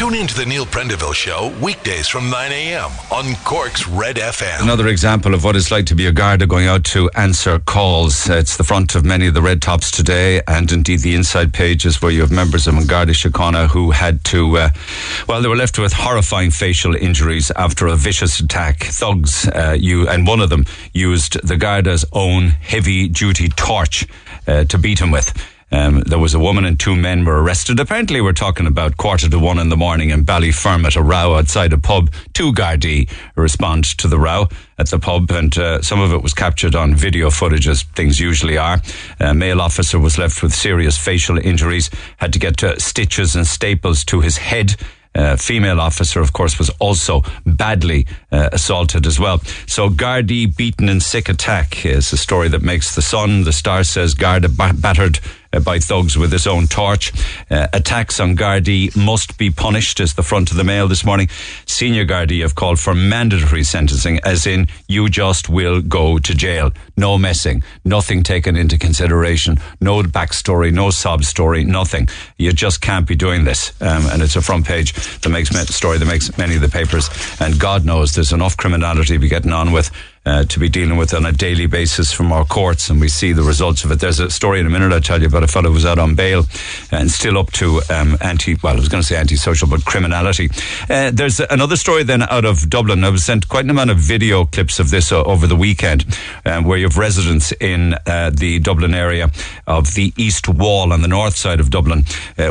Tune in to the Neil Prendeville Show weekdays from 9 a.m. on Cork's Red FM. Another example of what it's like to be a Garda going out to answer calls. It's the front of many of the red tops today, and indeed the inside pages where you have members of Garda Síochána who had to, uh, well, they were left with horrifying facial injuries after a vicious attack. Thugs, uh, you and one of them used the Garda's own heavy-duty torch uh, to beat him with. Um, there was a woman and two men were arrested. Apparently, we're talking about quarter to one in the morning in Ballyfermot, a row outside a pub. Two Gardaí respond to the row at the pub, and uh, some of it was captured on video footage, as things usually are. A male officer was left with serious facial injuries, had to get uh, stitches and staples to his head. Uh, female officer, of course, was also badly uh, assaulted as well. So Gardaí beaten in sick attack is a story that makes the Sun. The Star says Garda battered uh, by thugs with his own torch. Uh, attacks on Gardaí must be punished, as the front of the mail this morning. Senior Gardaí have called for mandatory sentencing, as in you just will go to jail. No messing, nothing taken into consideration, no backstory, no sob story, nothing. You just can't be doing this. Um, and it's a front page that makes story that makes many of the papers. And God knows there's enough criminality to be getting on with uh, to be dealing with on a daily basis from our courts, and we see the results of it. There's a story in a minute I'll tell you about a fellow who was out on bail and still up to um, anti, well, I was going to say antisocial, but criminality. Uh, there's another story then out of Dublin. I was sent quite an amount of video clips of this uh, over the weekend, um, where you have residents in the Dublin area of the East Wall on the north side of Dublin,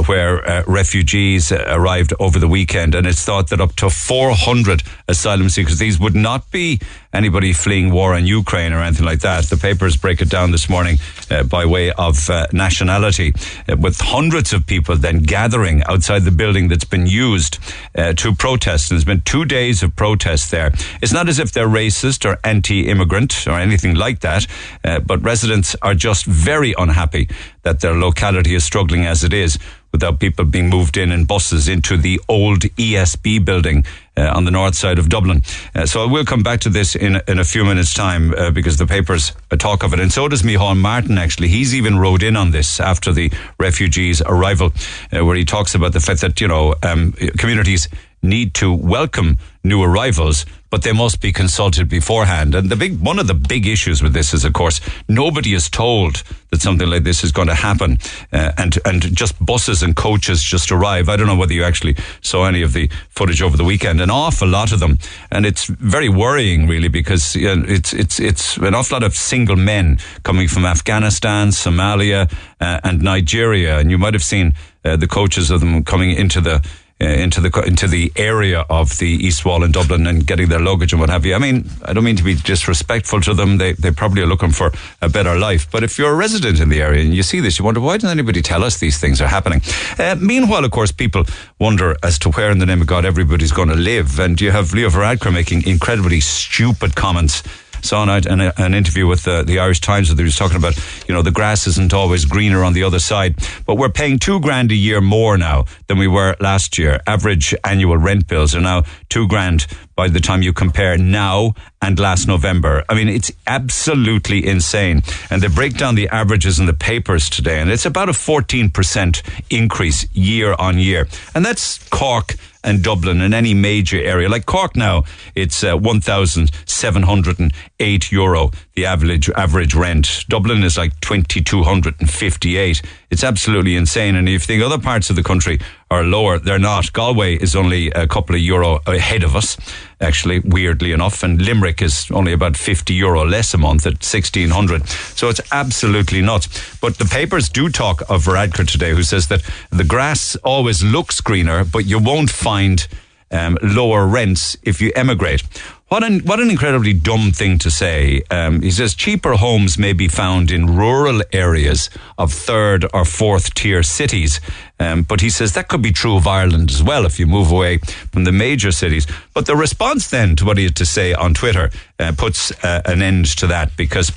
where refugees arrived over the weekend, and it's thought that up to 400 asylum seekers, these would not be anybody fleeing war in Ukraine or anything like that. The papers break it down this morning uh, by way of uh, nationality, uh, with hundreds of people then gathering outside the building that's been used uh, to protest. And there's been two days of protest there. It's not as if they're racist or anti-immigrant or anything like that, uh, but residents are just very unhappy that their locality is struggling as it is without people being moved in in buses into the old ESB building uh, on the north side of Dublin. Uh, so I will come back to this in in a few minutes' time uh, because the papers uh, talk of it, and so does Micheál Martin. Actually, he's even rode in on this after the refugees' arrival, uh, where he talks about the fact that you know um, communities need to welcome new arrivals, but they must be consulted beforehand. And the big, one of the big issues with this is, of course, nobody is told that something like this is going to happen, uh, and and just buses and coaches just arrive. I don't know whether you actually saw any of the footage over the weekend. An awful lot of them, and it's very worrying, really, because you know, it's it's it's an awful lot of single men coming from Afghanistan, Somalia, uh, and Nigeria, and you might have seen uh, the coaches of them coming into the uh, into the into the area of the East Wall in Dublin and getting their luggage and what have you. I mean, I don't mean to be disrespectful to them. They they probably are looking for a better life. But if you're a resident in the area and you see this, you wonder why doesn't anybody tell us these things are happening? Uh, meanwhile, of course, people wonder as to where in the name of God everybody's going to live. And you have Leo Varadkar making incredibly stupid comments saw an, an, an interview with the, the Irish Times where he was talking about, you know, the grass isn't always greener on the other side. But we're paying two grand a year more now than we were last year. Average annual rent bills are now two grand by the time you compare now and last November. I mean, it's absolutely insane. And they break down the averages in the papers today, and it's about a 14% increase year on year. And that's Cork and Dublin and any major area. Like Cork now, it's uh, 1,708 euro, the average, average rent. Dublin is like 2,258. It's absolutely insane. And if you think other parts of the country are lower, they're not. Galway is only a couple of euro ahead of us, actually, weirdly enough. And Limerick is only about 50 euro less a month at 1600. So it's absolutely nuts. But the papers do talk of Varadkar today, who says that the grass always looks greener, but you won't find um, lower rents if you emigrate. What an, what an incredibly dumb thing to say. Um, he says cheaper homes may be found in rural areas of third or fourth tier cities. Um, but he says that could be true of Ireland as well if you move away from the major cities. But the response then to what he had to say on Twitter uh, puts uh, an end to that because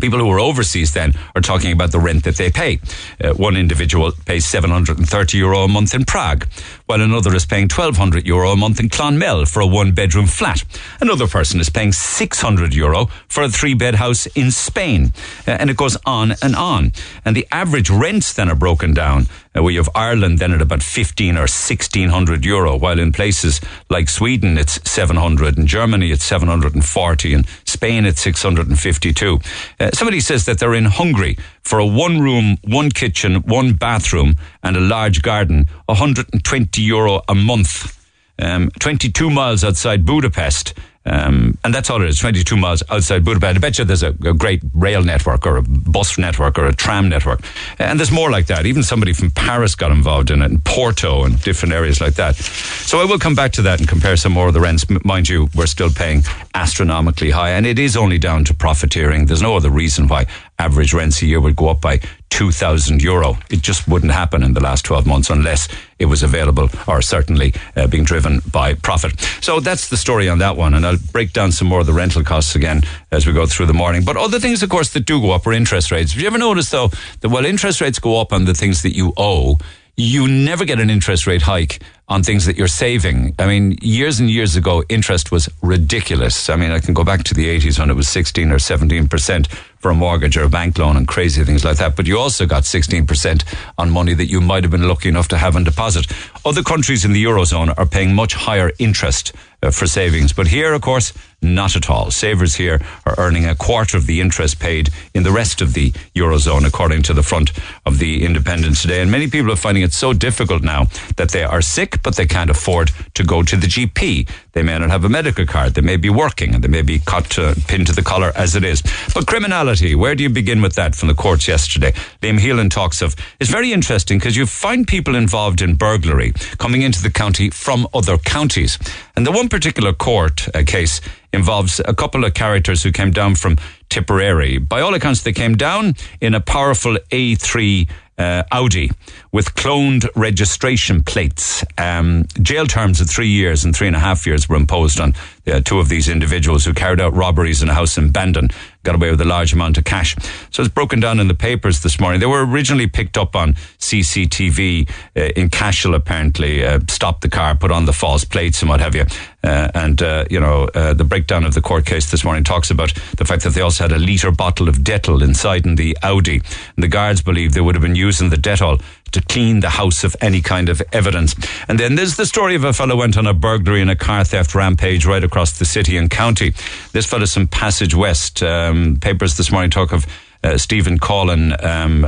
People who are overseas then are talking about the rent that they pay. Uh, one individual pays 730 euro a month in Prague, while another is paying 1200 euro a month in Clonmel for a one bedroom flat. Another person is paying 600 euro for a three bed house in Spain. Uh, and it goes on and on. And the average rents then are broken down. Uh, we have Ireland then at about 15 or 1600 euro, while in places like Sweden it's 700, in Germany it's 740, and Spain it's 652. Uh, somebody says that they're in Hungary for a one room, one kitchen, one bathroom, and a large garden, 120 euro a month. Um, 22 miles outside Budapest. Um, and that's all it is, 22 miles outside Budapest. I bet you there's a, a, great rail network or a bus network or a tram network. And there's more like that. Even somebody from Paris got involved in it, and Porto and different areas like that. So I will come back to that and compare some more of the rents. Mind you, we're still paying astronomically high, and it is only down to profiteering. There's no other reason why average rents a year would go up by 2,000 euro. It just wouldn't happen in the last 12 months unless it was available or certainly uh, being driven by profit. So that's the story on that one. And I'll break down some more of the rental costs again as we go through the morning. But other things, of course, that do go up are interest rates. Have you ever noticed, though, that while interest rates go up on the things that you owe, you never get an interest rate hike on things that you're saving. I mean, years and years ago, interest was ridiculous. I mean, I can go back to the 80s when it was 16 or 17% for a mortgage or a bank loan and crazy things like that. But you also got 16% on money that you might have been lucky enough to have in deposit. Other countries in the Eurozone are paying much higher interest uh, for savings. But here, of course, not at all. Savers here are earning a quarter of the interest paid in the rest of the Eurozone, according to the front of the Independent today. And many people are finding it so difficult now that they are sick, but they can't afford to go to the GP. They may not have a medical card. They may be working and they may be cut to, pinned to the collar as it is. But criminality, where do you begin with that from the courts yesterday? Liam Heylin talks of, it's very interesting because you find people involved in burglary coming into the county from other counties. And the one particular court uh, case involves a couple of characters who came down from Tipperary. By all accounts, they came down in a powerful A3 uh, Audi with cloned registration plates. Um, jail terms of three years and three and a half years were imposed on uh, two of these individuals who carried out robberies in a house in Bandon, got away with a large amount of cash. So it's broken down in the papers this morning. They were originally picked up on CCTV uh, in Cashel, apparently, uh, stopped the car, put on the false plates and what have you. Uh, and, uh, you know, uh, the breakdown of the court case this morning talks about the fact that they also had a litre bottle of Dettol inside in the Audi. And the guards believe they would have been using the Dettol to clean the house of any kind of evidence. And then there's the story of a fellow went on a burglary and a car theft rampage right across the city and county. This fellow's from Passage West. Um, papers this morning talk of uh, Stephen Collin, um,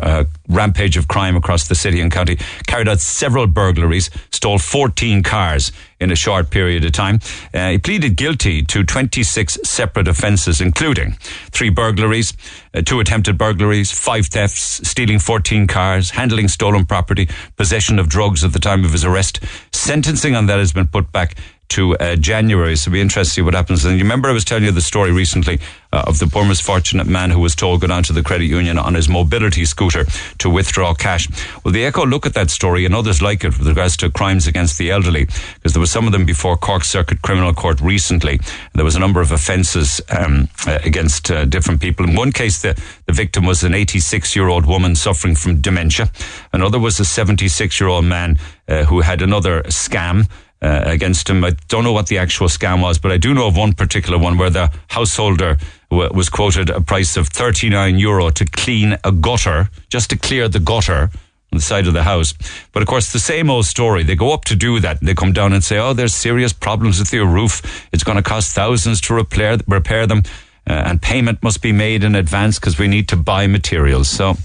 rampage of crime across the city and county, carried out several burglaries, stole 14 cars in a short period of time. Uh, he pleaded guilty to 26 separate offences, including three burglaries, uh, two attempted burglaries, five thefts, stealing 14 cars, handling stolen property, possession of drugs at the time of his arrest. Sentencing on that has been put back to uh, January. So it'll be interesting to see what happens. And you remember I was telling you the story recently uh, of the poor misfortunate man who was told to go down to the credit union on his mobility scooter to withdraw cash. Well, the Echo look at that story and others like it with regards to crimes against the elderly because there were some of them before Cork Circuit Criminal Court recently. There was a number of offences um, uh, against uh, different people. In one case, the, the victim was an 86 year old woman suffering from dementia. Another was a 76 year old man uh, who had another scam uh, against him. I don't know what the actual scam was, but I do know of one particular one where the householder w- was quoted a price of 39 euro to clean a gutter, just to clear the gutter on the side of the house. But of course, the same old story. They go up to do that. They come down and say, oh, there's serious problems with your roof. It's going to cost thousands to repair, repair them. Uh, and payment must be made in advance because we need to buy materials. So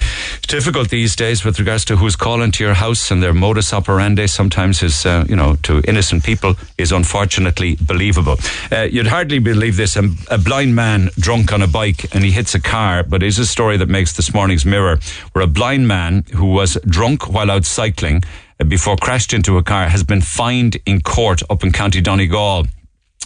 it's difficult these days with regards to who's calling to your house and their modus operandi. Sometimes is, uh, you know, to innocent people is unfortunately believable. Uh, you'd hardly believe this. A, a, blind man drunk on a bike and he hits a car, but it's a story that makes this morning's mirror where a blind man who was drunk while out cycling uh, before crashed into a car has been fined in court up in County Donegal.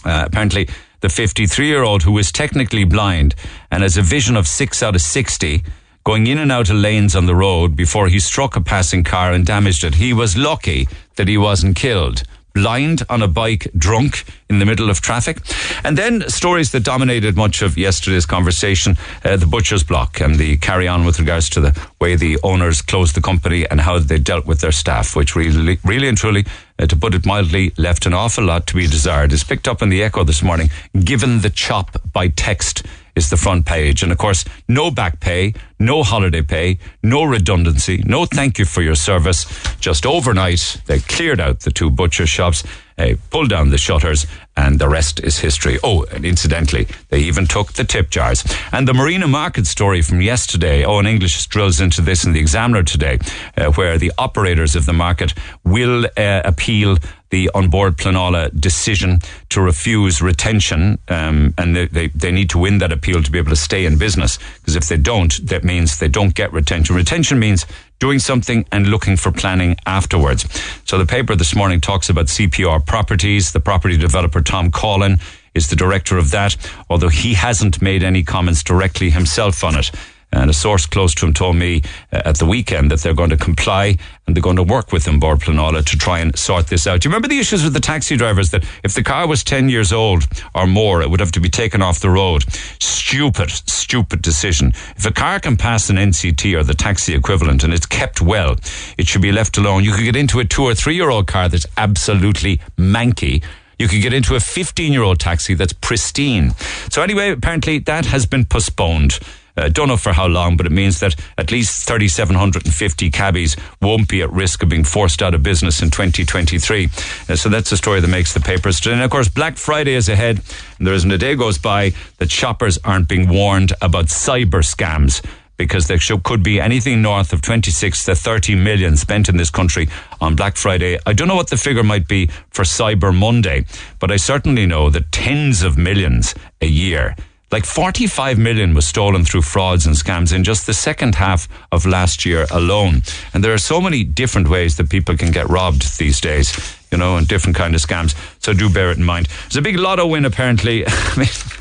Uh, apparently, the 53 year old who is technically blind and has a vision of six out of 60 going in and out of lanes on the road before he struck a passing car and damaged it. He was lucky that he wasn't killed. blind on a bike, drunk in the middle of traffic. And then stories that dominated much of yesterday's conversation uh, the butcher's block and the carry on with regards to the way the owners closed the company and how they dealt with their staff, which really, really and truly, uh, to put it mildly, left an awful lot to be desired. It's picked up in the Echo this morning, given the chop by text is the front page. And of course, no back pay, no holiday pay, no redundancy, no thank you for your service. Just overnight, they cleared out the two butcher shops, uh, pulled down the shutters, and the rest is history. Oh, and incidentally, they even took the tip jars. And the Marina Market story from yesterday, oh, in English drills into this in the Examiner today, uh, where the operators of the market will uh, appeal the An Bord Pleanála decision to refuse retention, um, and they, they, they, need to win that appeal to be able to stay in business. Because if they don't, that means they don't get retention. Retention means doing something and looking for planning afterwards. So the paper this morning talks about CPR Properties. The property developer Tom Collin is the director of that, although he hasn't made any comments directly himself on it. And a source close to him told me uh, at the weekend that they're going to comply and they're going to work with An Bord Pleanála to try and sort this out. Do you remember the issues with the taxi drivers that if the car was 10 years old or more, it would have to be taken off the road? Stupid, stupid decision. If a car can pass an NCT or the taxi equivalent and it's kept well, it should be left alone. You could get into a two or three year old car that's absolutely manky you could get into a 15 year old taxi that's pristine. So, anyway, apparently that has been postponed. Uh, don't know for how long, but it means that at least 3,750 cabbies won't be at risk of being forced out of business in 2023. Uh, so that's a story that makes the papers today. And of course, Black Friday is ahead, and there isn't a day goes by that shoppers aren't being warned about cyber scams because there could be anything north of 26 to 30 million spent in this country on Black Friday. I don't know what the figure might be for Cyber Monday, but I certainly know that tens of millions a year like 45 million was stolen through frauds and scams in just the second half of last year alone. And there are so many different ways that people can get robbed these days, you know, and different kind of scams. So do bear it in mind. There's a big lotto win apparently.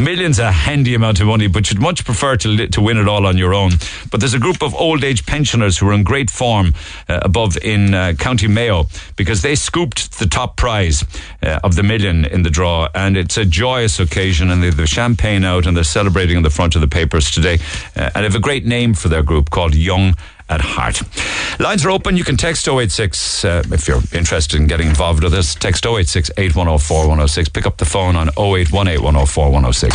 Millions a handy amount of money, but you'd much prefer to, to win it all on your own. But there's a group of old age pensioners who are in great form uh, above in uh, County Mayo because they scooped the top prize uh, of the million in the draw. And it's a joyous occasion, and they have the champagne out and they're celebrating on the front of the papers today. Uh, and have a great name for their group called Young at heart. Lines are open. You can text 086 uh, if you're interested in getting involved with us. Text 086 8104 106. Pick up the phone on 0818 104 106.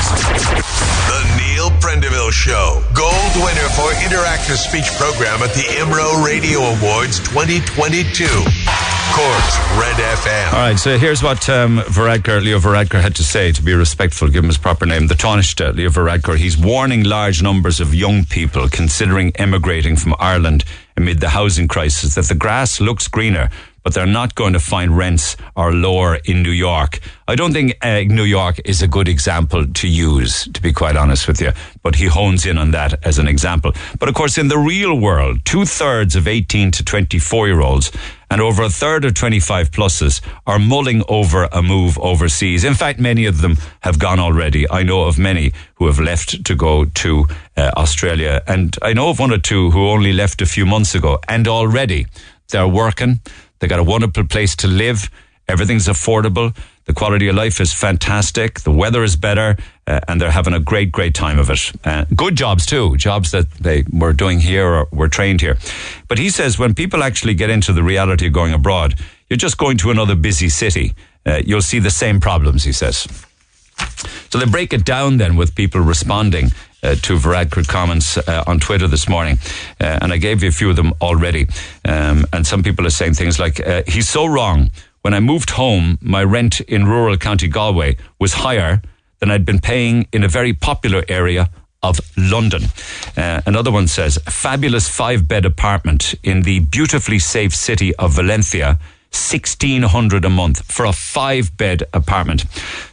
The Neil Prendeville Show. Gold winner for Interactive Speech Program at the IMRO Radio Awards 2022. Cork's Red FM. All right, so here's what um, Varadkar, Leo Varadkar had to say to be respectful, give him his proper name. The Taoiseach, Leo Varadkar, he's warning large numbers of young people considering emigrating from Ireland amid the housing crisis that the grass looks greener but they're not going to find rents are lower in New York. I don't think uh, New York is a good example to use, to be quite honest with you, but he hones in on that as an example. But of course, in the real world, two thirds of 18 to 24 year olds and over a third of 25 pluses are mulling over a move overseas. In fact, many of them have gone already. I know of many who have left to go to uh, Australia, and I know of one or two who only left a few months ago, and already they're working they got a wonderful place to live. Everything's affordable. The quality of life is fantastic. The weather is better, uh, and they're having a great, great time of it. Uh, good jobs too, jobs that they were doing here or were trained here. But he says when people actually get into the reality of going abroad, you're just going to another busy city. Uh, you'll see the same problems, he says. So they break it down then with people responding uh, to Varadkar comments uh, on Twitter this morning, uh, and I gave you a few of them already. Um, and some people are saying things like, uh, "He's so wrong. When I moved home, my rent in rural County Galway was higher than I'd been paying in a very popular area." Of London. Uh, another one says, fabulous five bed apartment in the beautifully safe city of Valencia 1600 a month for a five bed apartment.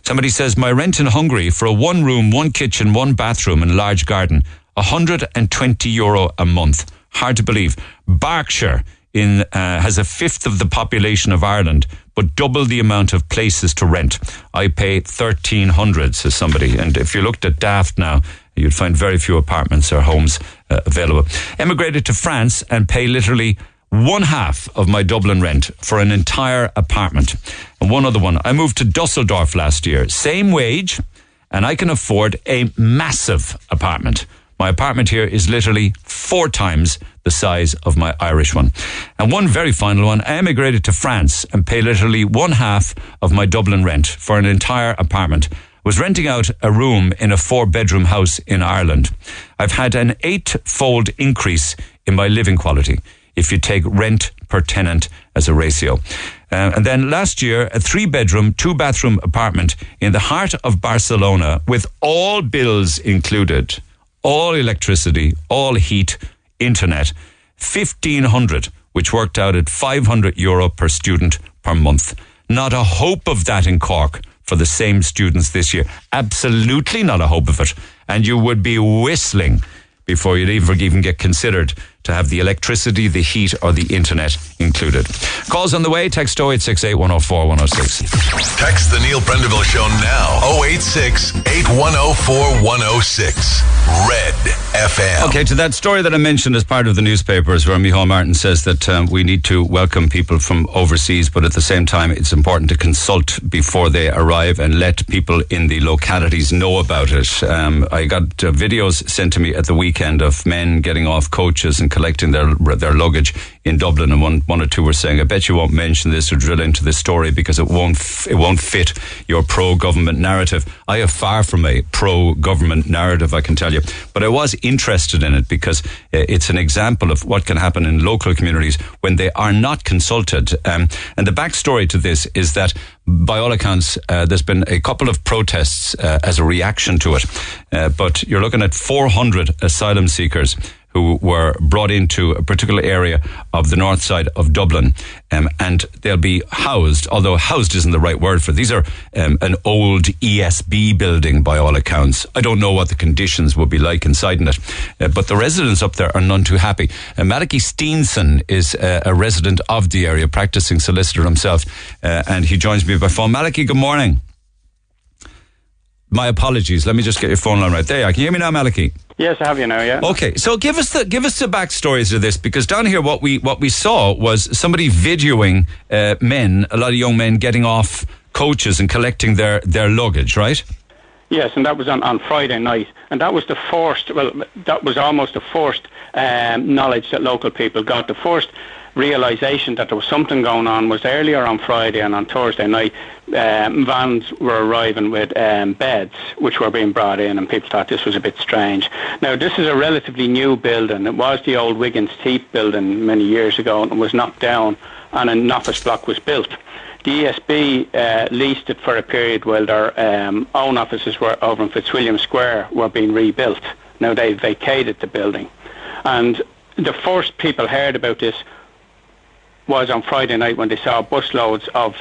Somebody says my rent in Hungary for a one room, one kitchen, one bathroom and large garden, 120 euro a month. Hard to believe. Berkshire in uh, has a fifth of the population of Ireland, but double the amount of places to rent. I pay 1300, says somebody. And if you looked at Daft now, you'd find very few apartments or homes uh, available. Emigrated to France and pay literally one half of my Dublin rent for an entire apartment. And one other one, I moved to Dusseldorf last year. Same wage, and I can afford a massive apartment. My apartment here is literally four times the size of my Irish one. And one very final one, I emigrated to France and pay literally one half of my Dublin rent for an entire apartment. Was renting out a room in a four bedroom house in Ireland. I've had an eight-fold increase in my living quality if you take rent per tenant as a ratio. Uh, and then last year, a three bedroom, two bathroom apartment in the heart of Barcelona with all bills included, all electricity, all heat, internet, 1500, which worked out at 500 euro per student per month. Not a hope of that in Cork for the same students this year. Absolutely not a hope of it. And you would be whistling before you'd ever even get considered to have the electricity, the heat, or the internet included. Calls on the way. Text 0868 104 106. Text the Neil Prendeville Show now. 086 8104 106. Red FM. Okay, to that story that I mentioned as part of the newspapers, where Micheál Martin says that um, we need to welcome people from overseas, but at the same time, it's important to consult before they arrive and let people in the localities know about it. Um, I got uh, videos sent to me at the weekend of men getting off coaches and collecting their their luggage in Dublin, and one one or two were saying, "I bet you won't mention this or drill into this story because it won't f- it won't fit your pro government narrative." I have far from a pro government narrative, I can tell you, but I was interested in it because uh, it's an example of what can happen in local communities when they are not consulted. Um, and the backstory to this is that by all accounts, uh, there's been a couple of protests uh, as a reaction to it. Uh, but you're looking at 400 asylum seekers who were brought into a particular area of the north side of Dublin, um, and they'll be housed. Although housed isn't the right word for it. these are um, an old ESB building by all accounts. I don't know what the conditions would be like inside in it, uh, but the residents up there are none too happy. Uh, Malachy Steenson is uh, a resident of the area, practicing solicitor himself, uh, and he joins me by phone. Malachy, good morning. My apologies. Let me just get your phone line right there. Can you hear me now, Malachy? Yes, I have you now. Yeah. Okay, so give us the give us the backstories to this because down here, what we what we saw was somebody videoing uh, men, a lot of young men getting off coaches and collecting their their luggage, right? Yes, and that was on, on Friday night, and that was the first. Well, that was almost the first um, knowledge that local people got. The first realization that there was something going on was earlier on Friday and on Thursday night. Um, vans were arriving with um, beds which were being brought in, and people thought this was a bit strange. Now, this is a relatively new building. It was the old Wiggins Teape building many years ago, and it was knocked down, and an office block was built. The ESB uh, leased it for a period while their um, own offices were over in Fitzwilliam Square were being rebuilt. Now they've vacated the building, and the first people heard about this was on Friday night when they saw busloads of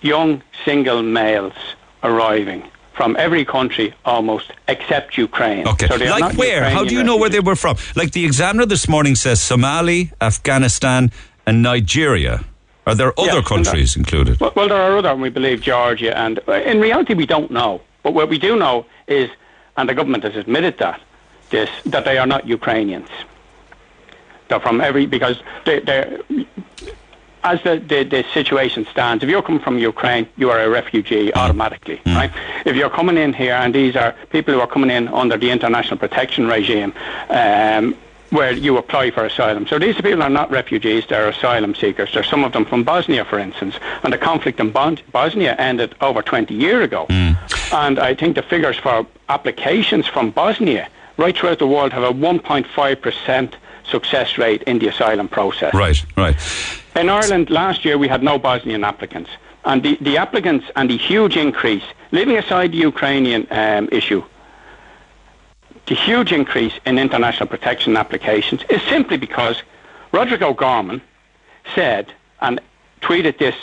young single males arriving from every country almost except Ukraine. Okay. So like where? Ukrainian How do you know where they were from? Like the Examiner this morning says Somali, Afghanistan, and Nigeria. Are there other Yes, countries included? Well, well, there are other, and we believe, Georgia, and uh, in reality, we don't know. But what we do know is, and the government has admitted that, this that they are not Ukrainians. They're from every because they, they're as the, the, the situation stands, if you're coming from Ukraine, you are a refugee automatically, right? If you're coming in here, and these are people who are coming in under the international protection regime, um, where you apply for asylum. So these people are not refugees, they're asylum seekers. There's some of them from Bosnia, for instance, and the conflict in Bosnia ended over 20 years ago. And I think the figures for applications from Bosnia right throughout the world have a 1.5% success rate in the asylum process. Right, right. In Ireland last year, we had no Bosnian applicants. And the, the applicants and the huge increase, leaving aside the Ukrainian um, issue, the huge increase in international protection applications is simply because Roderic O'Gorman said and tweeted this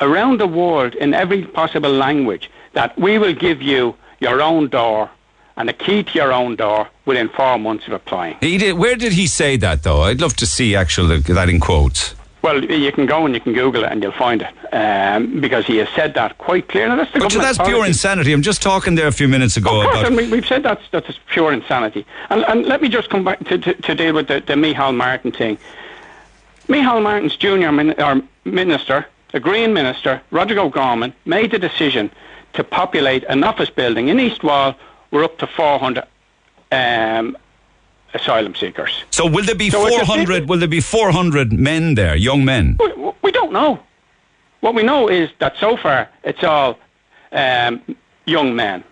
around the world in every possible language that we will give you your own door and a key to your own door within four months of applying. He did, where did he say that, though? I'd love to see actual that in quotes. Well, you can go and you can Google it and you'll find it um, because he has said that quite clearly. That's, the But sure, that's pure insanity. I'm just talking there a few minutes ago Of course, about. and we, we've said that's, that's pure insanity. And, and let me just come back to, to, to deal with the, the Micheál Martin thing. Micheál Martin's junior min- minister, the Green minister, Roderic Gorman, made the decision to populate an office building in East Wall with up to 400 um, asylum seekers. So will there be So 400? Will there be 400 men there, young men? We, we don't know. What we know is that so far it's all um, young men,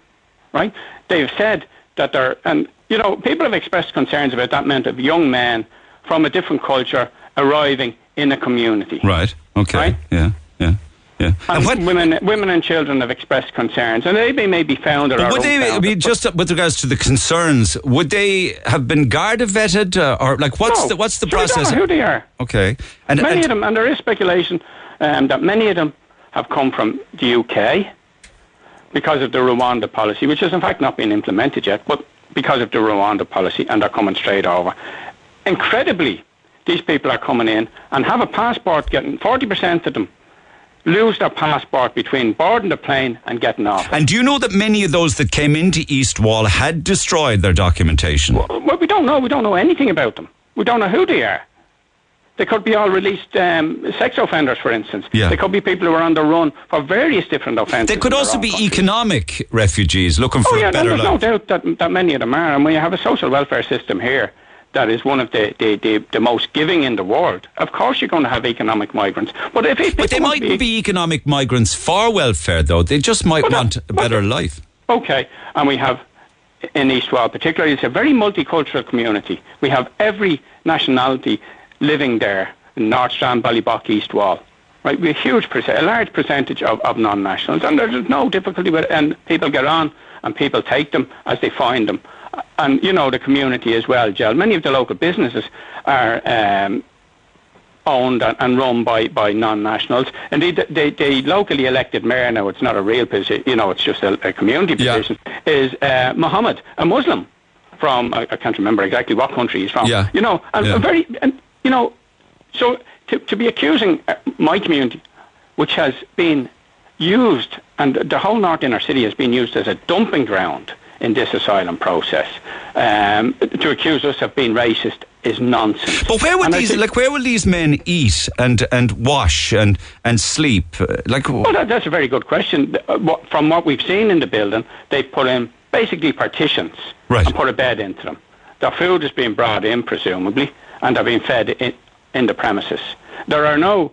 right? They've said that they're, and you know, people have expressed concerns about that amount of young men from a different culture arriving in a community. Right. Okay. Right. Yeah. Yeah. Yeah. And what? women, women and children have expressed concerns, and they may, may be found. But or would they be just with regards to the concerns? Would they have been Garda vetted, uh, or like what's No. the what's the Sure, we don't process? know who they are. Okay, and, Many and- of them, and there is speculation um, that many of them have come from the UK because of the Rwanda policy, which has in fact not been implemented yet, but because of the Rwanda policy, and they're coming straight over. Incredibly, these people are coming in and have a passport, getting 40% of them lose their passport between boarding the plane and getting off. and do you know that many of those that came into East Wall had destroyed their documentation? Well, we don't know. We don't know anything about them. We don't know who they are. They could be all released um, sex offenders, for instance. Yeah. They could be people who are on the run for various different offences. They could also be country. economic refugees looking for Oh, yeah, a better there's no doubt that, that many of them are. And when you have a social welfare system here that is one of the, the, the, the most giving in the world, of course you're going to have economic migrants. But if, if But they might to be economic migrants for welfare, though. They just might Well, want a better life. Okay, and we have in East Wall, particularly, it's a very multicultural community. We have every nationality living there in North Strand, Ballybough, East Wall. Right, we have a huge percent, a large percentage of, of non-nationals, and there's no difficulty with it. And people get on, and people take them as they find them. And you know the community as well, Jill. Many of the local businesses are um, owned and, and run by, by non-nationals. Indeed, the, the, the locally elected mayor now, it's not a real position, you know, it's just a, a community Yeah. position, is uh, Mohammed, a Muslim from, I, I can't remember exactly what country he's from. Yeah. You know, and Yeah. a very, and, you know, so to, to be accusing uh, my community, which has been used, and the whole North Inner City has been used as a dumping ground in this asylum process, um, to accuse us of being racist is nonsense. But where would And these, like, where will these men eat and, and wash and, and sleep? Uh, Like, Well, that, that's a very good question. Uh, From what we've seen in the building, they put in basically partitions Right. and put a bed into them. Their food is being brought in, presumably, and they're being fed in, in the premises. There are no.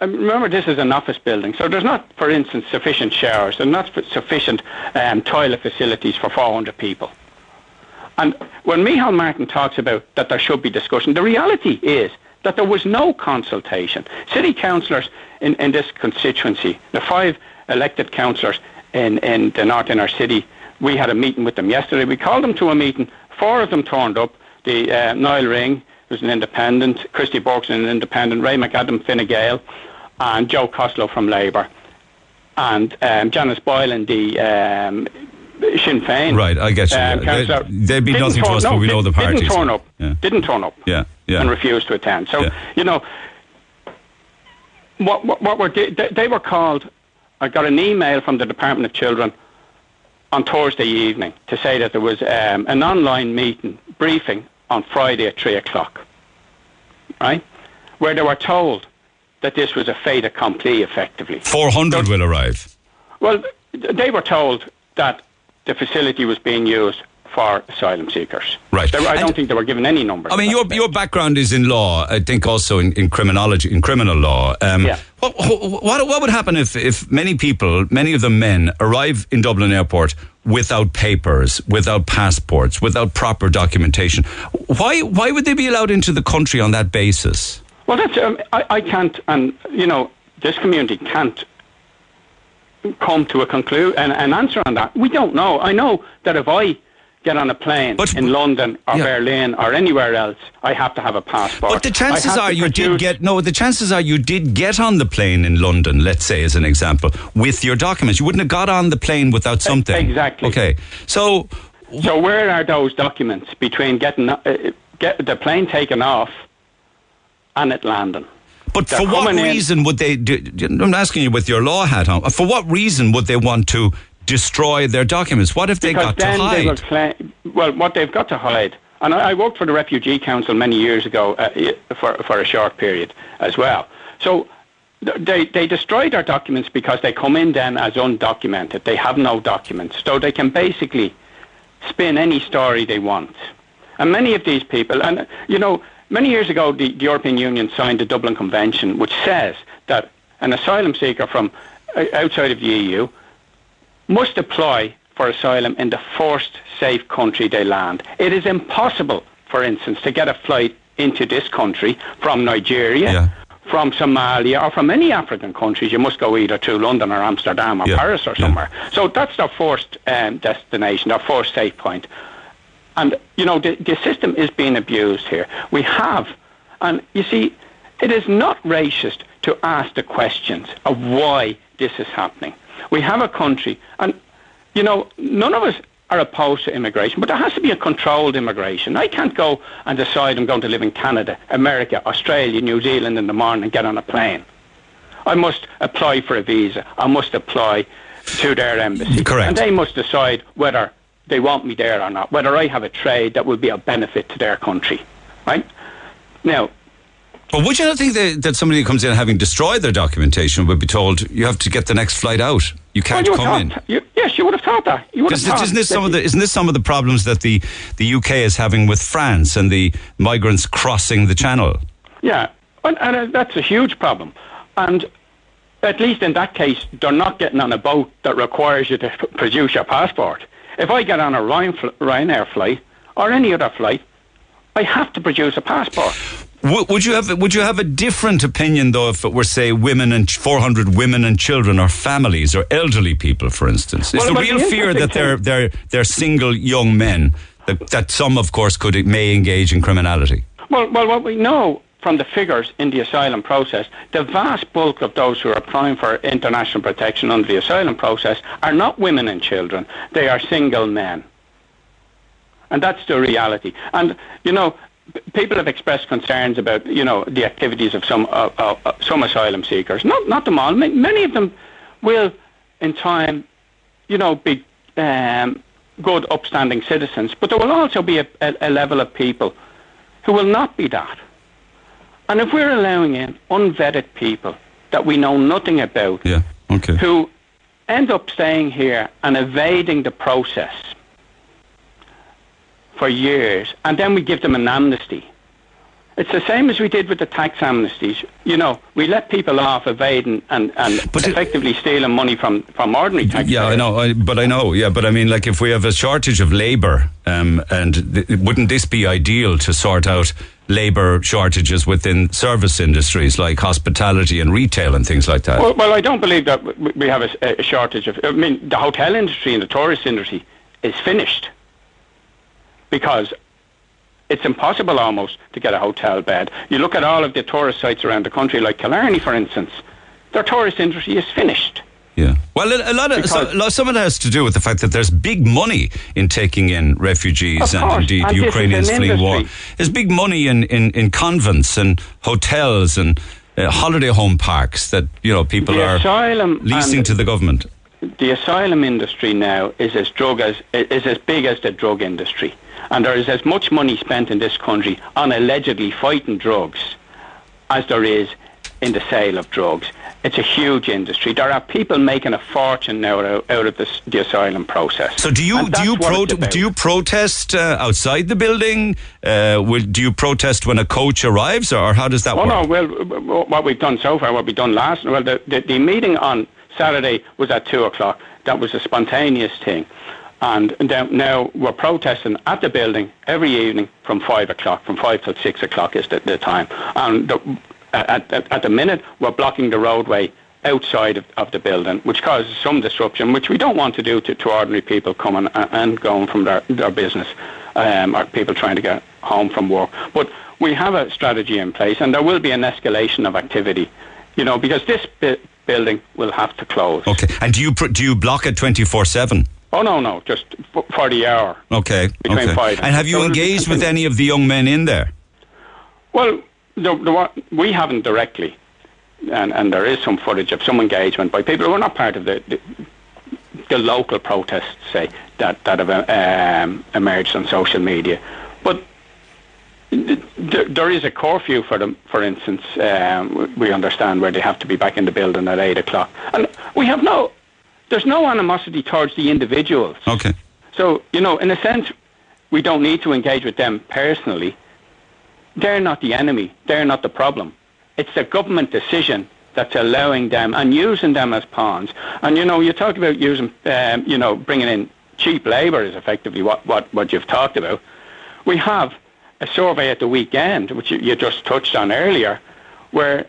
Um, Remember, this is an office building, so there's not, for instance, sufficient showers. and not sufficient um, toilet facilities for 400 people. And when Micheál Martin talks about that there should be discussion, the reality is that there was no consultation. City councillors in, in this constituency, the five elected councillors in, in the North Inner City, we had a meeting with them yesterday. We called them to a meeting. Four of them turned up. The uh, Ring, who's an independent, Christy Burke's an independent, Ray McAdam Fine Gael, and Joe Costello from Labour, and um, Janice Boylan, the um, Sinn Féin. Right, I get you. Um, They- councillor. they'd be nothing to us, no, but we know the parties. Didn't turn up. Yeah. Didn't turn up. Yeah, yeah. And refused to attend. So Yeah. you know, what what, what were they, they, they were called? I got an email from the Department of Children on Thursday evening to say that there was um, an online meeting briefing on Friday at three o'clock. Right, where they were told that this was a fait accompli, effectively. 400 will arrive. Well, they were told that the facility was being used for asylum seekers. Right. Were- I And- don't think they were given any numbers. I mean, your your background is in law. I think also in, in criminology, in criminal law. Um, Yeah. What, what what would happen if if many people, many of the men, arrive in Dublin Airport without papers, without passports, without proper documentation? Why why would they be allowed into the country on that basis? Well, that's um, I, I can't, and you know, this community can't come to a conclude an, an answer on that. We don't know. I know that if I get on a plane But- in London or Yeah. Berlin or anywhere else, I have to have a passport. But the chances are you did get no. The chances are you did get on the plane in London. Let's say, as an example, with your documents, you wouldn't have got on the plane without something. exactly. Okay, so So where are those documents between getting uh, get the plane taken off and it landing? But They're for what coming in- reason would they? Do, I'm asking you with your law hat on. For what reason would they want to destroy their documents? What if they Because got to then they will hide? claim, well, what they've got to hide And I, I, worked for the Refugee Council many years ago uh, for, for a short period as well. So they, they destroy their documents because they come in then as undocumented. They have no documents. So they can basically spin any story they want. And many of these people, and you know, many years ago, the, the European Union signed the Dublin Convention, which says that an asylum seeker from uh, outside of the EU must apply for asylum in the first safe country they land. It is impossible, for instance, to get a flight into this country from Nigeria, yeah. from Somalia, or from any African countries. You must go either to London or Amsterdam or yeah. Paris or somewhere. Yeah. So that's their first um, destination, their first safe point. And, you know, the, the system is being abused here. We have, and you see, it is not racist to ask the questions of why this is happening. We have a country, and, you know, none of us are opposed to immigration, but there has to be a controlled immigration. I can't go and decide I'm going to live in Canada, America, Australia, New Zealand in the morning and get on a plane. I must apply for a visa. I must apply to their embassy. Correct. And they must decide whether they want me there or not, whether I have a trade that will be a benefit to their country. Right? Now, but would you not think that, that somebody who comes in having destroyed their documentation would be told you have to get the next flight out? You can't well, you come in. You, yes, you would have thought that. You would have thought isn't this some of the isn't this some of the problems that the the UK is having with France and the migrants crossing the channel? Yeah, and, and uh, that's a huge problem. And at least in that case, they're not getting on a boat that requires you to produce your passport. If I get on a Ryanair flight or any other flight, I have to produce a passport. Would you have would you have a different opinion though if it were say women and 400 women and children or families or elderly people for instance? Is well, the real fear that they're they're they're single young men that, that some of course could may engage in criminality? Well, well, what we know from the figures in the asylum process, the vast bulk of those who are applying for international protection under the asylum process are not women and children; they are single men. And that's the reality. And you know, people have expressed concerns about you know the activities of some uh, uh, uh, some asylum seekers. Not not them all. Many of them will, in time, you know, be um, good, upstanding citizens. But there will also be a, a, a, level of people who will not be that. And if we're allowing in unvetted people that we know nothing about, yeah, okay. who end up staying here and evading the process for years, and then we give them an amnesty. It's the same as we did with the tax amnesties. You know, we let people off evading and, and but effectively it, stealing money from, from ordinary taxpayers. Yeah, I know, I, but I know, yeah, but I mean, like if we have a shortage of labour, um, and th- wouldn't this be ideal to sort out labour shortages within service industries like hospitality and retail and things like that? Well, well I don't believe that we have a, a shortage of. I mean, the hotel industry and the tourist industry is finished because it's impossible almost to get a hotel bed. You look at all of the tourist sites around the country, like Killarney, for instance, their tourist industry is finished. Yeah. Well, a, lot of so, some of that has to do with the fact that there's big money in taking in refugees and indeed and Ukrainians fleeing war. There's big money in, in, in convents and hotels and uh, holiday home parks that you know people the are leasing to the government. The asylum industry now is as drug as is as big as the drug industry. And there is as much money spent in this country on allegedly fighting drugs as there is in the sale of drugs. It's a huge industry. There are people making a fortune now out of this, the asylum process. So do you do you pro- do you protest uh, outside the building? Uh, will, do you protest when a coach arrives, or how does that oh, work? no. Well, what we've done so far, what we've done last, well, the, the, the meeting on Saturday was at two o'clock. That was a spontaneous thing. And now we're protesting at the building every evening from five o'clock, from five till six o'clock is the, the time. And the, at, at, at, the minute, we're blocking the roadway outside of, of, the building, which causes some disruption, which we don't want to do to, to ordinary people coming and, going from their, their business, um, or people trying to get home from work. But we have a strategy in place, and there will be an escalation of activity, you know, because this building will have to close. Okay, and do you do you block it twenty four seven? Oh no, no, just for the hour. Okay. Between okay. five. And have you so engaged with any of the young men in there? Well, the, the, we haven't directly, and, and there is some footage of some engagement by people who are not part of the, the, the local protests, say that that have um, emerged on social media. There, there is a curfew for them, for instance, um, we understand where they have to be back in the building at 8 o'clock. And we have no, there's no animosity towards the individuals. Okay. So, you know, in a sense, we don't need to engage with them personally. They're not the enemy. They're not the problem. It's a government decision that's allowing them and using them as pawns. And, you know, you talked about using, um, you know, bringing in cheap labour is effectively what, what, what you've talked about. We have a survey at the weekend, which you, just touched on earlier, where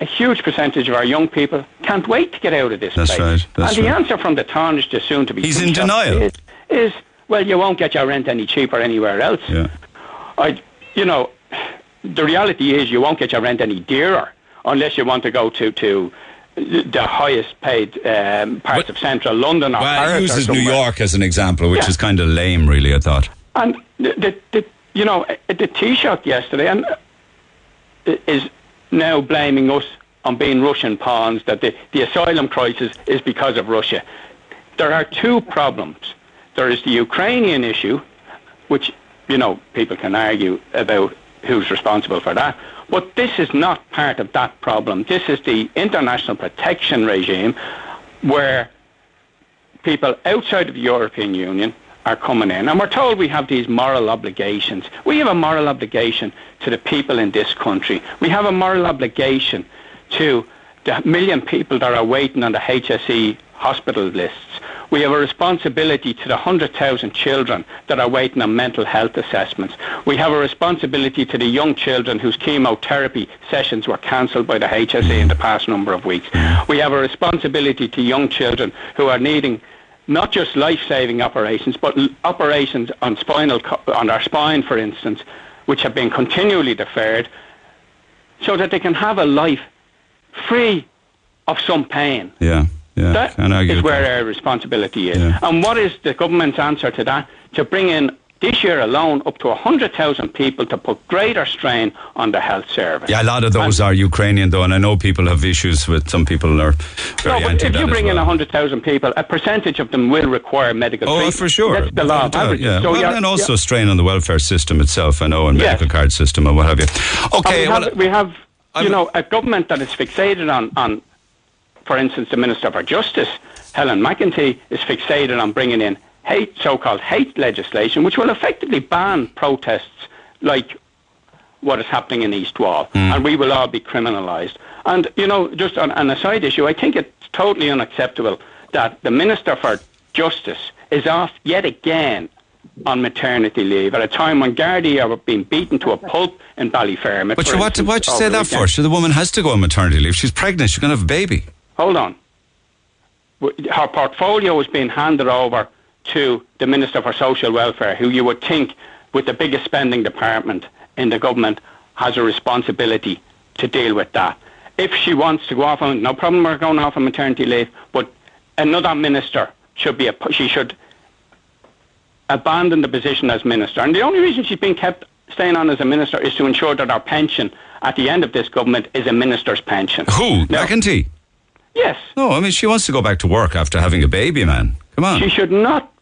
a huge percentage of our young people can't wait to get out of this That's place. right, that's and the right. answer from the Tánaiste to soon to be He's in denial. Is, is, well, you won't get your rent any cheaper anywhere else. Yeah. I, you know, the reality is you won't get your rent any dearer unless you want to go to to the highest paid um, parts But- of central London or Well, Paris uses New. York as an example, which Yeah. is kind of lame, really. I thought. And the, the you know the Taoiseach yesterday and is now blaming us on being Russian pawns. That the, the asylum crisis is because of Russia. There are two problems. There is the Ukrainian issue, which you know people can argue about who's responsible for that. But this is not part of that problem. This is the international protection regime, where people outside of the European Union are coming in. And we're told we have these moral obligations. We have a moral obligation to the people in this country. We have a moral obligation to the million people that are waiting on the HSE hospital lists. We have a responsibility to the 100,000 children that are waiting on mental health assessments. We have a responsibility to the young children whose chemotherapy sessions were cancelled by the HSE in the past number of weeks. We have a responsibility to young children who are needing not just life-saving operations, but operations on spinal co- on their spine, for instance, which have been continually deferred, so that they can have a life free of some pain. Yeah. Yeah. That is where that. our responsibility is. Yeah. And what is the government's answer to that? To bring in this year alone up to 100,000 people to put greater strain on the health service. Yeah, a lot of those are Ukrainian, though, and I know people have issues with. Some people are very No, but if you bring in well. 100,000 people, a percentage of them will require medical Oh, treatment. for sure. That's the law of Without a doubt, averages. Yeah. So well, and also yeah. strain on the welfare system itself, I know, and Yes. medical card system and what have you. Okay, we well, have, we have I'm- you know, a government that is fixated on, on, for instance, the Minister for Justice, Helen McEntee, is fixated on bringing in hate, so-called hate legislation, which will effectively ban protests like what is happening in East Wall, Hmm. and we will all be criminalised. And you know, just on, on a side issue, I think it's totally unacceptable that the Minister for Justice is off yet again on maternity leave at a time when Gardaí are being beaten to a pulp in Ballyfermot. but what, instance, why'd you say that weekend. for? Sure, the woman has to go on maternity leave. She's pregnant. She's going to have a baby. Hold on. Her portfolio is being handed over to the Minister for Social Welfare, who you would think, with the biggest spending department in the government, has a responsibility to deal with that. If she wants to go off on, no problem, we're going off on maternity leave, but another minister should be, a, she should abandon the position as minister. And the only reason she's been kept staying on as a minister is to ensure that our pension at the end of this government is a minister's pension. Who? Now- McEntee? Yes. No, I mean, she wants to go back to work after having a baby, man. Come on. She should not,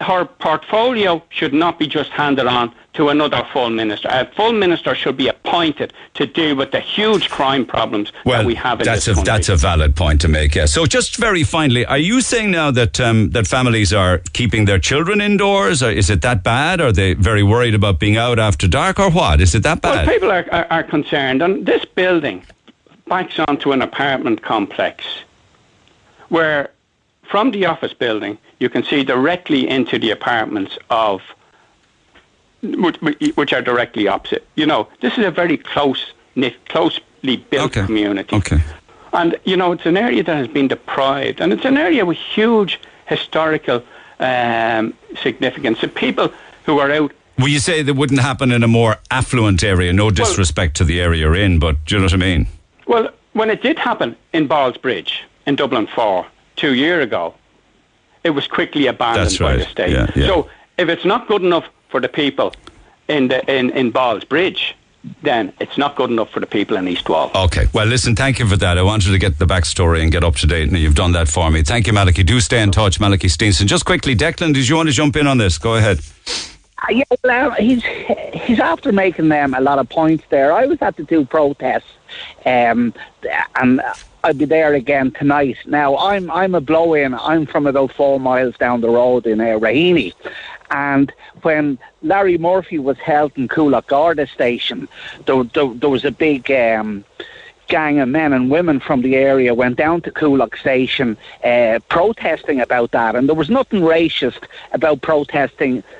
her portfolio should not be just handed on to another full minister. A full minister should be appointed to deal with the huge crime problems well, that we have in that's this a country. that's a valid point to make. Yeah. So, just very finally, are you saying now that um, that families are keeping their children indoors? Or is it that bad? Are they very worried about being out after dark, or what? Is it that bad? well, people are, are, are concerned, and this building backs onto an apartment complex where from the office building you can see directly into the apartments of which, which are directly opposite. You know, this is a very close knit, closely built Okay. community. Okay. And, you know, it's an area that has been deprived, and it's an area with huge historical um, significance. And people who are out Well, you say that wouldn't happen in a more affluent area. No disrespect to the area you're in, but do you know what I mean? Well, when it did happen in Ballsbridge in Dublin 4 two years ago, it was quickly abandoned That's by the state. Yeah, yeah. So if it's not good enough for the people in the in, in Ballsbridge, then it's not good enough for the people in East Wall. Okay. Well, listen, thank you for that. I wanted to get the backstory and get up to date, and you've done that for me. Thank you, Malachy. Do stay in touch, Malachy Steenson. Just quickly, Declan, did you want to jump in on this? Go ahead. Yeah, well, he's he's after making them a lot of points there. I was at the two protests, um, and I'll be there again tonight. Now I'm I'm a blow in. I'm from about four miles down the road in uh, and when Larry Murphy was held in Coolock Garda station, there, there, there was a big. Um, gang of men and women from the area went down to Coolock Station uh, protesting about that, and there was nothing racist about protesting uh, uh,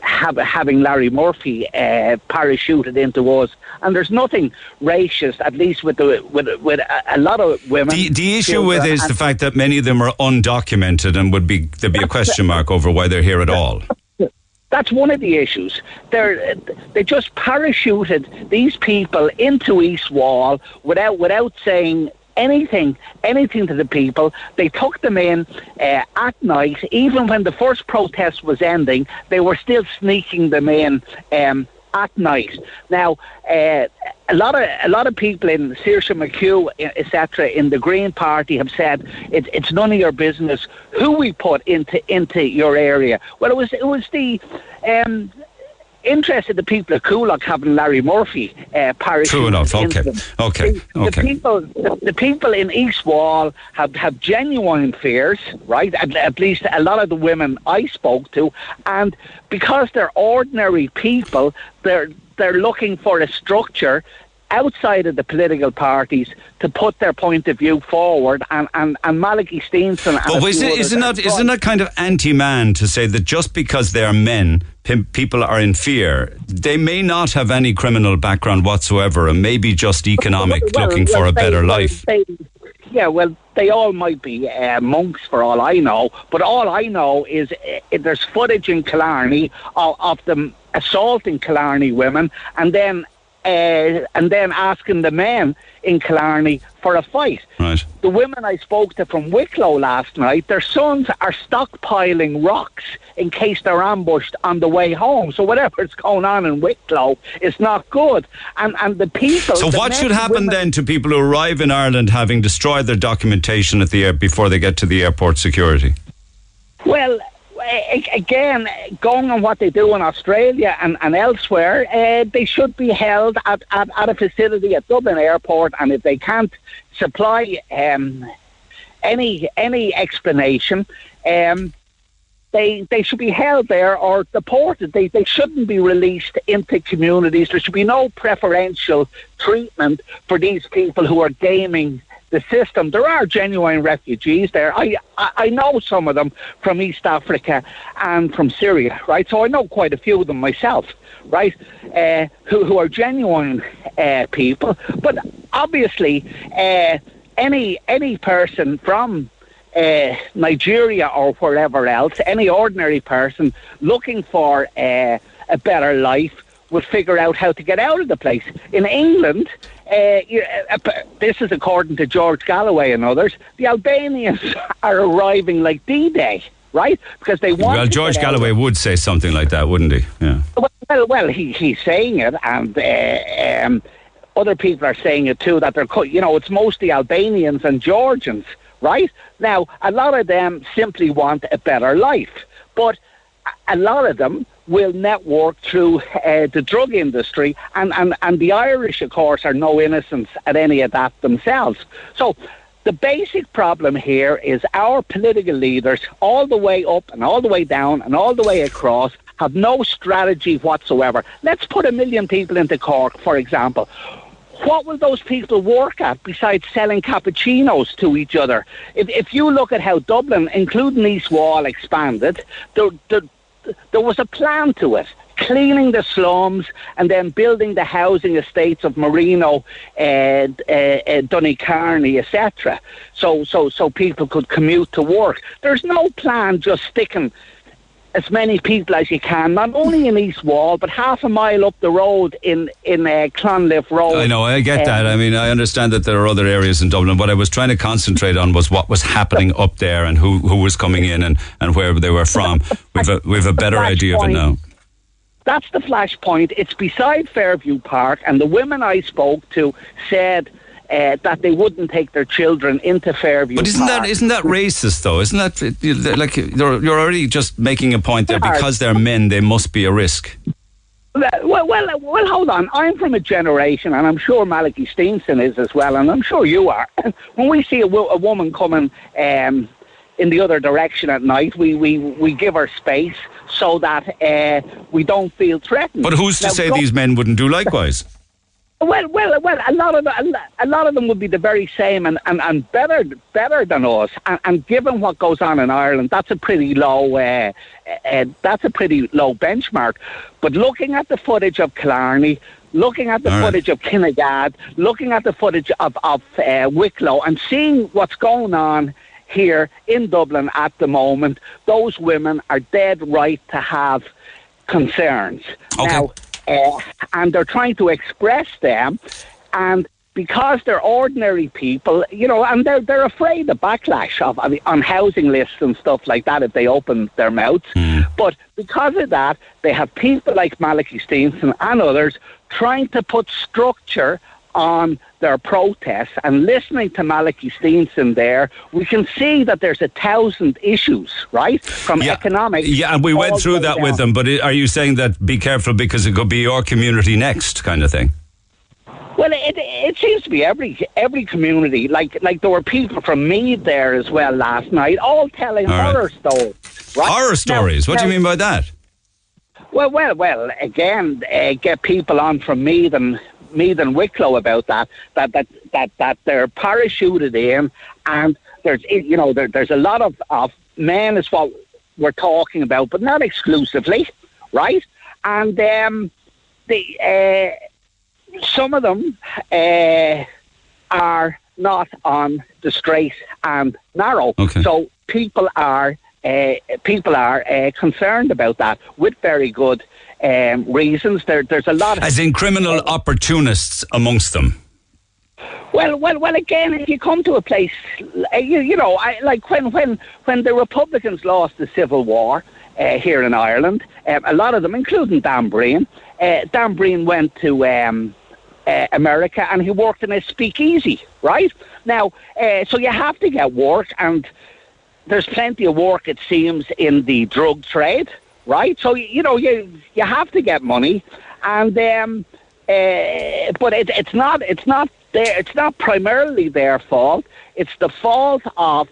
have, having Larry Murphy uh, parachuted into us, and there's nothing racist, at least with the with with a, a lot of women. The, the issue with is the fact that many of them are undocumented, and would be there'd be a question mark over why they're here at all. That's one of the issues. They're, they just parachuted these people into East Wall without without saying anything, anything to the people. They took them in uh, at night, even when the first protest was ending. They were still sneaking them in um, at night. Now, uh, a lot of a lot of people in Saoirse McHugh, etc., in the Green Party have said it, it's none of your business who we put into into your area. Well, it was it was the um, interested the people of Coolock having Larry Murphy uh, parish. True enough. Okay. Okay. The, okay. The people, the, the, people in East Wall have, have genuine fears, right? At, at, least a lot of the women I spoke to, and because they're ordinary people, they're they're looking for a structure outside of the political parties to put their point of view forward and, and, and Malachy Steenson But is it, isn't, that, isn't that kind of anti-man to say that just because they are men people are in fear. They may not have any criminal background whatsoever and maybe just economic, well, looking well, for a they, better well, life. They, yeah, well, they all might be uh, monks for all I know, but all I know is uh, there's footage in Killarney of, of them assaulting Killarney women and then uh, and then asking the men in Killarney for a fight. Right. The women I spoke to from Wicklow last night, their sons are stockpiling rocks in case they're ambushed on the way home. So whatever's going on in Wicklow is not good. And and the people. So the what should happen then to people who arrive in Ireland having destroyed their documentation at the air before they get to the airport security? Well, again, going on what they do in Australia and, and elsewhere, uh, they should be held at, at, at, a facility at Dublin Airport, and if they can't supply um, any any explanation, um, they they should be held there or deported. They they shouldn't be released into communities. There should be no preferential treatment for these people who are gaming the system. There are genuine refugees there. I, I, I know some of them from East Africa and from Syria, right? So I know quite a few of them myself, right? Uh, who who are genuine uh, people, but obviously uh, any any person from uh, Nigeria or wherever else, any ordinary person looking for uh, a better life would figure out how to get out of the place. In England, uh, uh, this is according to George Galloway and others, the Albanians are arriving like D-Day, right? Because they want. Well, George Galloway would say something like that, wouldn't he? Yeah. Well, well, he, he's saying it, and uh, um, other people are saying it too. That they're, you know, it's mostly Albanians and Georgians, right? Now, a lot of them simply want a better life, but a lot of them will network through uh, the drug industry, and, and, and the Irish, of course, are no innocents at any of that themselves. So the basic problem here is our political leaders, all the way up and all the way down and all the way across, have no strategy whatsoever. Let's put a million people into Cork, for example. What will those people work at besides selling cappuccinos to each other? If, if you look at how Dublin, including East Wall, expanded, the, the, there was a plan to it cleaning the slums and then building the housing estates of Marino, and uh, uh, etc. So, so, so people could commute to work. There's no plan just sticking as many people as you can, not only in East Wall, but half a mile up the road in in uh, Clonliffe Road. I know, I get um, that. I mean, I understand that there are other areas in Dublin. What I was trying to concentrate on was what was happening up there and who who was coming in and, and where they were from. We've a, we've a better idea point. of it now. That's the flashpoint. It's beside Fairview Park, and the women I spoke to said uh, that they wouldn't take their children into Fairview. But isn't Park. that isn't that racist though? Isn't that like you're, you're already just making a point there because they're men they must be a risk. Well, well, well, hold on. I'm from a generation, and I'm sure Malachy Steenson is as well, and I'm sure you are. when we see a, wo- a woman coming um, in the other direction at night, we, we, we give her space so that uh, we don't feel threatened. But who's to Now, say these men wouldn't do likewise? Well, well, well. A lot of the, a lot of them would be the very same and, and, and better better than us. And, and given what goes on in Ireland, that's a pretty low uh, uh, that's a pretty low benchmark. But looking at the footage of Killarney, looking at the All right. footage of Kinnegad, looking at the footage of of uh, Wicklow, and seeing what's going on here in Dublin at the moment, those women are dead right to have concerns. Okay. Now, uh, and they're trying to express them, and because they're ordinary people, you know, and they're they're afraid of backlash of I mean, on housing lists and stuff like that if they open their mouths. But because of that, they have people like Malachy Steenson and others trying to put structure on their protests and listening to Malachy Steenson there, we can see that there's a thousand issues, right? From economics. Yeah, and we went through that with them. But are you saying that be careful because it could be your community next, kind of thing? Well, it, it seems to be every every community. Like like there were people from Meath there as well last night, all telling All right. horror stories. Right? Horror Now- stories. what do you mean by that? Well, well, well. Again, uh, get people on from Meath and Meath and Wicklow about that. That that that that they're parachuted in, and there's you know there, there's a lot of of men is what we're talking about, but not exclusively, right? And um, the uh, some of them uh, are not on the straight and narrow. Okay. So people are uh, people are uh, concerned about that with very good um, reasons. There, there's a lot. Of, As in criminal opportunists amongst them. well, well, well. Again, if you come to a place, uh, you, you know, I, like when when when the Republicans lost the Civil War uh, here in Ireland, um, a lot of them, including Dan Breen, uh, Dan Breen went to. Um, uh, America, and he worked in a speakeasy, right? Now, uh, so you have to get work, and there's plenty of work, it seems, in the drug trade, right? So you know, you you have to get money, and um, uh, but it, it's not it's not their it's not primarily their fault. It's the fault of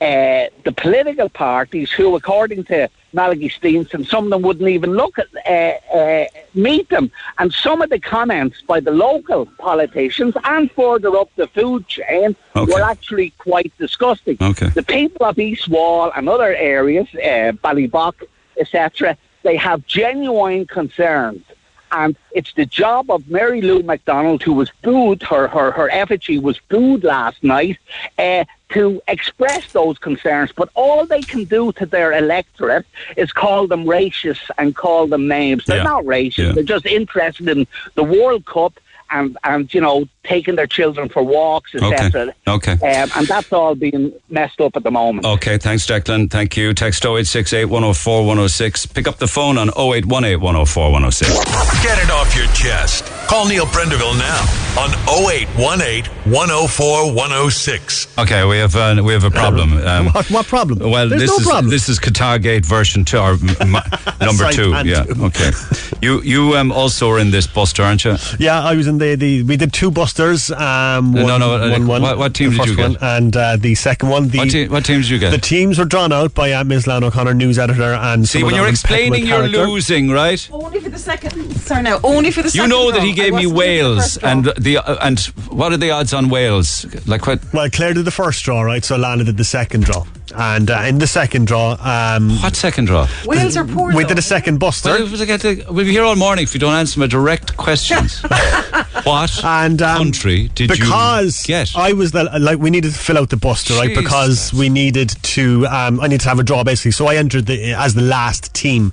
uh, the political parties who, according to Malachy Steenson, some of them wouldn't even look at uh, uh, meet them, and some of the comments by the local politicians and further up the food chain Okay. were actually quite disgusting. Okay. The people of East Wall and other areas, uh, Ballybough, etc., they have genuine concerns. And it's the job of Mary Lou McDonald, who was booed, her, her, her effigy was booed last night, uh, to express those concerns. But all they can do to their electorate is call them racist and call them names. They're Yeah. not racist. Yeah. They're just interested in the World Cup and, and you know, taking their children for walks, etc. Okay. Um, and that's all being messed up at the moment. Okay, thanks, Declan. Thank you. Text 0868 104 106. Pick up the phone on 0818 104 106. Get it off your chest. Call Neil Prendeville now on 0818 104 106. Okay, we have uh, we have a problem. Um, What, what problem? well, There's this no is problem. this is Qatargate version two or m- m- number two. Yeah. Okay. You you um, also are in this buster, aren't you? Yeah, I was in the, the we did two busters. Um, No, one, no, uh, one, one. what- what team the did you get? One, and uh, the second one, the What, te- what teams did you get? the teams were drawn out by uh, Ms. Lana O'Connor, news editor, and See, when you're explaining, you're character. losing, right? Only for the second. Sorry, now only for the You second. know that he I gave me wasn't here for the Wales, and the uh, and what are the odds on Wales? Like what? Well, Claire did the first draw, right? So Lana did the second draw, and uh, in the second draw, um, What second draw? Wales are poor. we though. did a second buster. Well, if I get to- we'll be here all morning if you don't answer my direct questions. what and um, country did because you get? I was the like we needed to fill out the buster right because we needed to um, I needed to have a draw basically so I entered the as the last team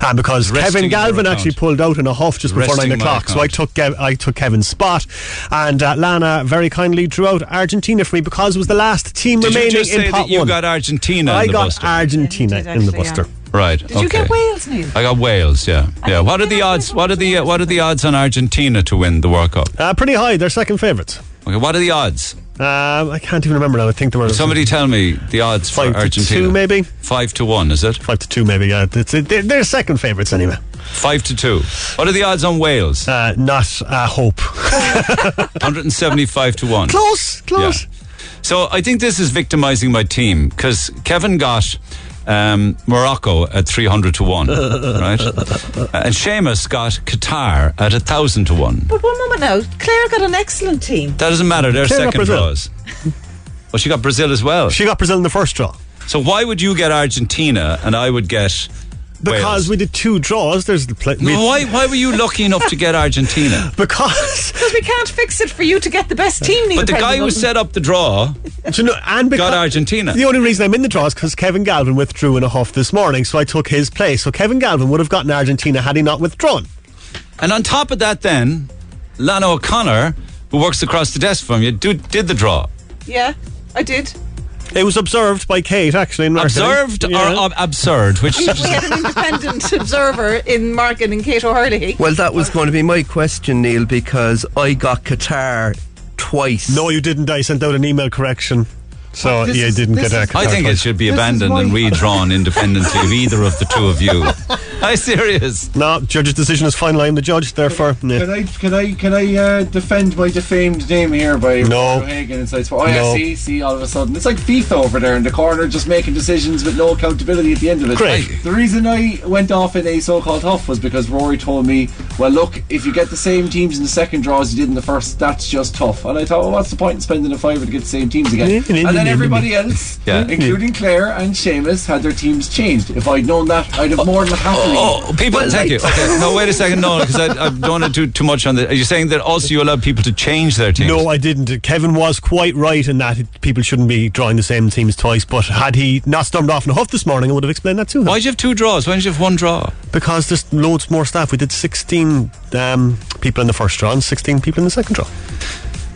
uh, because Resting Kevin Galvin actually pulled out in a huff just before Resting nine o'clock so I took Kev- I took Kevin's spot and uh, Lana very kindly drew out Argentina for me because it was the last team did you remaining just in say pot that you one. Got Argentina I in the got buster? Argentina You did in the actually, buster. yeah. right. Did you get Wales, Neil? I got Wales. Yeah, yeah. What are the odds? What are the uh, what are the odds on Argentina to win the World Cup? Uh, pretty high they're second favourites Okay, what are the odds? Um, I can't even remember now. I think there were Somebody tell me the odds for five to Argentina. two, maybe Five to one, is it? five to two, maybe. Yeah, it's, they're, they're second favourites anyway. Five to two. What are the odds on Wales? Uh, not uh, hope. 175 to one. close, close. Yeah. So I think this is victimizing my team because Kevin got um, Morocco at 300 to 1, right? And Seamus got Qatar at 1,000 to 1. But one moment now, Claire got an excellent team. That doesn't matter, they're Claire second draws. Well, she got Brazil as well. She got Brazil in the first draw. So why would you get Argentina and I would get Because Wales? we did two draws. There's the play. No, why, why were you lucky enough to get Argentina? Because Because we can't fix it for you to get the best team. Neil But the guy who set up the draw do you know, and because got Argentina. The only reason I'm in the draw is because Kevin Galvin withdrew in a huff this morning, so I took his place. So Kevin Galvin would have gotten Argentina had he not withdrawn. And on top of that, then, Lana O'Connor, who works across the desk from you, do, did the draw. Yeah, I did. It was observed by Kate actually. In marketing. Observed Yeah. or ob- absurd? Which We had an independent observer in Markin and Kate O'Hurley. Well, that was going to be my question, Neil, because I got Qatar twice. No, you didn't. I sent out an email correction, so This you is- didn't this get a. is- Qatar I think it should be abandoned and redrawn independently of either of the two of you. I'm serious. No, judge's decision is final. I'm the judge, therefore. Can yeah. I can I can I uh, defend my defamed name here by No. Hagen and Sites? Oh yeah, No. see, see, all of a sudden it's like FIFA over there in the corner, just making decisions with no accountability at the end of it. Great. The reason I went off in a so-called huff was because Rory told me, "Well, look, if you get the same teams in the second draw as you did in the first, that's just tough." And I thought, well, what's the point in spending a fiver to get the same teams again? And everybody else, Yeah. including Claire and Seamus, had their teams changed. If I'd known that, I'd have more than happily. Oh, people, thank you. Okay, no, wait a second. No, because I, I don't want to do too much on this. Are you saying that also you allow people to change their teams? No, I didn't. Kevin was quite right in that it, people shouldn't be drawing the same teams twice. But had he not stormed off in a huff this morning, I would have explained that to him. Why do you have two draws? Why don't you have one draw? Because there's loads more staff. We did 16 um, people in the first draw and 16 people in the second draw.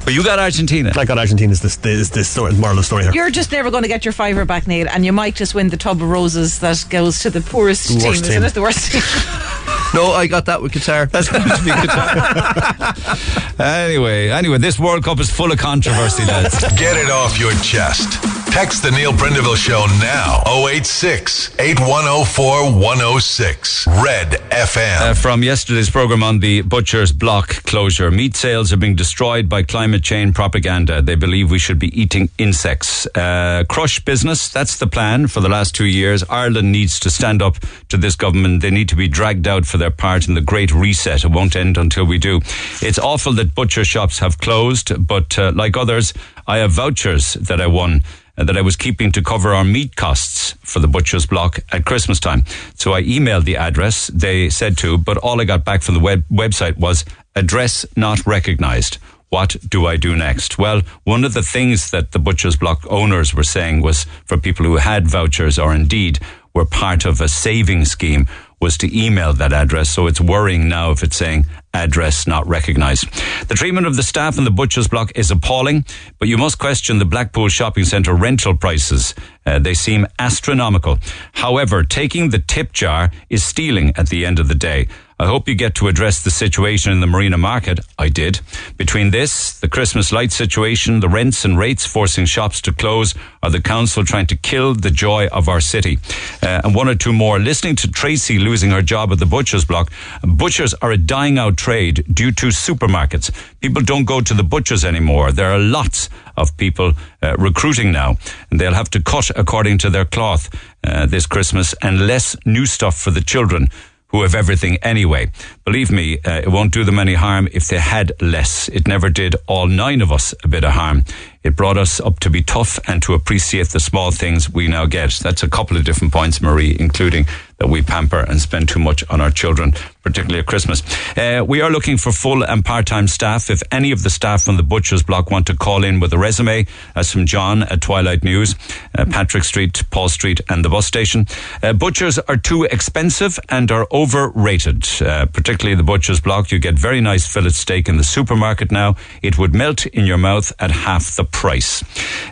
But you got Argentina. I got Argentina is this, is this story, moral of the story here. You're just never going to get your fiver back, Neil, and you might just win the tub of roses that goes to the poorest The team, worst isn't it? The worst team. No, I got that with Qatar. That's going to be Qatar. anyway, anyway, this World Cup is full of controversy, lads. Get it off your chest. Text the Neil Prendeville Show now. 086 8104 106. Red FM. Uh, from yesterday's program on the butcher's block closure, meat sales are being destroyed by climate change propaganda. They believe we should be eating insects. Uh, crush business, that's the plan for the last two years. Ireland needs to stand up to this government. They need to be dragged out for their part in the great reset. It won't end until we do. It's awful that butcher shops have closed, but uh, like others, I have vouchers that I won Uh, that I was keeping to cover our meat costs for the butcher's block at Christmas time. So I emailed the address they said to, but all I got back from the web- website was address not recognized. What do I do next? Well, one of the things that the butcher's block owners were saying was for people who had vouchers or indeed were part of a saving scheme was to email that address. So it's worrying now if it's saying address not recognized. The treatment of the staff in the butcher's block is appalling, but you must question the Blackpool shopping centre rental prices. Uh, they seem astronomical. However, taking the tip jar is stealing at the end of the day. I hope you get to address the situation in the marina market. I did. Between this, the Christmas light situation, the rents and rates forcing shops to close, are the council trying to kill the joy of our city. Uh, and one or two more. Listening to Tracy losing her job at the butcher's block, butchers are a dying out trade due to supermarkets. People don't go to the butchers anymore. There are lots of people uh, recruiting now, and they'll have to cut according to their cloth uh, this Christmas and less new stuff for the children who have everything anyway. Believe me, uh, it won't do them any harm if they had less. It never did all nine of us a bit of harm. It brought us up to be tough and to appreciate the small things we now get. That's a couple of different points, Marie, including that we pamper and spend too much on our children, particularly at Christmas. Uh, we are looking for full and part-time staff. If any of the staff from the Butcher's Block want to call in with a resume, as from John at Twilight News, uh, Patrick Street, Paul Street and the bus station. Uh, butchers are too expensive and are overrated, uh, particularly the Butcher's Block. You get very nice fillet steak in the supermarket now. It would melt in your mouth at half the price.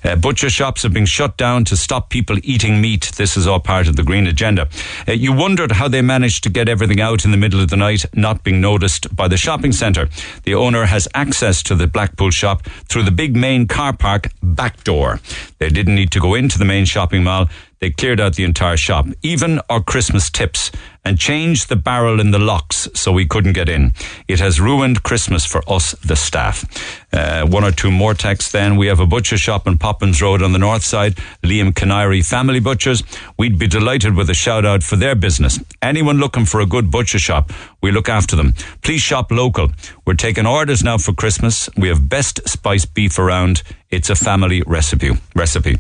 Uh, butcher shops have been shut down to stop people eating meat. This is all part of the green agenda. Uh, you wondered how they managed to get everything out in the middle middle of the night, not being noticed by the shopping centre. The owner has access to the Blackpool shop through the big main car park back door. They didn't need to go into the main shopping mall. They cleared out the entire shop, even our Christmas tips, and changed the barrel in the locks so we couldn't get in. It has ruined Christmas for us, the staff. Uh, one or two more texts then. We have a butcher shop on Popham's Road on the north side, Liam Canary Family Butchers. We'd be delighted with a shout out for their business. Anyone looking for a good butcher shop, we look after them. Please shop local. We're taking orders now for Christmas. We have best spiced beef around. It's a family recipe. Recipe.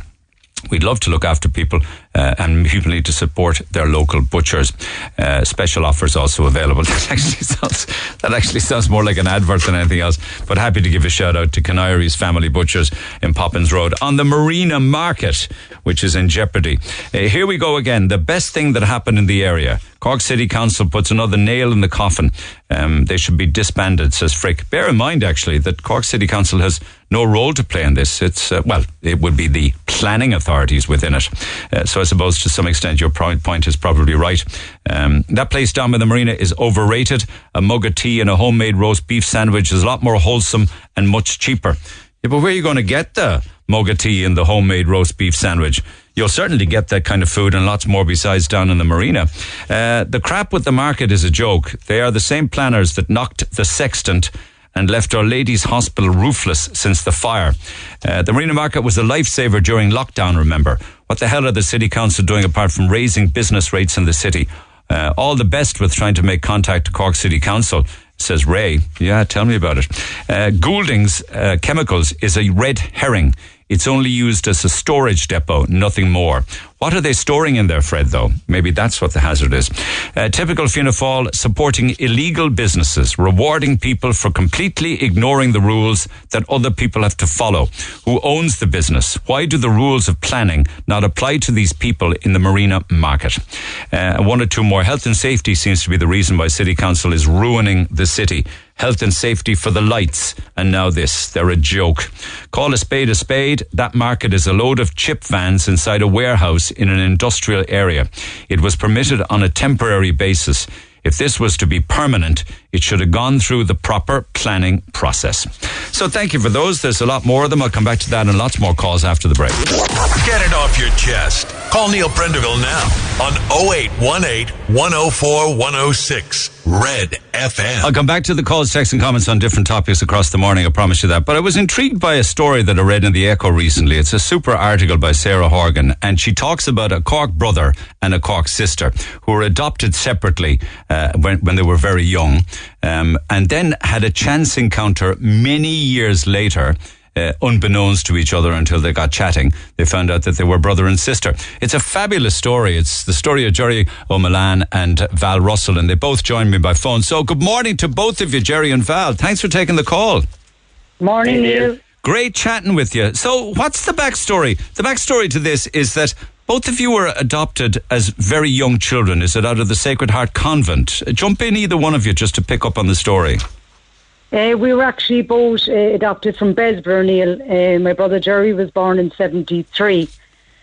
We'd love to look after people, uh, and need to support their local butchers. Uh, special offers also available. That actually sounds that actually sounds more like an advert than anything else. But happy to give a shout out to Canary's Family Butchers in Popham's Road on the Marina Market, which is in jeopardy. Uh, here we go again. The best thing that happened in the area. Cork City Council puts another nail in the coffin. Um, they should be disbanded, says Frick. Bear in mind, actually, that Cork City Council has no role to play in this. It's, uh, well, it would be the planning authorities within it. Uh, so I suppose to some extent your point is probably right. Um, that place down by the marina is overrated. A mug of tea and a homemade roast beef sandwich is a lot more wholesome and much cheaper. Yeah, but where are you going to get the mug of tea and the homemade roast beef sandwich? You'll certainly get that kind of food and lots more besides down in the marina. Uh, the crap with the market is a joke. They are the same planners that knocked the sextant and left Our Lady's Hospital roofless since the fire. Uh, the Marina Market was a lifesaver during lockdown, remember. What the hell are the City Council doing apart from raising business rates in the city? Uh, all the best with trying to make contact to Cork City Council says Ray. Yeah, tell me about it. Uh, Goulding's uh, Chemicals is a red herring. It's only used as a storage depot, nothing more. What are they storing in there, Fred, though? Maybe that's what the hazard is. Uh, typical Fianna Fáil supporting illegal businesses, rewarding people for completely ignoring the rules that other people have to follow. Who owns the business? Why do the rules of planning not apply to these people in the marina market? Uh, one or two more. Health and safety seems to be the reason why City Council is ruining the city health and safety for the lights, and now this. They're a joke. Call a spade a spade. That market is a load of chip vans inside a warehouse in an industrial area. It was permitted on a temporary basis. If this was to be permanent, it should have gone through the proper planning process. So thank you for those. There's a lot more of them. I'll come back to that and lots more calls after the break. Get it off your chest. Call Neil Prendeville now on 0818 104 106 Red FM. I'll come back to the calls, texts, and comments on different topics across the morning. I promise you that. But I was intrigued by a story that I read in the Echo recently. It's a super article by Sarah Horgan, and she talks about a Cork brother and a Cork sister who were adopted separately uh, when, when they were very young, um, and then had a chance encounter many years later uh, unbeknownst to each other until they got chatting, they found out that they were brother and sister. It's a fabulous story. It's the story of Jerry O'Malan and Val Russell, and they both joined me by phone. So, good morning to both of you, Jerry and Val. Thanks for taking the call. Morning, Neil. Great chatting with you. So, what's the backstory? The backstory to this is that both of you were adopted as very young children. Is it out of the Sacred Heart Convent? Jump in, either one of you, just to pick up on the story. Uh, we were actually both uh, adopted from Bessborough, Neil. Uh, my brother Jerry was born in 73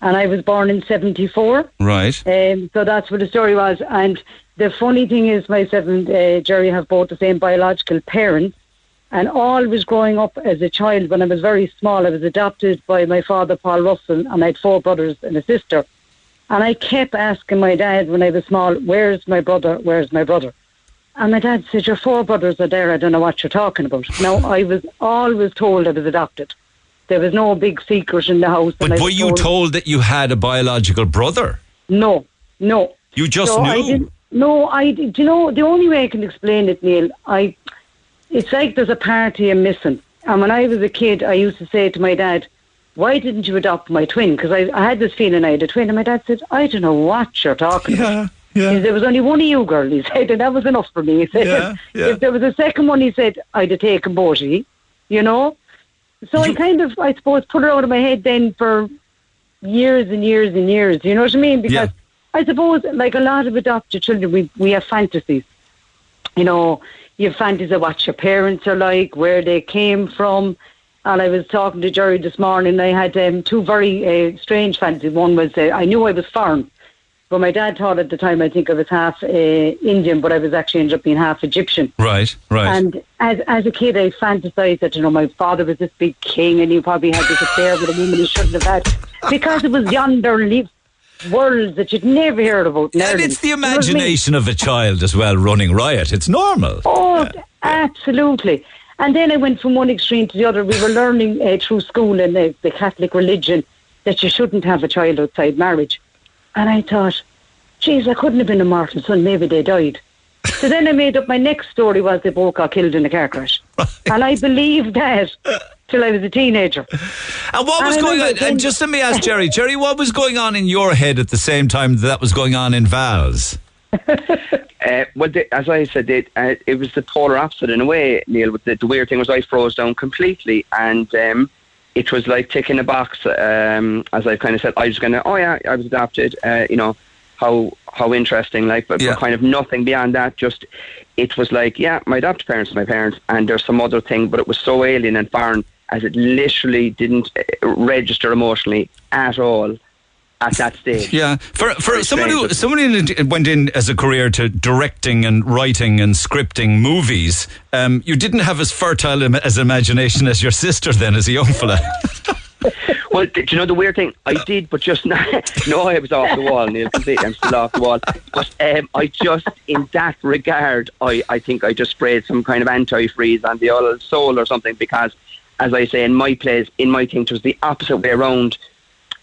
and I was born in 74. Right. Um, so that's what the story was. And the funny thing is, myself and uh, Jerry have both the same biological parents. And all was growing up as a child when I was very small. I was adopted by my father, Paul Russell, and I had four brothers and a sister. And I kept asking my dad when I was small, Where's my brother? Where's my brother? And my dad said, Your four brothers are there. I don't know what you're talking about. Now, I was always told I was adopted. There was no big secret in the house. But were you told that you had a biological brother? No, no. You just So I knew? didn't- no, I. Do you know the only way I can explain it, Neil? I. It's like there's a party I'm missing. And when I was a kid, I used to say to my dad, "Why didn't you adopt my twin?" Because I, I had this feeling I had a twin, and my dad said, "I don't know what you're talking about." Yeah. There was only one of you, girl. He said, and that was enough for me. He said, Yeah, yeah. if there was a second one, he said, I'd have taken both of you, you know. So I kind of, I suppose, put it out of my head then for years and years and years. You know what I mean? Because I suppose, like a lot of adopted children, we we have fantasies. You know, you have fantasies of what your parents are like, where they came from. And I was talking to Jerry this morning. I had um, two very uh, strange fantasies. One was uh, I knew I was foreign, But my dad thought at the time, I think I was half uh, Indian, but I was actually ended up being half Egyptian. Right, right. And as as a kid, I fantasized that you know my father was this big king, and he probably had this affair with a woman he shouldn't have had because it was yonder leaf worlds that you'd never heard about. And Ireland. it's the You know I mean? imagination of a child as well running riot. It's normal. Oh, absolutely. And then I went from one extreme to the other. We were learning uh, through school and the, the Catholic religion that you shouldn't have a child outside marriage. And I thought, geez, I couldn't have been a mortal son. Maybe they died. So then I made up my next story was they both got killed in a car crash. And I believed that till I was a teenager. And what I was going on? then- And just let me ask Jerry, Jerry, what was going on in your head at the same time that, that was going on in Val's? Uh, well, the, as I said, it, uh, it was the polar opposite in a way, Neil. With the, the weird thing was I froze down completely, and um, it was like ticking a box. Um, as I kind of said, I was going to, oh yeah, I was adopted. Uh, you know, how how interesting. Like, but, Yeah. but kind of nothing beyond that. Just it was like, yeah, my adopted parents are my parents, and there's some other thing, but it was so alien and foreign as it literally didn't uh, register emotionally at all at that stage. Yeah, for for someone who someone who went in as a career to directing and writing and scripting movies, um, you didn't have as fertile as imagination as your sister then, as a young fella. Well, do you know the weird thing? I did, but just not. no, I was off the wall, Neil. Completely, I'm still off the wall. But um, I just, in that regard, I, I think I just sprayed some kind of antifreeze on the old soul or something because, as I say, in my plays, in my thing, it was the opposite way around.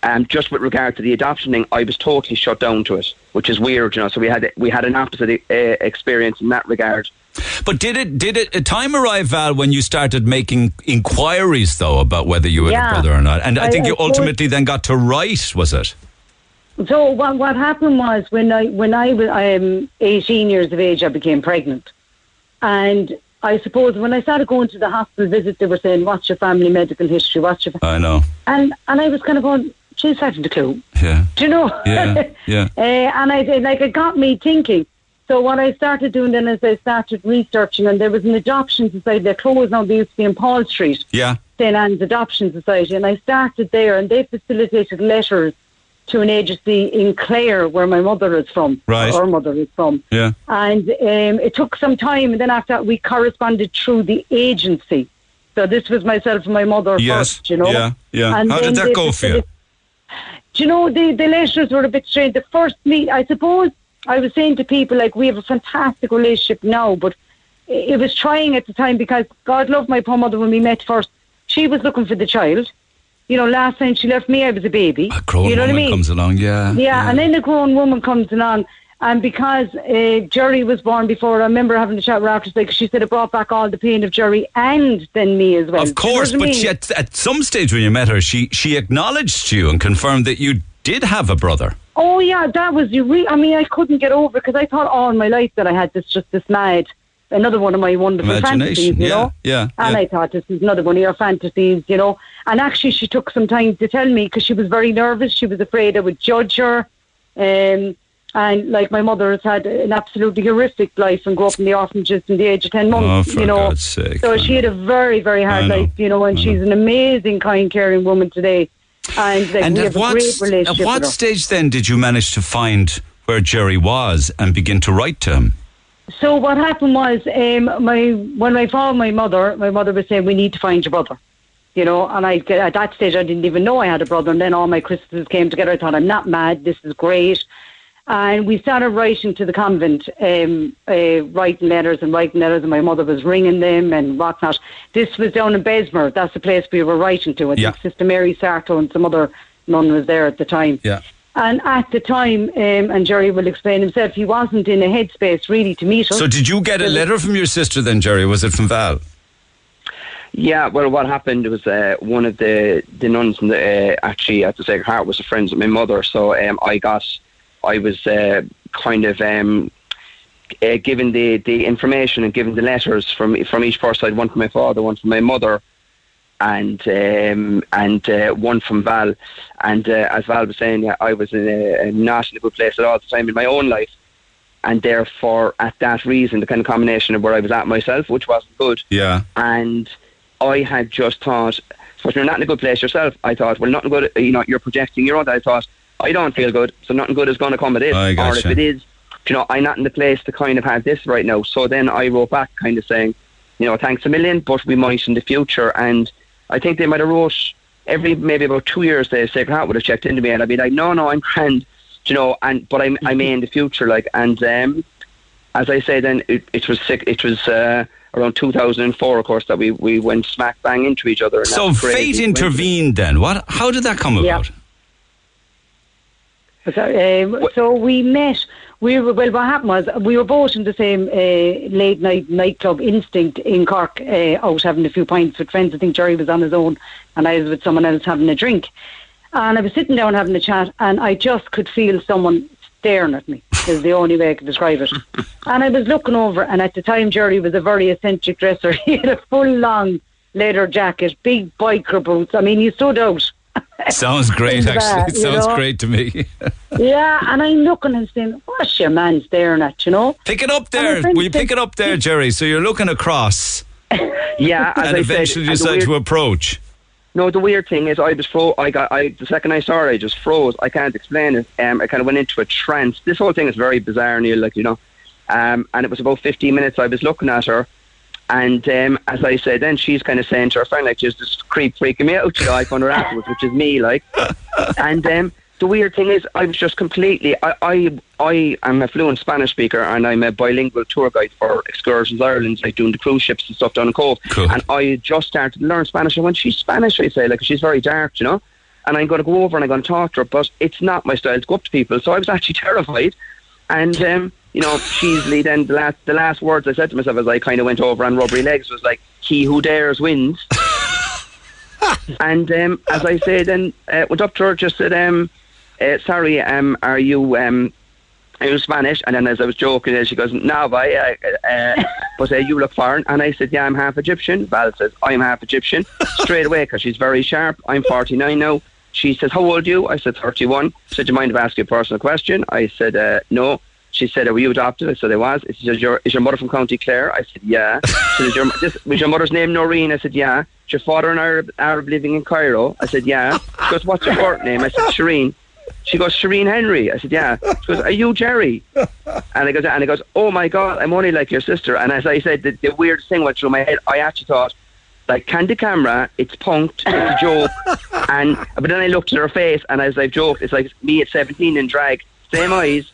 Um, just with regard to the adoption thing, I was totally shut down to it, which is weird, you know. So we had we had an opposite uh, experience in that regard. But did it did it a time arrive, Val, when you started making inquiries though about whether you had Yeah. a brother or not? And I, I- think I you suppose- ultimately then got to write, was it? So what what happened was when I when I was um, 18 years of age, I became pregnant, and I suppose when I started going to the hospital visit, they were saying, "What's your family medical history? What's your?" I know. And and I was kind of going, "Geez, I haven't clue." Yeah. Do you know? Yeah, yeah. uh, and I like it got me thinking. So what I started doing then is I started researching, and there was an adoption society. They're closed now. They used to be in Paul Street. Yeah. St Anne's Adoption Society, and I started there, and they facilitated letters to an agency in Clare, where my mother is from, Right. or mother is from. Yeah. And um, it took some time, and then after that, we corresponded through the agency. So this was myself and my mother Yes. first, you know. Yeah. Yeah. And How did that go for you? Do you know the the letters were a bit strange? The first meet, I suppose, I was saying to people like we have a fantastic relationship now, but it was trying at the time because God love my poor mother when we met first. She was looking for the child. You know, last time she left me, I was a baby. A grown you know woman what I mean? comes along. Yeah. Yeah, and then a grown woman comes along, and because uh, Jerry was born before, I remember having a chat with her after because she said it brought back all the pain of Jerry and then me as well. Of Do you know course, I but mean? at, at some stage when you met her, she she acknowledged you and confirmed that you did have a brother. Oh yeah, that was you. Re- I mean, I couldn't get over because I thought all my life that I had this just this mad, another one of my wonderful Imagination, fantasies, you yeah, know. yeah, And yeah. I thought this is another one of your fantasies, you know. And actually, she took some time to tell me because she was very nervous. She was afraid I would judge her, um, and like my mother has had an absolutely horrific life and grew up in the orphanages from the age of ten months, Oh, for you know. God's sake, so she had a very very hard life, you know, and she's an amazing, kind, caring woman today. And like and we at have a what, great relationship. at what stage then did you manage to find where Jerry was and begin to write to him? So what happened was, um, my when I found my mother, my mother was saying, "We need to find your brother," you know. And I at that stage I didn't even know I had a brother. And then all my Christmases came together. I thought, "I'm not mad. This is great." And we started writing to the convent, um, uh, writing letters and writing letters, and my mother was ringing them and whatnot. This was down in Besmer. That's the place we were writing to. I Yeah. think Sister Mary Sarto and some other nun was there at the time. Yeah. And at the time, um, and Jerry will explain himself, he wasn't in a headspace really to meet us. So did you get a letter from your sister then, Jerry? Was it from Val? Yeah, well, what happened was uh, one of the the nuns in the, uh, actually at the Sacred Heart was a friend of my mother, so um, I got, I was uh, kind of um, uh, given the, the information and given the letters from from each person. I had one from my father, one from my mother, and um, and uh, one from Val. And uh, as Val was saying, I was in a, not in a good place at all the time in my own life, and therefore, at that reason, the kind of combination of where I was at myself, which wasn't good Yeah. and I had just thought, if you're not in a good place yourself, I thought, well, not good, you know, you're projecting your own. I thought, I don't feel good, so nothing good is going to come of this. I or if it is, you know, I'm not in the place to kind of have this right now. So then I wrote back, kind of saying, you know, thanks a million, but we might in the future. And I think they might have wrote every maybe about two years. The Sacred Heart would have checked into me, and I'd be like, no, no, I'm grand, you know. And but I'm I may in the future, like, and um, as I say, then it, it was sick. It was. Uh, Around 2004, of course, that we, we went smack bang into each other. and So fate intervened then. What? How did that come Yeah. about? So, um, so we met. We were well. What happened was we were both in the same uh, late night nightclub Instinct in Cork, uh, out having a few pints with friends. I think Jerry was on his own, and I was with someone else having a drink. And I was sitting down having a chat, and I just could feel someone staring at me. Is the only way I could describe it. and I was looking over, and at the time Jerry was a very eccentric dresser. He had a full long leather jacket, big biker boots. I mean, he stood out. Sounds great, actually. It sounds know? great to me. Yeah, and I'm looking and saying, what's your man staring at, you know? pick it up there. Will you pick it up there, Jerry? So you're looking across Yeah, as and I eventually said, decide weird- to approach. No, the weird thing is, I just froze. I got. I the second I saw her, I just froze. I can't explain it. Um, I kind of went into a trance. This whole thing is very bizarre, Neil. Like you know, um, and it was about 15 minutes. I was looking at her, and um, as I said, then she's kind of saying to her friend, like, "Just this creep freaking me out." You know, I found her afterwards, which is me, like. and um, the weird thing is, I was just completely. I, I, I am a fluent Spanish speaker, and I'm a bilingual tour guide for Excursions Ireland, like doing the cruise ships and stuff down the Cobh. Cool. And I just started to learn Spanish. And when she's Spanish, I say, like, she's very dark, you know. And I'm going to go over and I'm going to talk to her, but it's not my style to go up to people. So I was actually terrified. And um, you know, cheesily, then the last the last words I said to myself as I kind of went over on rubbery legs was like, "He who dares wins." and um, as I say, then uh, went up to her, just said, um, uh, "Sorry, um, are you um, are you Spanish?" And then as I was joking, uh, she goes, "No, boy, uh, uh, but uh, you look foreign." And I said, "Yeah, I'm half Egyptian." Val says, "I'm half Egyptian." Straight away, because she's very sharp. I'm 49 now. She says, "How old are you?" I said, "31." She said, "Do you mind if I ask you a personal question?" I said, uh, "No." She said, "Were you adopted?" I said, "I was." She said, your, "Is your mother from County Clare?" I said, "Yeah." She said, your, this, "Was your mother's name Noreen?" I said, "Yeah." Is your father an Arab, Arab living in Cairo? I said, "Yeah." She goes, "What's your birth name?" I said, "Shireen." She goes, Shireen Henry. I said, yeah. She goes, are you Jerry? And I goes, and he goes, oh my God, I'm only like your sister. And as I said, the, the weirdest thing went through my head. I actually thought, like, candid camera, it's punked, it's a joke. and but then I looked at her face, and as I've joked, it's like me at 17 in drag, same eyes,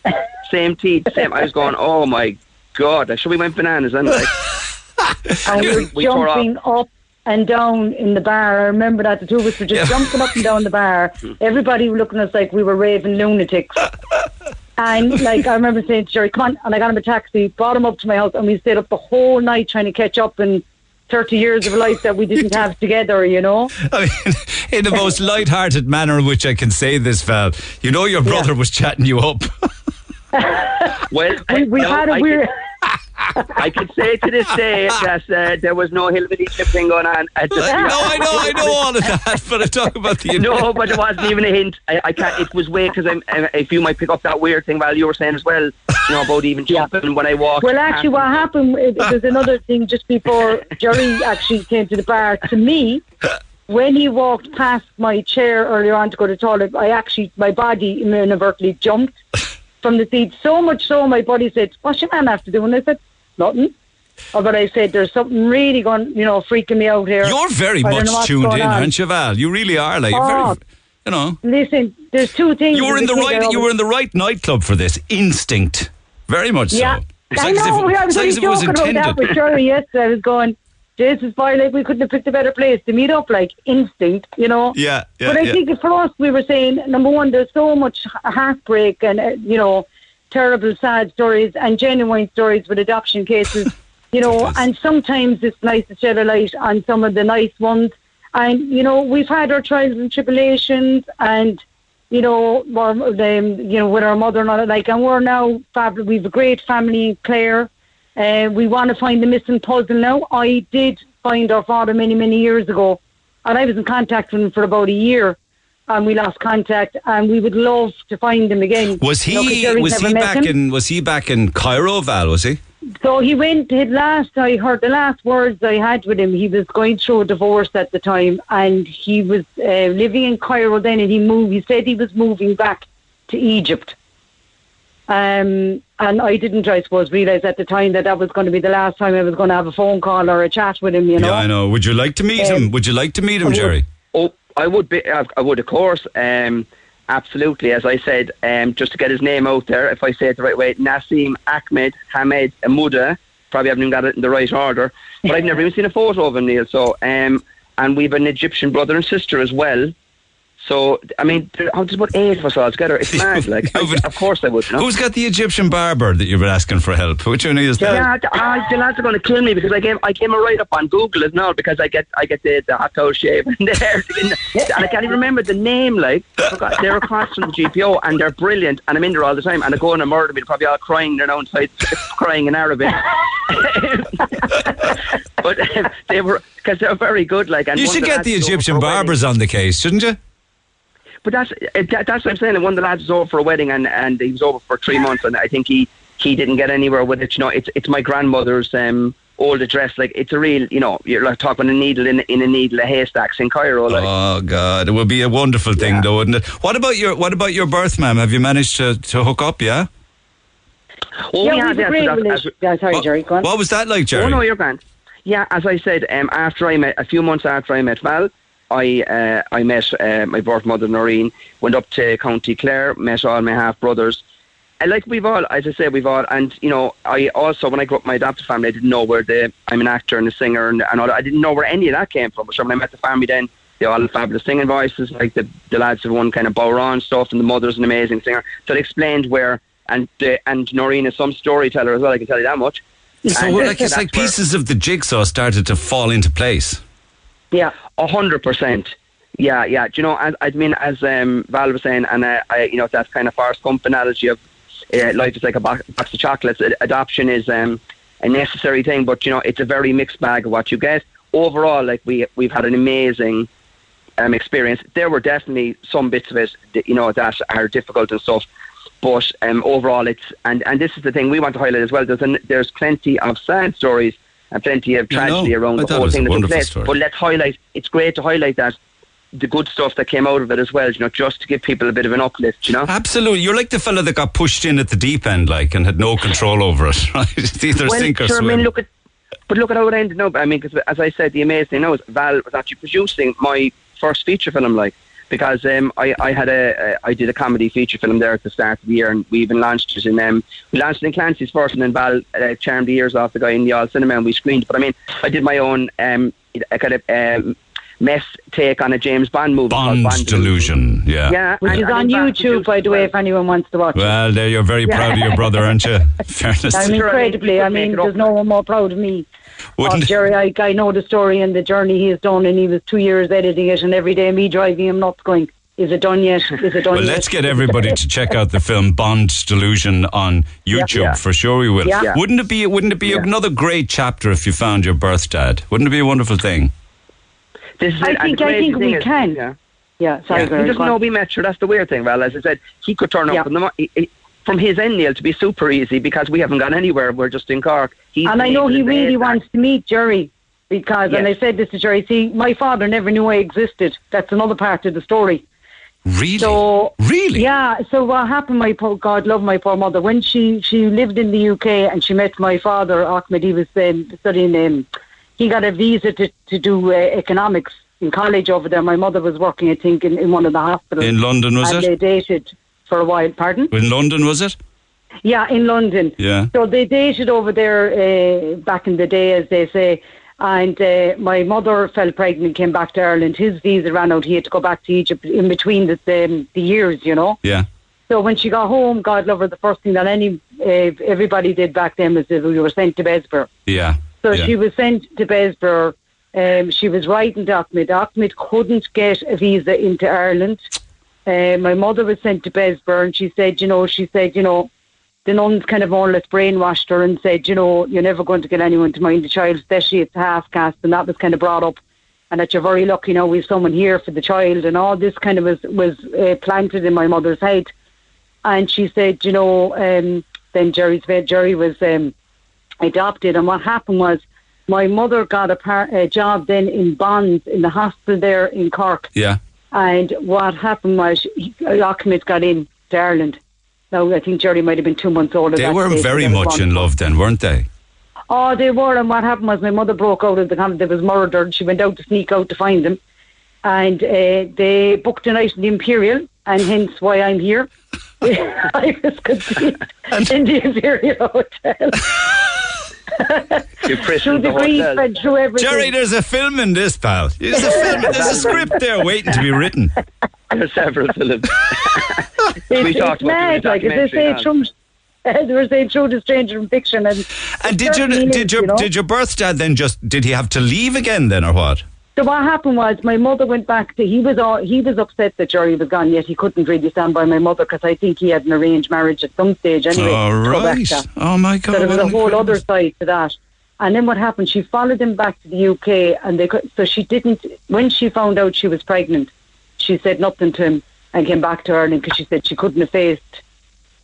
same teeth, same. I was going, oh my god! I should we went bananas, and like, and we, jumping up and down in the bar. I remember that the two of us were just yeah. jumping up and down the bar. Everybody were looking at us like we were raving lunatics. and like I remember saying to Jerry, "Come on!" And I got him a taxi, brought him up to my house, and we stayed up the whole night trying to catch up and 30 years of life that we didn't have together, you know? I mean, in the most light-hearted manner in which I can say this, Val, you know your brother yeah. was chatting you up. well, We, we no, had a I weird. I could say to this day that uh, there was no hillbilly thing going on. At the no, I know, I know all of that, but I talk about the no, but it wasn't even a hint. I, I can't. It was way because I'm. uh, If you might pick up that weird thing, while you were saying as well. You know about even jumping when I walked. Well, actually, what happened? It, there's another thing just before Jerry actually came to the bar. To me, when he walked past my chair earlier on to go to the toilet, I actually my body inadvertently jumped from the seat so much so my body said, "What's your man after doing?" I said, "Nothing." Oh, but I said, "There's something really going, you know, freaking me out here." You're very much tuned in, aren't you, Val? You really are. Like, Oh. very, you know, Listen, there's two things. you were in the right. You were in the right nightclub for this. Instinct, very much Yeah. so. It's I like as if- know. I was like really as if it was joking about that with Jerry yesterday. I was going, Jesus, boy, like we couldn't have picked a better place to meet up, like instinct, you know. Yeah, yeah, but I yeah. think for us, we were saying number one, there's so much heartbreak and uh, you know, terrible, sad stories and genuine stories with adoption cases, you know. and sometimes it's nice to shed a light on some of the nice ones. And you know, we've had our trials and tribulations, and you know, our, um, you know, with our mother and all that, like, and we're now fab- we've a great family in Clare. Uh, we want to find the missing puzzle now. I did find our father many, many years ago, and I was in contact with him for about a year, and we lost contact, and we would love to find him again. Was You know, he? Was he back him. in? Was he back in Cairo, Val? Was he? So he went. His last I heard the last words I had with him. He was going through a divorce at the time, and he was uh, living in Cairo then. And he moved. He said he was moving back to Egypt. Um, and I didn't, I suppose, realise at the time that that was going to be the last time I was going to have a phone call or a chat with him. You know. Yeah, I know. Would you like to meet Um, him? Would you like to meet him, I would. Jerry? Oh, I would be. I I would, of course. Um, absolutely. As I said, um, just to get his name out there, if I say it the right way, Nassim Ahmed Hamed Amuda. Probably haven't even got it in the right order, but I've never even seen a photo of him, Neil. So, um, and we've an Egyptian brother and sister as well. So, I mean, oh, there's about eight of us all together. It's mad. Like, I, of course I would. You know? Who's got the Egyptian barber that you've been asking for help? Which one is that? Yeah, the, uh, the lads are going to kill me because I came I came right up on Google as now because I get I get the, the hot towel shave and the hair and I can't even remember the name. Like I forgot, they're across from the GPO and they're brilliant and I'm in there all the time and they go and murder me. They're probably all crying. They're now inside crying in Arabic. but um, they were because they're very good. Like and You should get the Egyptian for a wedding. barbers on the case, shouldn't you? But that's uh, that, that's what I'm saying. And one of the lads was over for a wedding, and, and he was over for three months, and I think he he didn't get anywhere with it. You know, it's it's my grandmother's um, old address. Like it's a real, you know, you're like talking a needle in in a needle, a haystacks in Cairo. Like. Oh God, it would be a wonderful thing, though, wouldn't it? What about your What about your birth, ma'am? Have you managed to, to hook up? Yeah. Oh, yeah, we we've had, a yeah, great so that- relationship. Yeah, sorry, What- Jerry, go on. What was that like, Jerry? Oh no, you're grand. Yeah, as I said, um, after I met a few months after I met Val, I uh, I met uh, my birth mother Noreen. Went up to County Clare, met all my half brothers. And like we've all, as I say, we've all, and you know, I also when I grew up in my adopted family, I didn't know where the I'm an actor and a singer and, and all. I didn't know where any of that came from. So when I met the family, then they all had fabulous singing voices, like the the lads have won kind of Bowron stuff, and the mother's an amazing singer. So it explained where, and the, and Noreen is some storyteller as well. I can tell you that much. So And, well, uh, like it's like where- pieces of the jigsaw started to fall into place. Yeah. A hundred percent. Yeah, yeah. Do you know? As, I mean, as um, Val was saying, and uh, I, you know, that kind of Forrest Gump analogy of uh, life is like a box, box of chocolates. Adoption is um, a necessary thing, but you know, it's a very mixed bag of what you get. Overall, like we we've had an amazing um, experience. There were definitely some bits of it, that, you know, that are difficult and stuff. But um, overall, it's and, and this is the thing we want to highlight as well. There's an, there's plenty of sad stories and plenty of I tragedy around I the whole thing that took place. story. But let's highlight. It's great to highlight that the good stuff that came out of it as well. You know, just to give people a bit of an uplift. You know. Absolutely, you're like the fella that got pushed in at the deep end, like, and had no control over it. Right? It's either well, sink or sure, I swim. mean, look at, but look at how it ended up. I mean, because as I said, the amazing thing now is Val was actually producing my first feature film, like because um, I, I had a, a I did a comedy feature film there at the start of the year, and we even launched it in um, we launched it in Clancy's first, and then Val uh, charmed the ears off the guy in the all cinema, and we screened. But I mean, I did my own um, a kind of um, mess take on a James Bond movie Bond Bond delusion. Yeah. Yeah, Which and- is on YouTube, by the way, if anyone wants to watch it. Well, there you're very proud of your brother, aren't you? Fairness. I'm incredibly. I mean, there's no one more proud of me. Wouldn't- of Jerry, I, I know the story and the journey he has done, and he was two years editing it, and every day me driving him nuts, going, "Is it done yet? Is it done Well, yet?" let's get everybody to check out the film Bond Delusion on YouTube Yeah. for sure. We will. Yeah. Yeah. Wouldn't it be? Wouldn't it be another great chapter if you found your birth dad? Wouldn't it be a wonderful thing? This is I it, think I think we is- can. Yeah. Yeah, sorry, Yeah, he doesn't know we met you. That's the weird thing. Well, as I said, he could turn up Yeah. from, the, mo- he, he- from his end, Neil, to be super easy because we haven't gone anywhere. We're just in Cork. He's and I know he really say that. wants to meet Jerry because, and I said this to Jerry. See, my father never knew I existed. That's another part of the story. Really? So really? Yeah. So what happened? My poor God, love my poor mother. When she she lived in the UK and she met my father Ahmed, he was um, studying. Um, he got a visa to to do uh, economics in college over there. My mother was working, I think, in, in one of the hospitals In London, was and it? they dated for a while. Pardon? In London, was it? Yeah, in London. Yeah. So they dated over there uh, back in the day, as they say. And uh, my mother fell pregnant, came back to Ireland. His visa ran out. He had to go back to Egypt in between the the, the years, you know. Yeah. So when she got home, God love her, the first thing that any uh, everybody did back then was that we were sent to Bessborough. Yeah. So yeah. she was sent to Bessborough. Um, she was writing to Ahmed. Ahmed couldn't get a visa into Ireland. Uh, my mother was sent to Bessborough, and she said, you know, she said, you know, the nuns kind of more brainwashed her and said, you know, you're never going to get anyone to mind the child, especially it's half caste, and that was kind of brought up, and that you're very lucky now we've someone here for the child, and all this kind of was was uh, planted in my mother's head, and she said, you know, um, then Jerry's Jerry was um, adopted, and what happened was my mother got a, par- a job then in Bons in the hospital there in Cork. Yeah. And what happened was Ahmed got in to Ireland. Now, I think Jerry might have been two months older. They were very much in love then, weren't they? Oh, they were, and what happened was my mother broke out of the convent. They was murdered. She went out to sneak out to find them, and uh, they booked a night in the Imperial, and hence why I'm here. I was conceived in the Imperial Hotel. You through christened the the grief hotel. and through everything. Jerry, there's a film in this, pal. There's a film. There's a script there waiting to be written. There's several films. it's, we it's talked about mad, doing a like as they say, documentary true, as they were saying, true to stranger in fiction. And, And did it your did your you know. did your birth dad then just did he have to leave again then or what? So what happened was my mother went back to he was all, he was upset that Jerry was gone yet he couldn't really stand by my mother because I think he had an arranged marriage at some stage anyway. All to go back right. to. Oh my God. So there was a whole other side to that. And then what happened? She followed him back to the UK, and they could, so she didn't. When she found out she was pregnant, she said nothing to him and came back to Ireland because she said she couldn't have faced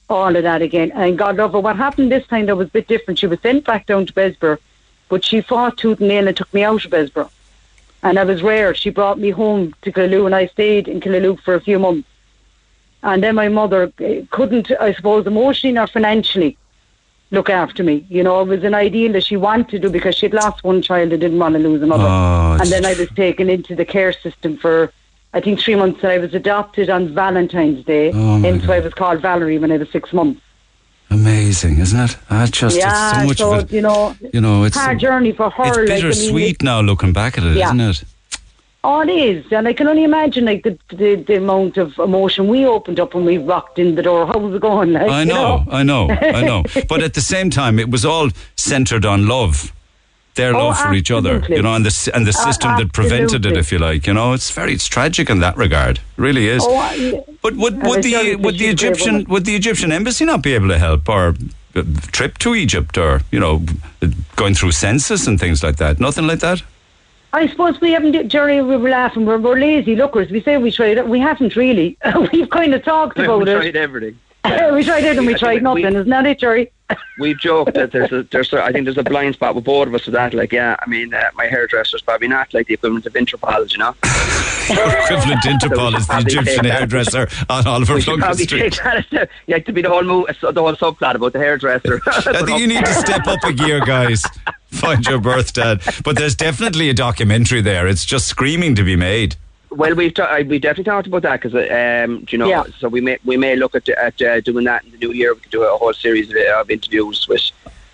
all of that again. And God love her. What happened this time that was a bit different. She was sent back down to Bessborough, but she fought tooth and nail and took me out of Bessborough. And I was rare. She brought me home to Killaloe, and I stayed in Killaloe for a few months. And then my mother eh, couldn't, I suppose, emotionally or financially look after me. You know, it was an ideal that she wanted to do because she'd lost one child and didn't want to lose another. Oh, and then I was taken into the care system for, I think, three months. And I was adopted on Valentine's Day. Oh, hence why I was called Valerie when I was six months. Amazing, isn't it? I just yeah, it's so much so, of it. you know, You know, it's hard journey for her. it's like, I mean, bittersweet now looking back at it, Yeah. not it? Oh, it is, and I can only imagine like the, the the amount of emotion we opened up when we rocked in the door. How was it going? Like, I you know, I know, I know. But at the same time, it was all centered on love. Their Oh, love for each other, you know, and the and the Uh, system that prevented it, if you like, you know, it's very it's tragic in that regard, it really is. Oh, I- But would, would the would the she's a great Egyptian would the Egyptian embassy not be able to help or uh, trip to Egypt or you know going through census and things like that? Nothing like that. I suppose we haven't, Jerry, we were laughing, we're, we're lazy lookers. We say we tried it, we haven't really. We've kind of talked about it. we about tried it. everything. we tried it and we tried think we- nothing, isn't that it, Jerry? We've joked that there's a, there's a, I think there's a blind spot with both of us with that. Like, yeah, I mean, uh, my hairdresser's probably not like the equivalent of Interpol, you know. Equivalent to Interpol is the Egyptian hairdresser on Oliver We should Plunkett probably Street. take that as the, yeah, to be the whole move, the whole subplot about the hairdresser. I think you need to step up a gear, guys. Find your birth dad. But there's definitely a documentary there. It's just screaming to be made. Well, we've ta- we definitely talked about that because um, you know, Yeah. so we may we may look at at uh, doing that in the new year. We could do a whole series of, of interviews with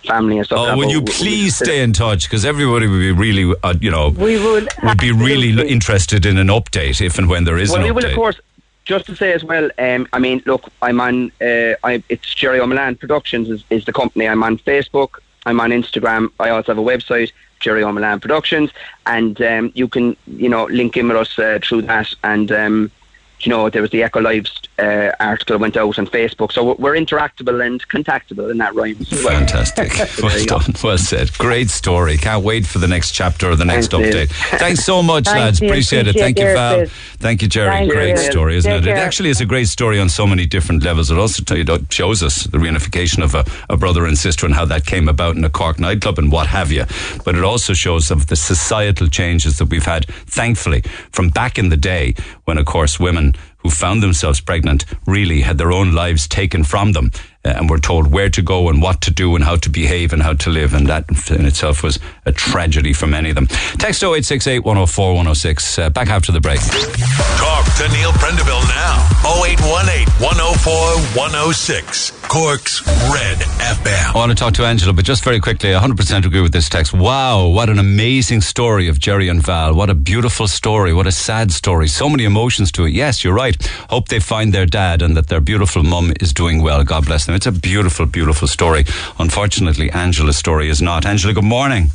family and stuff. Oh, like will you we- we- please stay in touch? Because everybody would be really, uh, you know, We would. would be really absolutely. interested in an update if and when there is one? Well, an we update. will, of course. Just to say as well, um, I mean, look, I'm on. Uh, I, it's Jerry O'Malan Productions is, is the company. I'm on Facebook. I'm on Instagram. I also have a website, Jerry O'Malan Productions, and um, you can, you know, link in with us uh, through that. And um, you know, there was the Echo Lives uh, article went out on Facebook, so we're interactable and contactable in that rhymes. as well. Fantastic. Well you go. done. Well said. Great story. Can't wait for the next chapter or the next Thanks, Neil. update. Thanks so much, Thanks, lads. Neil. Appreciate it. Thank you, Val. bit. Thank you, Jerry. Thank great you. story, isn't Take it? It actually is a great story on so many different levels. It also tell you, it shows us the reunification of a, a brother and sister and how that came about in a Cork nightclub and what have you. But it also shows of the societal changes that we've had, thankfully, from back in the day when, of course, women who found themselves pregnant really had their own lives taken from them uh, and were told where to go and what to do and how to behave and how to live. And that in itself was a tragedy for many of them. Text 0868 104 106. Uh, back after the break. Talk to Neil Prendeville now. 0818 104 106. Cork's Red FM. I want to talk to Angela, but just very quickly, I 100% agree with this text. Wow, what an amazing story of Jerry and Val. What a beautiful story. What a sad story. So many emotions to it. Yes, you're right. Hope they find their dad and that their beautiful mum is doing well. God bless them. It's a beautiful, beautiful story. Unfortunately, Angela's story is not. Angela, good morning.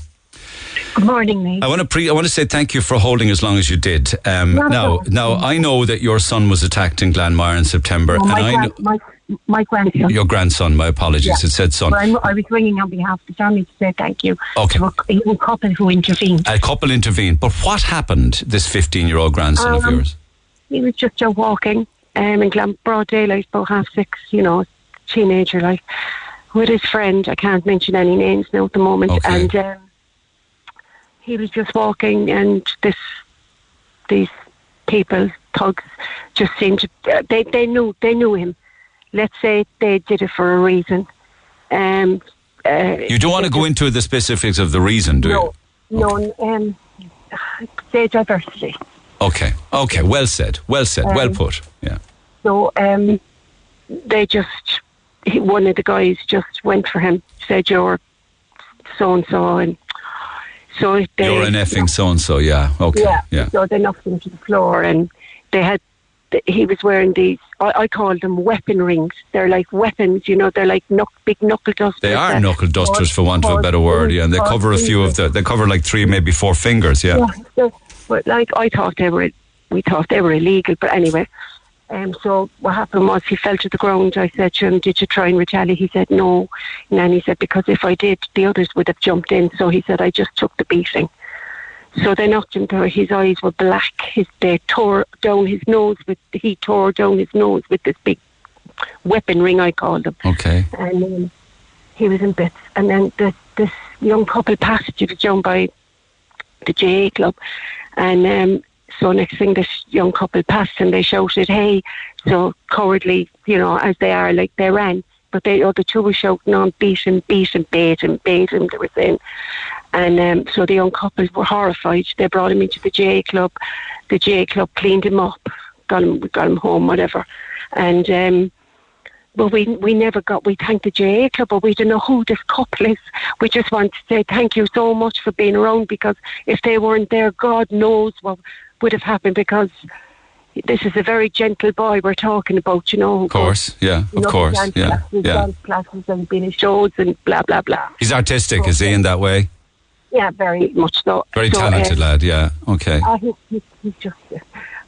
Good morning, Nate. I want to pre- I want to say thank you for holding as long as you did. Um, now, now I know that your son was attacked in Glanmire in September, Well, and my, I know grand, my, my grandson. your grandson. My apologies, Yeah. it said son. But I'm, was ringing on behalf of the family to say thank you Okay. to a, a couple who intervened. A couple intervened, but what happened? This fifteen-year-old grandson of Um, yours. He was just out walking um, in Glam- broad daylight, about half six, you know, teenager like, with his friend. I can't mention any names now at the moment. Okay. And um, he was just walking, and this these people, thugs, just seemed to. Uh, they they knew they knew him, let's say they did it for a reason. Um, uh, You don't want to go into the specifics of the reason, do you? no, no, um, say diversity. Okay. Okay. Well said. Well said. well Um, put. Yeah. So um, they just, he, one of the guys just went for him, said you're so and so, and so they. You're an effing so and so. Yeah. Okay. Yeah. Yeah. So they knocked him to the floor, and they had. He was wearing these. I, I call them weapon rings. They're like weapons, you know. They're like knuck, big knuckle dusters. They are knuckle dusters, for want of a better word. Yeah, and they cover a few of the. They cover like three, maybe four fingers. Yeah. Yeah, so, but like I thought they were, we thought they were illegal. But anyway, um, so what happened was he fell to the ground. I said to him, "Did you try and retaliate?" He said, "No." And then he said, "Because if I did, the others would have jumped in." So he said, "I just took the beating." So they knocked him to his eyes were black. His they tore down his nose with he tore down his nose with this big weapon ring I called them. Okay. And um, he was in bits. And then this this young couple passed. Was down by the JA club, and um, so next thing this young couple passed and they shouted, "Hey!" So cowardly, you know, as they are, like they ran. But they other two were shouting on, beat him, beat him, bait him, bait him. They were saying, and um, so the young couple were horrified. They brought him into the JA club. The JA club cleaned him up, got him, got him home, whatever. And um, but we we never got. We thanked the JA club, but we don't know who this couple is. We just want to say thank you so much for being around because if they weren't there, God knows what would have happened. Because this is a very gentle boy we're talking about, you know. Of course. Yeah. Of course. Yeah. classes, Yeah. dance classes and been in shows and blah blah blah. He's artistic, is he? In that way. Yeah, very much so. Very So, talented um, lad. Yeah. Okay. Ah, he's, he's, he's just,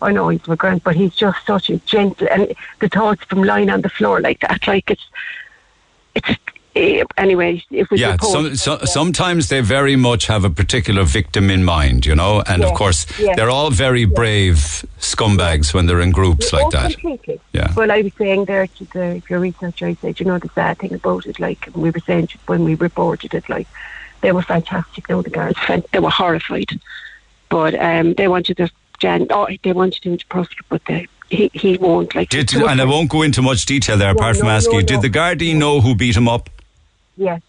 I know he's my grand, but he's just such a gentle, and the thoughts from lying on the floor like that, like it's, it's, eh, anyway, it was Yeah, some, so, sometimes they very much have a particular victim in mind, you know, and of course yes. they're all very brave scumbags when they're in groups like Oh, that. Completely. Yeah. Well, I was saying there to the, your researcher, I said, you know, the sad thing about it, like we were saying when we reported it, like they were fantastic. No, the guards—they were horrified, but um, they wanted the Jan, oh, they wanted him to prosecute, but they, he he won't. Like, Did, and I won't go into much detail there, apart No, from asking no, you, did no. the Gardaí know who beat him up? Yes.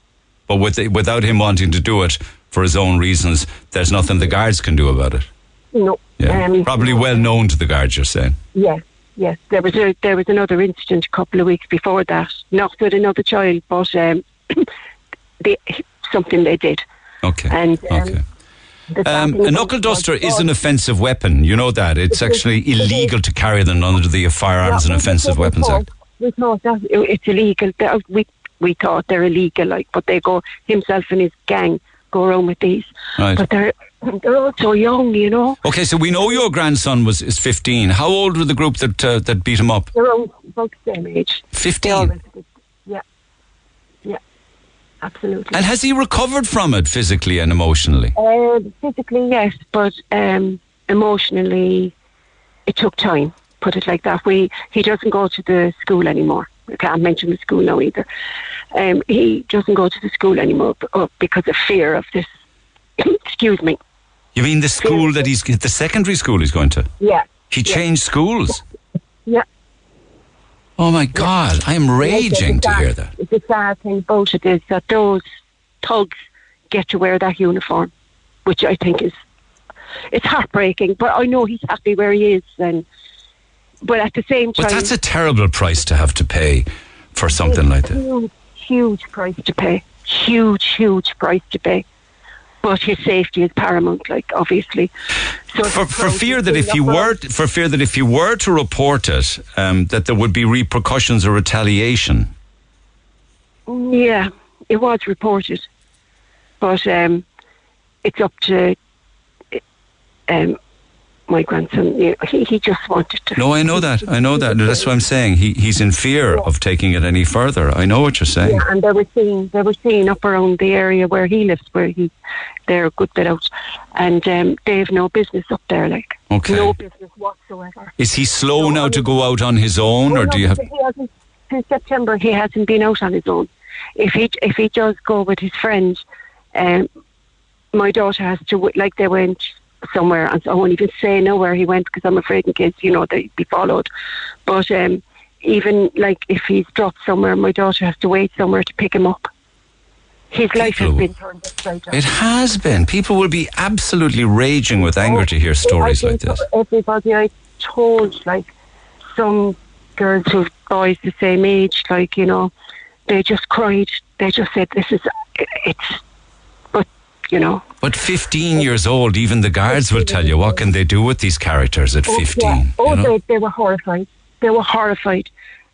But with, without him wanting to do it for his own reasons, there's nothing the guards can do about it. No. Yeah. Um, Probably well known to the guards, you're saying. Yes, yes. There was a, there was another incident a couple of weeks before that, not with another child, but um, they, something they did. Okay. And um, okay. Um, a knuckle duster is an offensive weapon. You know that. It's actually illegal to carry them under the Firearms Yeah, and Offensive Weapons Act. We thought that it- it's illegal. We we thought they're illegal, like, but they go himself and his gang go around with these. Right. But they're they're all so young, you know. Okay, so we know your grandson was is 15. How old were the group that uh, that beat him up? They're all about the same age. 15. Absolutely. And has he recovered from it physically and emotionally? Uh, physically, yes, but um, emotionally, it took time. Put it like that. We he doesn't go to the school anymore. I can't mention the school now either. Um, he doesn't go to the school anymore uh, because of fear of this. excuse me. You mean the school that he's the secondary school he's going to? Yeah. He Yeah. changed schools. Oh my God, I am raging to hear that. The sad thing about it is that those thugs get to wear that uniform, which I think is it's heartbreaking. But I know he's happy where he is, and but at the same time, But that's a terrible price to have to pay for something like that. Huge, huge price to pay. Huge, huge price to pay. But his safety is paramount, like obviously. So For, for fear that if you were for fear that if you were to report it, um, that there would be repercussions or retaliation. Yeah, it was reported, but um, it's up to um, my grandson. You know, he he just wanted to. No, I know that. I know that. That's what I'm saying. He he's in fear of taking it any further. I know what you're saying. Yeah, and they were seeing they were seeing up around the area where he lives, where he they're a good bit out, and um, they have no business up there, like Okay. no business whatsoever. Is he slow now to go out on his own, or no, do you have? because He hasn't, since September, he hasn't been out on his own. If he if he does go with his friends, um, my daughter has to like they went somewhere, and so I won't even say now where he went because I'm afraid in case you know they'd be followed. But um, even like if he's dropped somewhere, my daughter has to wait somewhere to pick him up. His life has been turned upside down. It has been. People will be absolutely raging with anger to hear stories like this. Everybody I told, like some girls who've boys the same age, like you know, they just cried. They just said, "This is it's," you know, But 15 years old, even the guards will tell you what can they do with these characters at 15. Oh, yeah. Oh, you know? they, they were horrified. They were horrified,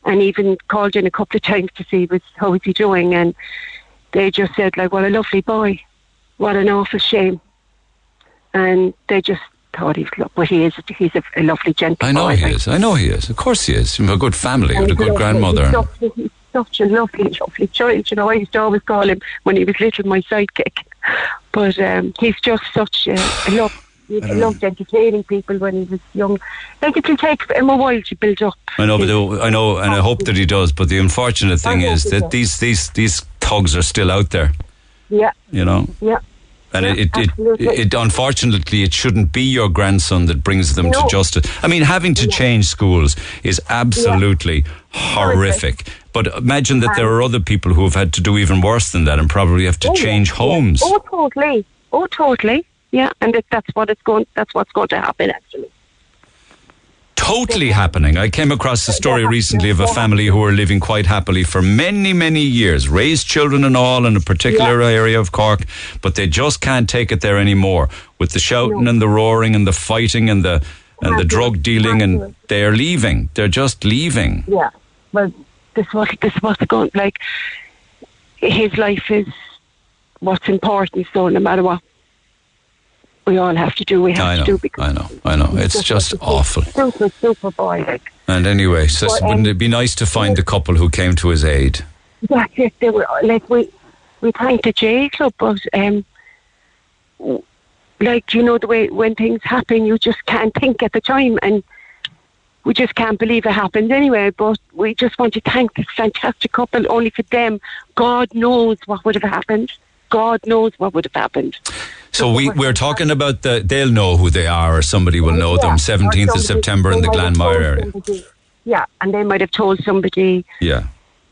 and even called in a couple of times to see was, how is he doing, and they just said like, "What a lovely boy, what an awful shame," and they just thought he's lo- well, he is he's a, a lovely gentleman. I know boy. he like, is. I know he is. Of course he is. From a good family and a good lovely. grandmother. He's such, he's such a lovely, lovely child. You know, I used to always call him when he was little my sidekick. But um, he's just such a, a love. He loved entertaining people when he was young. Like it will take him a while to build up. I know, but the- I know, and I hope that he does. But the unfortunate thing is that these these these thugs are still out there. Yeah, You know, yeah. and it, it, it it unfortunately it shouldn't be your grandson that brings them to justice. I mean, having to change schools is absolutely horrific. But imagine that there are other people who have had to do even worse than that and probably have to Oh, change yeah. homes. Oh, totally. Oh, totally. Yeah, and it, that's what it's going. That's what's going to happen. Actually, totally happening. I came across a story recently of a family who were living quite happily for many, many years, raised children and all in a particular area of Cork, but they just can't take it there anymore with the shouting and the roaring and the fighting and the and the drug dealing and they're leaving. They're just leaving. yeah. Well, this what this what's going like. His life is what's important. So no matter what, we all have to do. We have I to do because I know, I know. It's just awful. super super boy. Like And anyway, so Well, um, wouldn't it be nice to find the couple who came to his aid? that's it. They were like we we thanked the J Club, but um, like you know the way when things happen, you just can't think at the time, and we just can't believe it happened anyway. But we just want to thank this fantastic couple. Only for them, God knows what would have happened. God knows what would have happened. So we, we're talking about the, they'll know who they are or somebody will know them, 17th of September in the Glanmire area. somebody- Yeah, and they might have told somebody Yeah.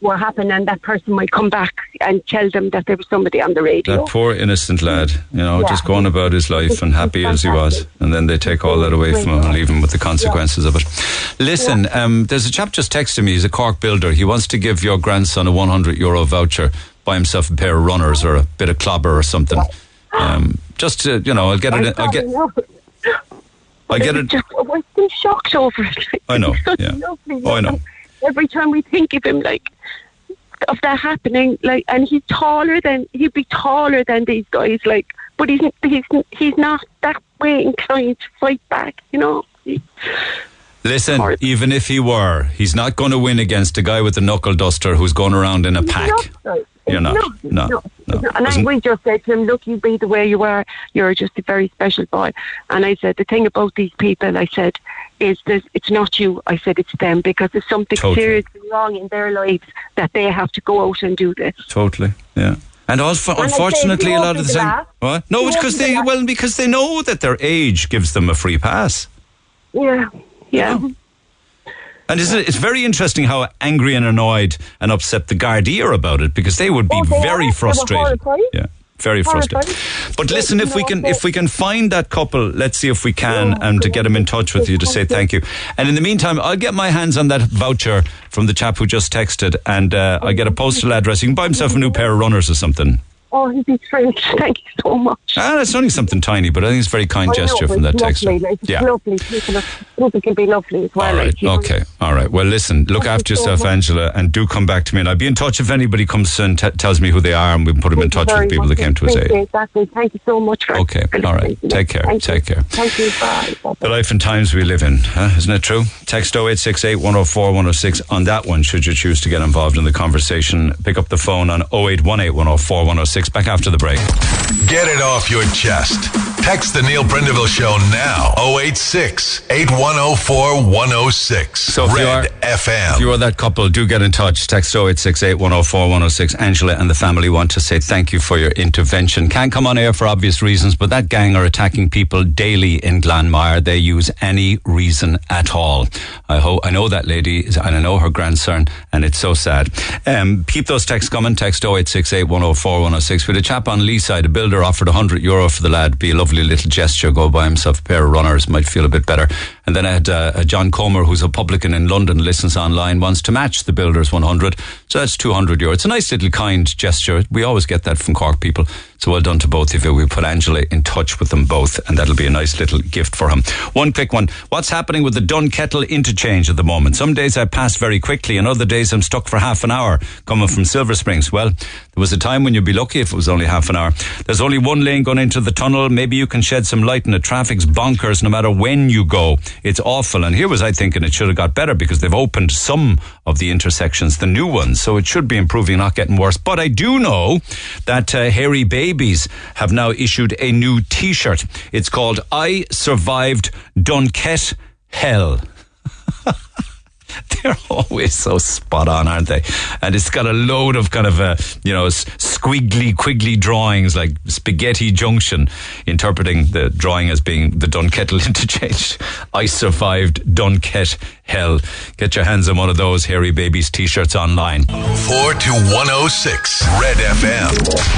What happened, and that person might come back and tell them that there was somebody on the radio. That poor innocent lad, you know, Yeah. just going about his life and happy as he was. And then they take all that away from him and leave him with the consequences of it. Listen, um, there's a chap just texted me. He's a Cork builder. He wants to give your grandson a 100 euro voucher, buy himself a pair of runners or a bit of clobber or something. Um, just to, you know, I'll get it. I'll get. I get it. Just, been shocked over it. I know, he's such a yeah. Oh, I know. Every time we think of him, like of that happening, like, and he's taller than he'd be taller than these guys, like, but he's he's he's not that way inclined to fight back, you know. Listen, even if he were, he's not going to win against a guy with a knuckle duster who's going around in a pack. You're not. No, No, no. And I, we just said to him, look, you be the way you are. You're just a very special boy. And I said, the thing about these people, I said, is that it's not you. I said, it's them because there's something Totally. seriously wrong in their lives that they have to go out and do this. Totally, yeah. And also, And unfortunately, a lot of the time, what? No, it's because they well because they know that their age gives them a free pass. Yeah, yeah. And isn't it, it's very interesting how angry and annoyed and upset the Gardaí are about it because they would be Oh, they are. very were frustrated. Yeah, very frustrated. But listen, if we can if we can find that couple, let's see if we can, and to get them in touch with you to say thank you. And in the meantime, I'll get my hands on that voucher from the chap who just texted, and uh, I get a postal address. He can buy himself a new pair of runners or something. Oh, he'd be thrilled. Thank you so much. Ah, it's only something tiny, but I think it's a very kind I gesture but from that lovely. Yeah. lovely. People, are, people can be lovely as well. All right. like, you know. Okay. All right. Well, listen. Look after you yourself, much. Angela, and do come back to me. And I'll be in touch if anybody comes and t- tells me who they are, and we can put them in touch with people that came to his aid. and Thank you so much for Okay. All right. Take care. Thank Take care. Thank you. Bye. Bye. The life and times we live in, huh? isn't it true? Text 0868 104 106 on that one, should you choose to get involved in the conversation. Pick up the phone on 0818 104 106. 106. Back after the break. Get it off your chest. Text the Neil Prendeville Show now. 086 8104 106. So if you are- Red FM. If you are that couple, do get in touch. Text 0868 104 106. Angela and the family want to say thank you for your intervention. Can't come on air for obvious reasons, but that gang are attacking people daily in Glanmire. They use any reason at all. I hope I know that lady and I know her grandson, and it's so sad. Um, keep those texts coming. Text 0868 104 106. We had a chap on Lee side. A builder offered 100 euro for the lad. Be a lovely little gesture. Go buy himself a pair of runners. Might feel a bit better. And then I had uh, John Comer, who's a publican in London, listens online, wants to match the builder's 100. So that's 200 euro. It's a nice little kind gesture. We always get that from Cork people. So well done to both of you. We put Angela in touch with them both, and that'll be a nice little gift for him. One quick one. What's happening with the Dunkettle interchange at the moment? Some days I pass very quickly, and other days I'm stuck for half an hour coming from Silver Springs. Well, there was a time when you'd be lucky if it was only half an hour. There's only one lane going into the tunnel. Maybe you can shed some light on it. Traffic's bonkers no matter when you go. It's awful. And here was I thinking it should have got better because they've opened some of the intersections, the new ones. So it should be improving, not getting worse. But I do know that uh, Hairy Babies have now issued a new T-shirt. It's called "I Survived Dunket Hell." They're always so spot on, aren't they? And it's got a load of kind of, uh, you know, squiggly, quiggly drawings like Spaghetti Junction, interpreting the drawing as being the Dunkettle interchange. I survived Dunket hell. Get your hands on one of those Hairy Babies t-shirts online. 4 to 106 Red FM.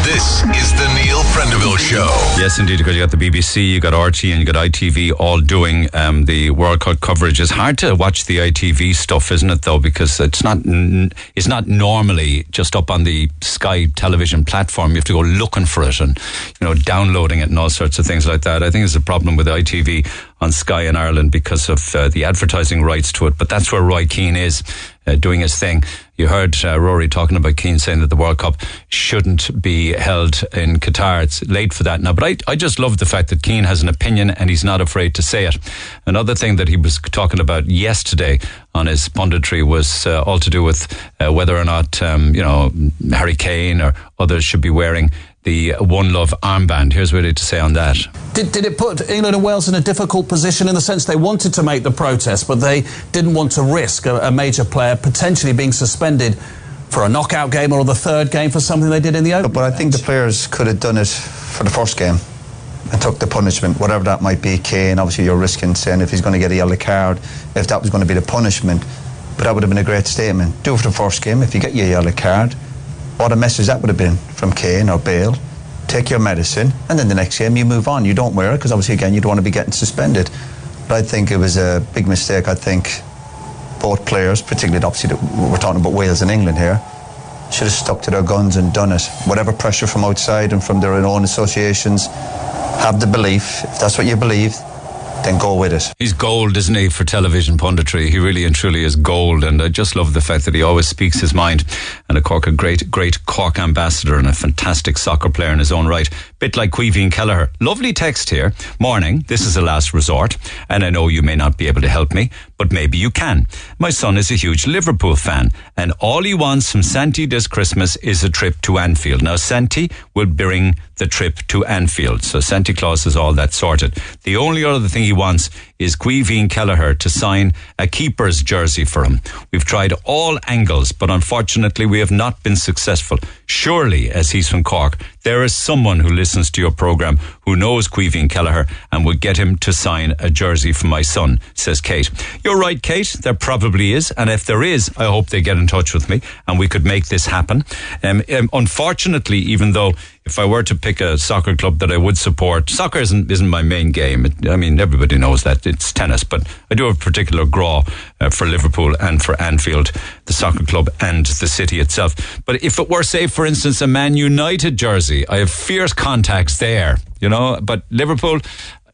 This is the Neil Prendeville Show. Yes, indeed, because you got the BBC, you got RT, and you got ITV all doing um, the World Cup coverage. It's hard to watch the ITV stuff, isn't it? Though, because it's not n- it's not normally just up on the Sky television platform. You have to go looking for it and you know downloading it and all sorts of things like that. I think there's a problem with ITV on Sky in Ireland because of uh, the advertising rights to it. But that's where Roy Keane is uh, doing his thing. You heard uh, Rory talking about Keane saying that the World Cup shouldn't be held in Qatar. It's late for that now. But I, I just love the fact that Keane has an opinion and he's not afraid to say it. Another thing that he was talking about yesterday on his punditry was uh, all to do with uh, whether or not, um, you know, Harry Kane or others should be wearing the One Love armband. Here's what he had to say on that. Did, did it put England and Wales in a difficult position in the sense they wanted to make the protest, but they didn't want to risk a, a major player potentially being suspended for a knockout game or the third game for something they did in the Open? But I think the players could have done it for the first game and took the punishment, whatever that might be. Kane, obviously, you're risking saying if he's going to get a yellow card, if that was going to be the punishment. But that would have been a great statement. Do it for the first game. If you get your yellow card, what a message that would have been from Kane or Bale. Take your medicine, and then the next game you move on. You don't wear it because obviously, again, you don't want to be getting suspended. But I think it was a big mistake. I think both players, particularly obviously we're talking about Wales and England here, should have stuck to their guns and done it. Whatever pressure from outside and from their own associations, have the belief. If that's what you believe, then go with it. He's gold, isn't he, for television punditry? He really and truly is gold, and I just love the fact that he always speaks his mind. And a Cork, a great, great Cork ambassador and a fantastic soccer player in his own right. Bit like Caoimhín Kelleher. Lovely text here. Morning, this is a last resort, and I know you may not be able to help me, but maybe you can. My son is a huge Liverpool fan, and all he wants from Santi this Christmas is a trip to Anfield. Now, Santi will bring the trip to Anfield, so Santa Claus is all that sorted. The only other thing he wants is Caoimhín Kelleher to sign a keeper's jersey for him. We've tried all angles, but unfortunately we have not been successful. Surely, as he's from Cork, there is someone who listens to your program who knows Caoimhín Kelleher and would get him to sign a jersey for my son, says Kate. You're right, Kate. There probably is. And if there is, I hope they get in touch with me and we could make this happen. Um, um, unfortunately, even though if I were to pick a soccer club that I would support, soccer isn't, isn't my main game. It, I mean, everybody knows that it's tennis, but I do have a particular grá uh, for Liverpool and for Anfield, the soccer club and the city itself. But if it were, say, for instance, a Man United jersey, I have fierce contacts there, you know, but Liverpool,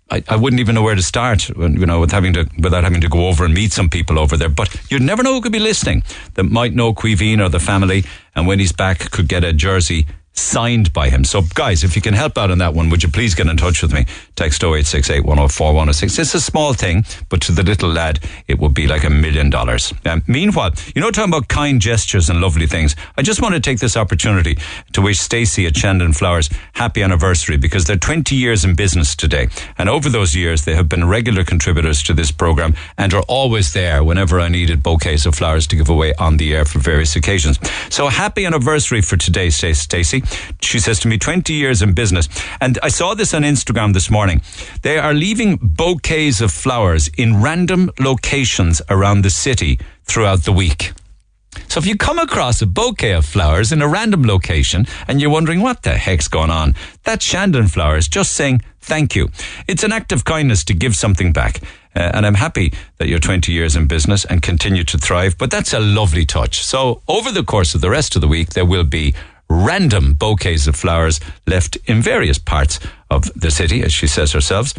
I, I wouldn't even know where to start, you know, with having to without having to go over and meet some people over there. But you'd never know who could be listening that might know Caoimhín or the family, and when he's back, could get a jersey signed by him. So, guys, if you can help out on that one, would you please get in touch with me? Text 0868 104 106. It's a small thing, but to the little lad, it would be like a million dollars. Meanwhile, you know, talking about kind gestures and lovely things, I just want to take this opportunity to wish Stacey at Shandon Flowers happy anniversary because they're 20 years in business today. And over those years, they have been regular contributors to this program and are always there whenever I needed bouquets of flowers to give away on the air for various occasions. So happy anniversary for today, Stacey. She says to me, 20 years in business. And I saw this on Instagram this morning. They are leaving bouquets of flowers in random locations around the city throughout the week. So if you come across a bouquet of flowers in a random location and you're wondering what the heck's going on, that's Shandon Flowers just saying thank you. It's an act of kindness to give something back. Uh, and I'm happy that you're 20 years in business and continue to thrive. But that's a lovely touch. So over the course of the rest of the week, there will be random bouquets of flowers left in various parts of the city, as she says herself,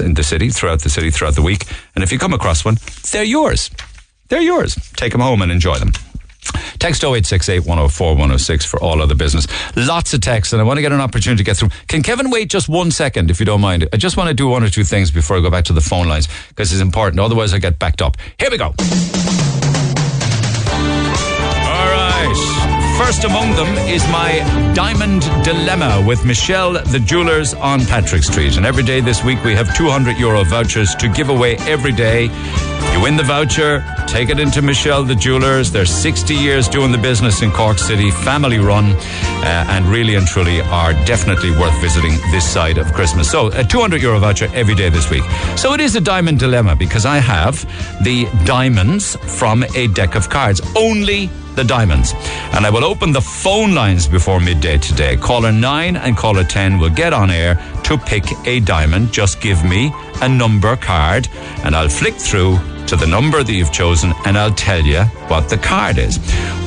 in the city, throughout the city, throughout the week. And if you come across one, they're yours. They're yours. Take them home and enjoy them. Text 0868 104 106 for all other business. Lots of texts, and I want to get an opportunity to get through. Can Kevin wait just one second, if you don't mind? I just want to do one or two things before I go back to the phone lines because it's important. Otherwise, I get backed up. Here we go. First among them is my Diamond Dilemma with Michelle the Jewelers on Patrick Street. And every day this week we have 200 euro vouchers to give away every day. You win the voucher, take it into Michelle the Jewelers. They're 60 years doing the business in Cork City, family run, uh, and really and truly are definitely worth visiting this side of Christmas. So a 200 euro voucher every day this week. So it is a diamond dilemma because I have the diamonds from a deck of cards. Only the diamonds. And I will open the phone lines before midday today. Caller 9 and caller 10 will get on air to pick a diamond. Just give me a number card and I'll flick through to the number that you've chosen and I'll tell you what the card is.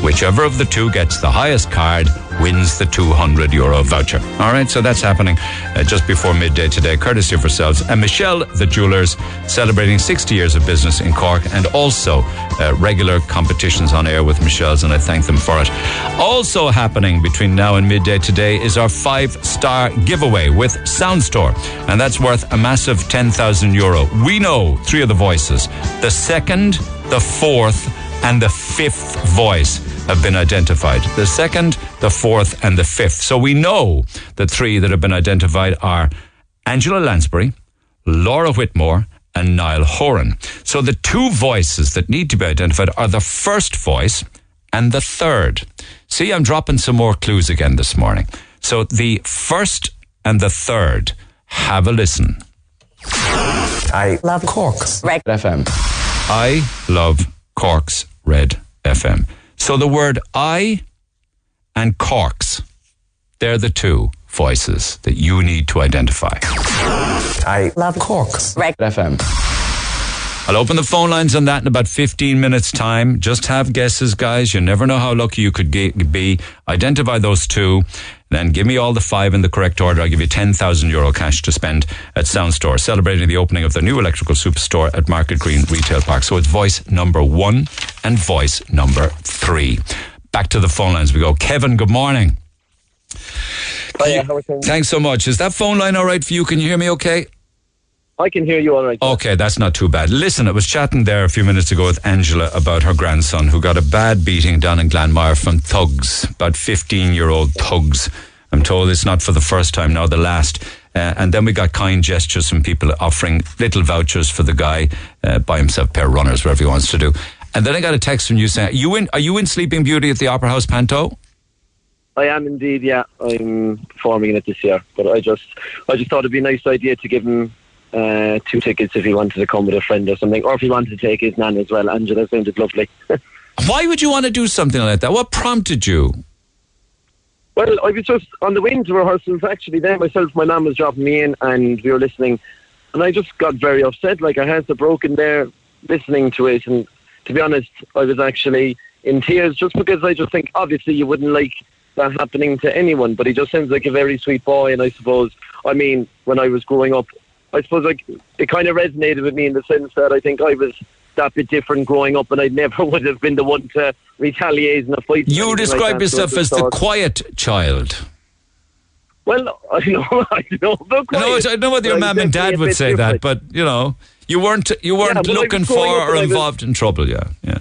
Whichever of the two gets the highest card wins the 200 euro voucher. All right, so that's happening uh, just before midday today, courtesy of yourselves. And Michelle, the jewelers, celebrating 60 years of business in Cork and also uh, regular competitions on air with Michelle's, and I thank them for it. Also happening between now and midday today is our five star giveaway with Soundstore, and that's worth a massive 10,000 euro. We know three of the voices the second, the fourth, and the fifth voice have been identified. The second, the fourth, and the fifth. So we know the three that have been identified are Angela Lansbury, Laura Whitmore, and Niall Horan. So the two voices that need to be identified are the first voice and the third. See, I'm dropping some more clues again this morning. So the first and the third, have a listen. I love Cork's Red FM. I love Cork's Red FM. So the word I and Corks, they're the two voices that you need to identify. I love Cork's Red FM. I'll open the phone lines on that in about 15 minutes' time. Just have guesses, guys. You never know how lucky you could be. Identify those two. Then give me all the five in the correct order. I'll give you 10,000 euro cash to spend at Sound Store, celebrating the opening of the new electrical superstore at Market Green Retail Park. So it's voice number one and voice number three. Back to the phone lines we go. Kevin, good morning. Thanks so much. Is that phone line all right for you? Can you hear me okay? I can hear you all right. Okay, that's not too bad. Listen, I was chatting there a few minutes ago with Angela about her grandson who got a bad beating down in Glanmire from thugs, about 15 year old thugs. I'm told it's not for the first time, now the last. Uh, and then we got kind gestures from people offering little vouchers for the guy, uh, buy himself a pair of runners, whatever he wants to do. And then I got a text from you saying, are you in, are you in Sleeping Beauty at the Opera House Panto? I am indeed, yeah. I'm performing in it this year. But I just I just thought it'd be a nice idea to give him uh, two tickets if he wanted to come with a friend or something, or if he wanted to take his nan as well. Angela sounded lovely. Why would you want to do something like that? What prompted you? Well, I was just on the way into rehearsals actually. Then myself, my nan was dropping me in, and we were listening, and I just got very upset. Like I had to broken there listening to it, and to be honest, I was actually in tears just because I just think obviously you wouldn't like that happening to anyone, but he just sounds like a very sweet boy, and I suppose I mean when I was growing up, I suppose like it kind of resonated with me in the sense that I think I was that bit different growing up, and I never would have been the one to retaliate in a fight. You describe like yourself so as the quiet child. Well, I know, I know. But I know, I know whether your mum and dad would say different. that, but you know, you weren't you weren't Yeah, but I was looking for or and I was- involved in trouble. Yeah, yeah.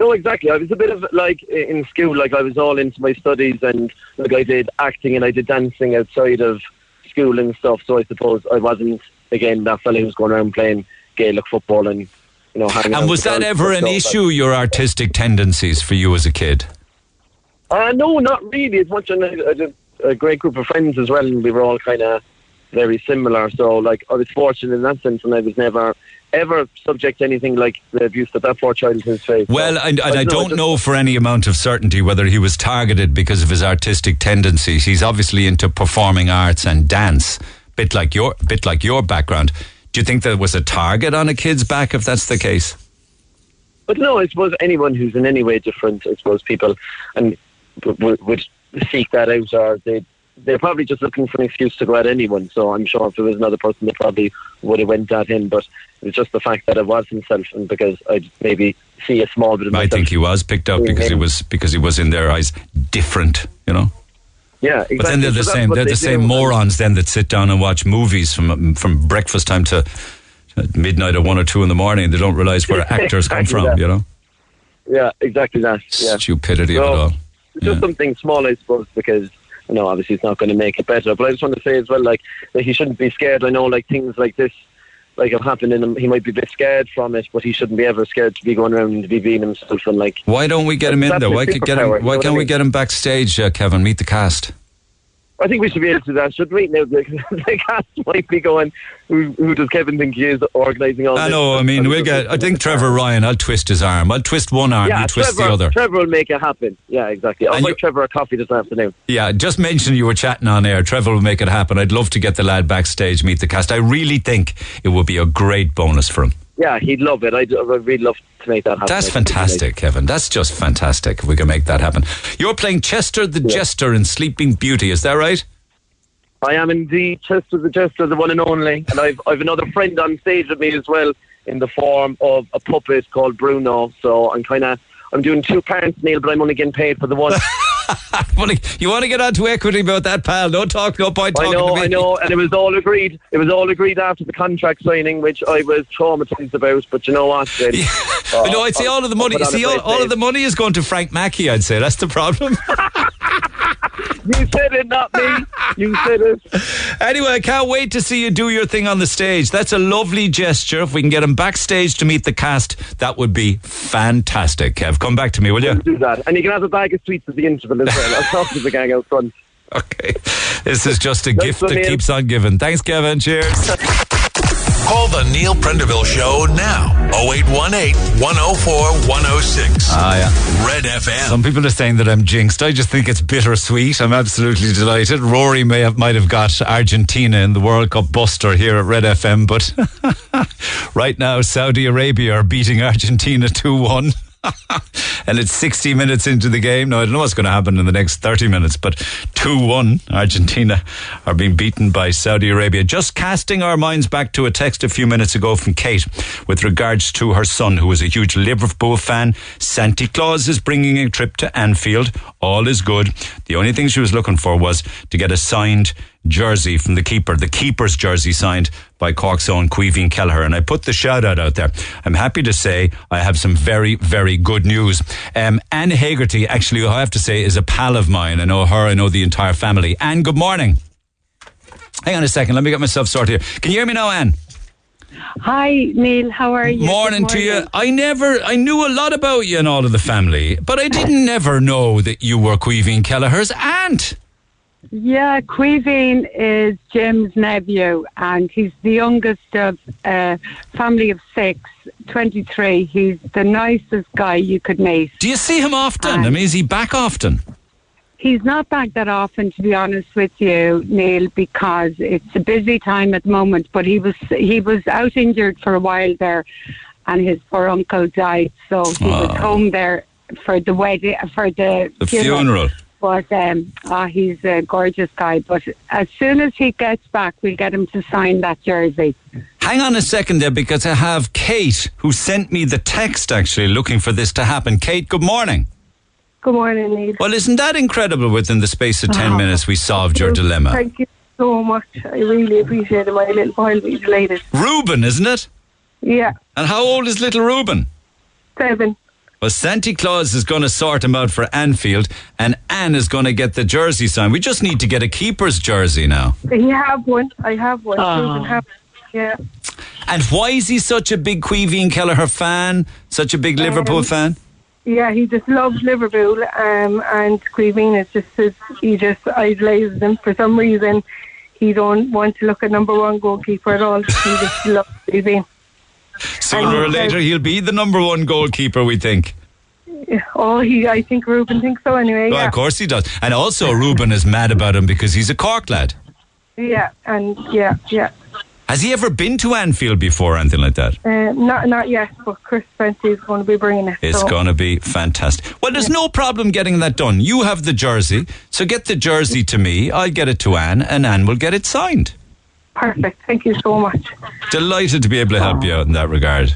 No, exactly. I was a bit of like in school, like I was all into my studies and like I did acting and I did dancing outside of school and stuff. So I suppose I wasn't again that fella who was going around playing Gaelic football and you know hanging. out And was that ever an issue? Your artistic tendencies for you as a kid? Uh, no, not really as much. I, I did a great group of friends as well, and we were all kind of very similar. So, like, I was fortunate in that sense, and I was never ever subject to anything like the abuse that that poor child has faced. Well, and, and I, know, don't just- know for any amount of certainty whether he was targeted because of his artistic tendencies. He's obviously into performing arts and dance, bit like your bit like your background. Do you think there was a target on a kid's back if that's the case? But no, I suppose anyone who's in any way different, I suppose people and w- w- would seek that out, or they they're probably just looking for an excuse to go at anyone. So I'm sure if it was another person, they probably would have went at him. But it was just the fact that it was himself, and because I maybe see a small bit of I think he was picked up because he was because he was in their eyes different, you know. Yeah, exactly. But then they're the So same. They're they the same do. morons then that sit down and watch movies from from breakfast time to midnight or one or two in the morning. They don't realize where actors come from. that. You know, Yeah, exactly that. Yeah. stupidity of it all. It's just something small, I suppose, because you know obviously it's not going to make it better. But I just want to say as well, like that he shouldn't be scared. I know like things like this, like have happened in him. He might be a bit scared from it, but he shouldn't be ever scared to be going around and be being himself and like. Why don't we get him in there? Why, could get him, why can't we get him backstage, uh, Kevin? Meet the cast. I think we should be able to do that, should we? Now the, the cast might be going. Who, who does Kevin think he is organising all this? I know. I mean, we'll get. I think Trevor Ryan. I'll twist his arm. I'll twist one arm. yeah, you twist Trevor, the other. Trevor will make it happen. Yeah, exactly. I'll And buy you- Trevor a coffee this afternoon. Yeah, just mention you were chatting on air. Trevor will make it happen. I'd love to get the lad backstage, meet the cast. I really think it would be a great bonus for him. Yeah, he'd love it. I'd, uh, I'd really love to make that happen. That's I think it'd be nice. fantastic, Kevin. That's just fantastic. If we can make that happen. You're playing Chester the Jester in Sleeping Beauty. Is that right? I am indeed Chester the Jester, the one and only, and I've I've another friend on stage with me as well, in the form of a puppet called Bruno. So I'm kind of I'm doing two parts, Neil, but I'm only getting paid for the one. You want to get onto equity about that, pal? No talk, no point I talking know, to me. I know, and it was all agreed. It was all agreed after the contract signing, which I was traumatized about. But you know what? Then, I know. I'd say oh, all of the oh, money. On a See, all, all of the money is going to Frank Mackey. I'd say that's the problem. You said it, not me. You said it. Anyway, I can't wait to see you do your thing on the stage. That's a lovely gesture. If we can get him backstage to meet the cast, that would be fantastic. Kev, come back to me, will you? Do that, and you can have a bag of sweets at the interval as well. I'll talk to the gang out front. Okay. This is just a gift that Neil. keeps on giving. Thanks, Kevin. Cheers. Call the Neil Prendeville Show now. 0818 104 106. Ah, yeah. Red FM. Some people are saying that I'm jinxed. I just think it's bittersweet. I'm absolutely delighted. Rory may have might have got Argentina in the World Cup buster here at Red FM, but right now Saudi Arabia are beating Argentina two one. and it's 60 minutes into the game. Now, I don't know what's going to happen in the next 30 minutes, but 2 1, Argentina are being beaten by Saudi Arabia. Just casting our minds back to a text a few minutes ago from Kate with regards to her son, who is a huge Liverpool fan. Santa Claus is bringing a trip to Anfield. All is good. The only thing she was looking for was to get a signed jersey from the keeper, the keeper's jersey signed by Cork's own Caoimhín Kelleher. And I put the shout out out there. I'm happy to say I have some very, very good news. Um, Anne Hagerty, actually, I have to say, is a pal of mine. I know her, I know the entire family. Anne, good morning. Hang on a second, let me get myself sorted here. Can you hear me now, Anne? Hi, Neil. How are you? Morning, Good to you. I never, I knew a lot about you and all of the family, but I didn't never know that you were Caoimhín Kelleher's aunt. Yeah, Caoimhín is Jim's nephew, and he's the youngest of a family of six, 23. He's the nicest guy you could meet. Do you see him often? I mean, is he back often? He's not back that often, to be honest with you, Neil, because it's a busy time at the moment. But he was he was out injured for a while there, and his poor uncle died, so he was Oh. home there for the wedding for the, The funeral. But um, oh, he's a gorgeous guy. But as soon as he gets back, we'll get him to sign that jersey. Hang on a second there because I have Kate who sent me the text actually looking for this to happen. Kate, good morning. Good morning, Neil. Well, isn't that incredible? Within the space of 10 Oh. minutes, we solved your dilemma. Thank you so much. I really appreciate it. My little boy will be delighted. Reuben, isn't it? Yeah, And how old is little Reuben? seven. Well, Santa Claus is going to sort him out for Anfield, and Anne is going to get the jersey signed. We just need to get a keeper's jersey now. You have one. I have one. Ah. Have- Yeah. And why is he such a big Caoimhín Kelleher fan? Such a big Liverpool Um, fan? Yeah, he just loves Liverpool, um, and Caoimhín is just his, he just idolises him for some reason. He don't want to look at number one goalkeeper at all. He just loves Caoimhín. Sooner or later, he'll be the number one goalkeeper, we think. Oh, he. I think Ruben thinks so anyway. Well, yeah. of course he does. And also, Reuben is mad about him because he's a Cork lad. Yeah, and yeah, yeah. Has he ever been to Anfield before or anything like that? Uh, not not yet, but Chris Spencer is going to be bringing it. It's so. going to be fantastic. Well, there's no problem getting that done. You have the jersey, so get the jersey to me. I'll get it to Anne, and Anne will get it signed. Perfect. Thank you so much. Delighted to be able to help you out in that regard.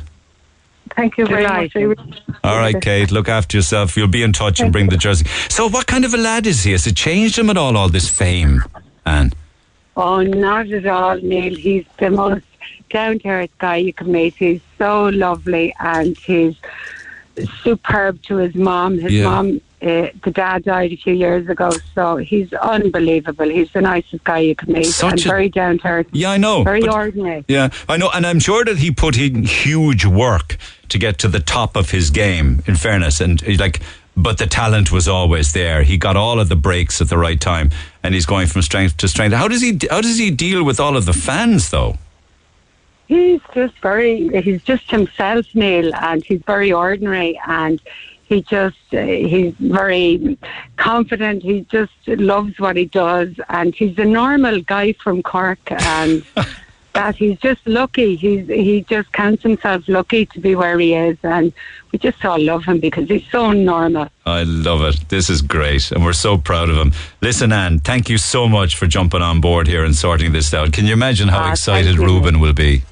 Thank you very much. All right, Kate, look after yourself. You'll be in touch and bring the jersey. So, what kind of a lad is he? Has it changed him at all, all this fame, Anne? Oh, not at all, Neil. He's the most down to earth guy you can meet. He's so lovely and he's superb to his mom. His Yeah. mom, uh, the dad died a few years ago, so he's unbelievable. He's the nicest guy you can meet Such and a- very down to earth. Yeah, I know. Very but- ordinary. Yeah, I know, and I'm sure that he put in huge work to get to the top of his game. In fairness, and like, but the talent was always there. He got all of the breaks at the right time, and he's going from strength to strength. How does he? How does he deal with all of the fans, though? He's just very, he's just himself, Neil, and he's very ordinary and he just, uh, he's very confident. He just loves what he does and he's a normal guy from Cork and that he's just lucky. He's, he just counts himself lucky to be where he is and we just all love him because he's so normal. I love it. This is great, and we're so proud of him. Listen, Anne, thank you so much for jumping on board here and sorting this out. Can you imagine how Ah, excited. Reuben will be?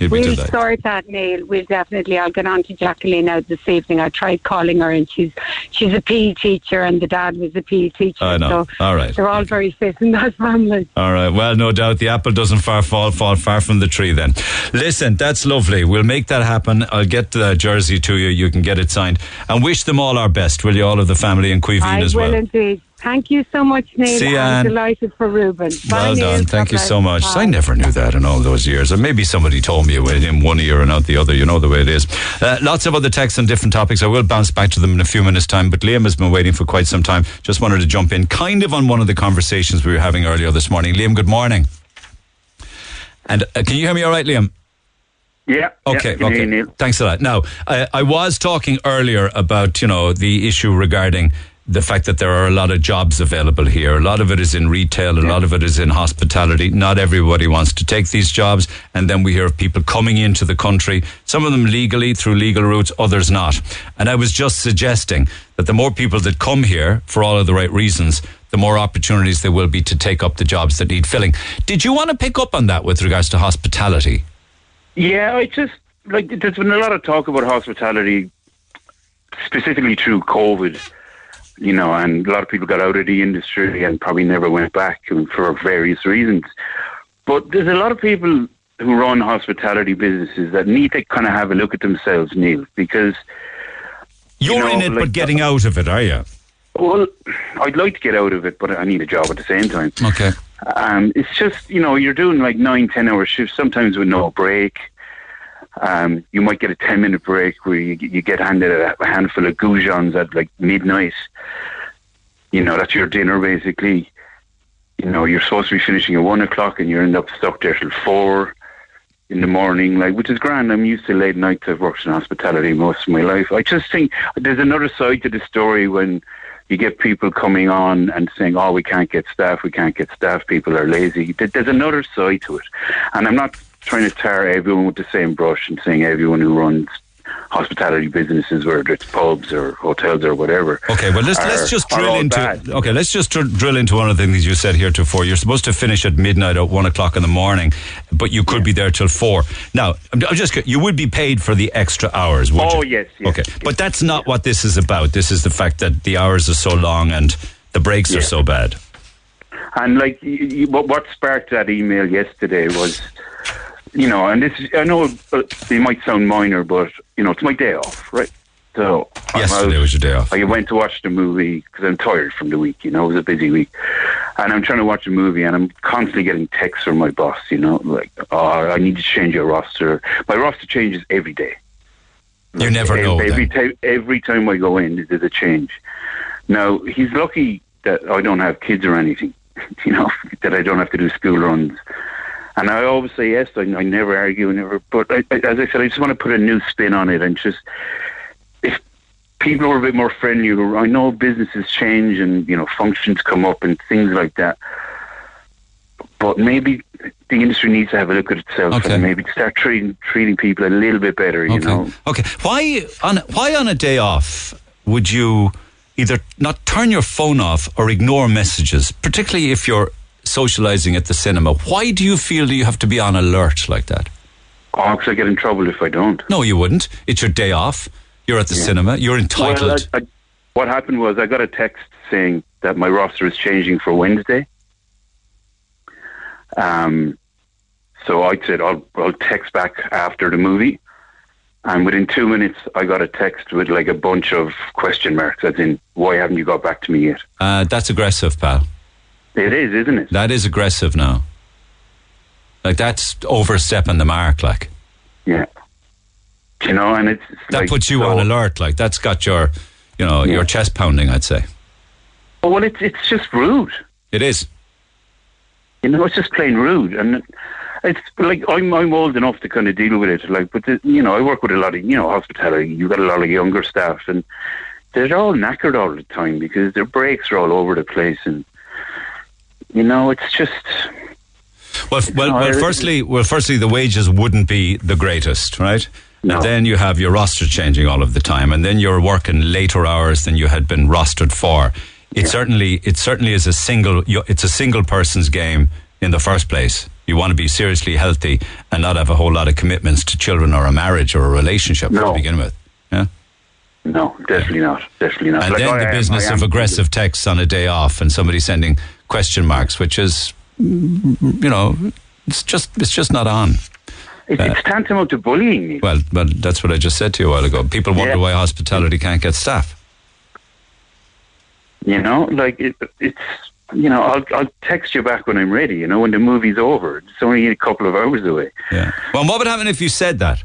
He'll We'll sort that, Neil. We'll definitely. I'll get on to Jacqueline out this evening. I tried calling her, and she's she's a PE teacher, and the dad was a PE teacher. I know. So All right. they're all very fit in that family. All right. Well, no doubt the apple doesn't far fall fall far from the tree. Then, listen, that's lovely. We'll make that happen. I'll get the jersey to you. You can get it signed, and wish them all our best. Will you? All of the family in Caoimhín I as will well. indeed. Thank you so much, Neil. See you, I'm Anne. delighted for Ruben. Bye, well Neil. done. Thank God you bless. so much. Bye. I never knew that in all those years. Or maybe somebody told me in one ear and out the other. You know the way it is. Uh, lots of other texts on different topics. I will bounce back to them in a few minutes' time. But Liam has been waiting for quite some time. Just wanted to jump in kind of on one of the conversations we were having earlier this morning. Liam, good morning. And uh, can you hear me all right, Liam? Yeah. Okay. yeah, okay. Thanks a lot. Now, I, I was talking earlier about you know the issue regarding the fact that there are a lot of jobs available here. A lot of it is in retail. A lot of it is in hospitality. Not everybody wants to take these jobs, and then we hear of people coming into the country. Some of them legally through legal routes, others not. And I was just suggesting that the more people that come here for all of the right reasons, the more opportunities there will be to take up the jobs that need filling. Did you want to pick up on that with regards to hospitality? Yeah, I just like there's been a lot of talk about hospitality, specifically through COVID. You know, and a lot of people got out of the industry and probably never went back for various reasons. But there's a lot of people who run hospitality businesses that need to kind of have a look at themselves, Neil, because You're you know, in it, like- but getting out of it, are you? Well, I'd like to get out of it, but I need a job at the same time. Okay. Um, it's just you know you're doing like nine, ten hour shifts sometimes with no break. Um, you might get a ten minute break where you, you get handed a, a handful of goujons at like midnight. You know that's your dinner basically. You know you're supposed to be finishing at one o'clock and you end up stuck there till four in the morning, like which is grand. I'm used to late nights. I've worked in hospitality most of my life. I just think there's another side to the story when you get people coming on and saying, "Oh, we can't get staff. We can't get staff. People are lazy." There's another side to it, and I'm not trying to tar everyone with the same brush and saying everyone who runs hospitality businesses, whether it's pubs or hotels or whatever. Okay, well let's are- let's just drill into bad. okay. Let's just dr- drill into one of the things you said here to four. You're supposed to finish at midnight at one o'clock in the morning, but you could be there till four. Now, I'm, I'm just you would be paid for the extra hours, would Oh, you? yes, yes, Okay, but that's not what this is about. This is the fact that the hours are so long and the breaks are so bad. And like, y y what, what sparked that email yesterday was, you know, and this I know uh, it might sound minor, but you know, it's my day off, right? So Yesterday was your day off. I went to watch the movie because I'm tired from the week. You know, it was a busy week, and I'm trying to watch a movie, and I'm constantly getting texts from my boss. You know, like, oh, I need to change your roster. My roster changes every day. You never Ev- know. Every then. time, every time I go in, there's a change. Now he's lucky that I don't have kids or anything. You know that I don't have to do school runs. And I always say yes. I, I never argue, never. But I, I, as I said, I just want to put a new spin on it and just if people were a bit more friendly. I know businesses change and you know functions come up and things like that. But maybe the industry needs to have a look at itself Okay. and maybe start treating treating people a little bit better. You know. Okay. Why on why on a day off would you either not turn your phone off or ignore messages, particularly if you're socializing at the cinema? Why do you feel that you have to be on alert like that? Oh, 'cause I get in trouble if I don't. No, you wouldn't. It's your day off. You're at the Yeah. cinema. You're entitled. Well, I, I, what happened was I got a text saying that my roster is changing for Wednesday. Um, so I said I'll I'll text back after the movie, and within two minutes I got a text with like a bunch of question marks, as in why haven't you got back to me yet? uh, that's aggressive, pal. It is, isn't it? That is aggressive now. Like that's overstepping the mark. Like Yeah. You know, and it's that like, puts you so- on alert. Like that's got your, you know, your chest pounding. I'd say Oh, well, it's it's just rude. it is. You know, it's just plain rude, and it's like I'm I'm old enough to kind of deal with it. Like, but the, you know, I work with a lot of you know hospitality. You got a lot of younger staff, and they're all knackered all the time because their breaks are all over the place, and you know, it's just Well, well, No, well. Firstly, well, firstly, the wages wouldn't be the greatest, right? No. And then you have your roster changing all of the time, and then you're working later hours than you had been rostered for. It certainly, it certainly is a single. It's a single person's game in the first place. You want to be seriously healthy and not have a whole lot of commitments to children or a marriage or a relationship to begin with. Yeah. no, definitely not, definitely not. And Like, then the am- business of aggressive texts on a day off and somebody sending question marks, which is, you know, it's just it's just not on. It's, it's tantamount to bullying. Well, but that's what I just said to you a while ago. People wonder why hospitality can't get staff. You know, like it, it's you know, I'll I'll text you back when I'm ready. You know, when the movie's over. It's only a couple of hours away. Yeah. Well, what would happen if you said that?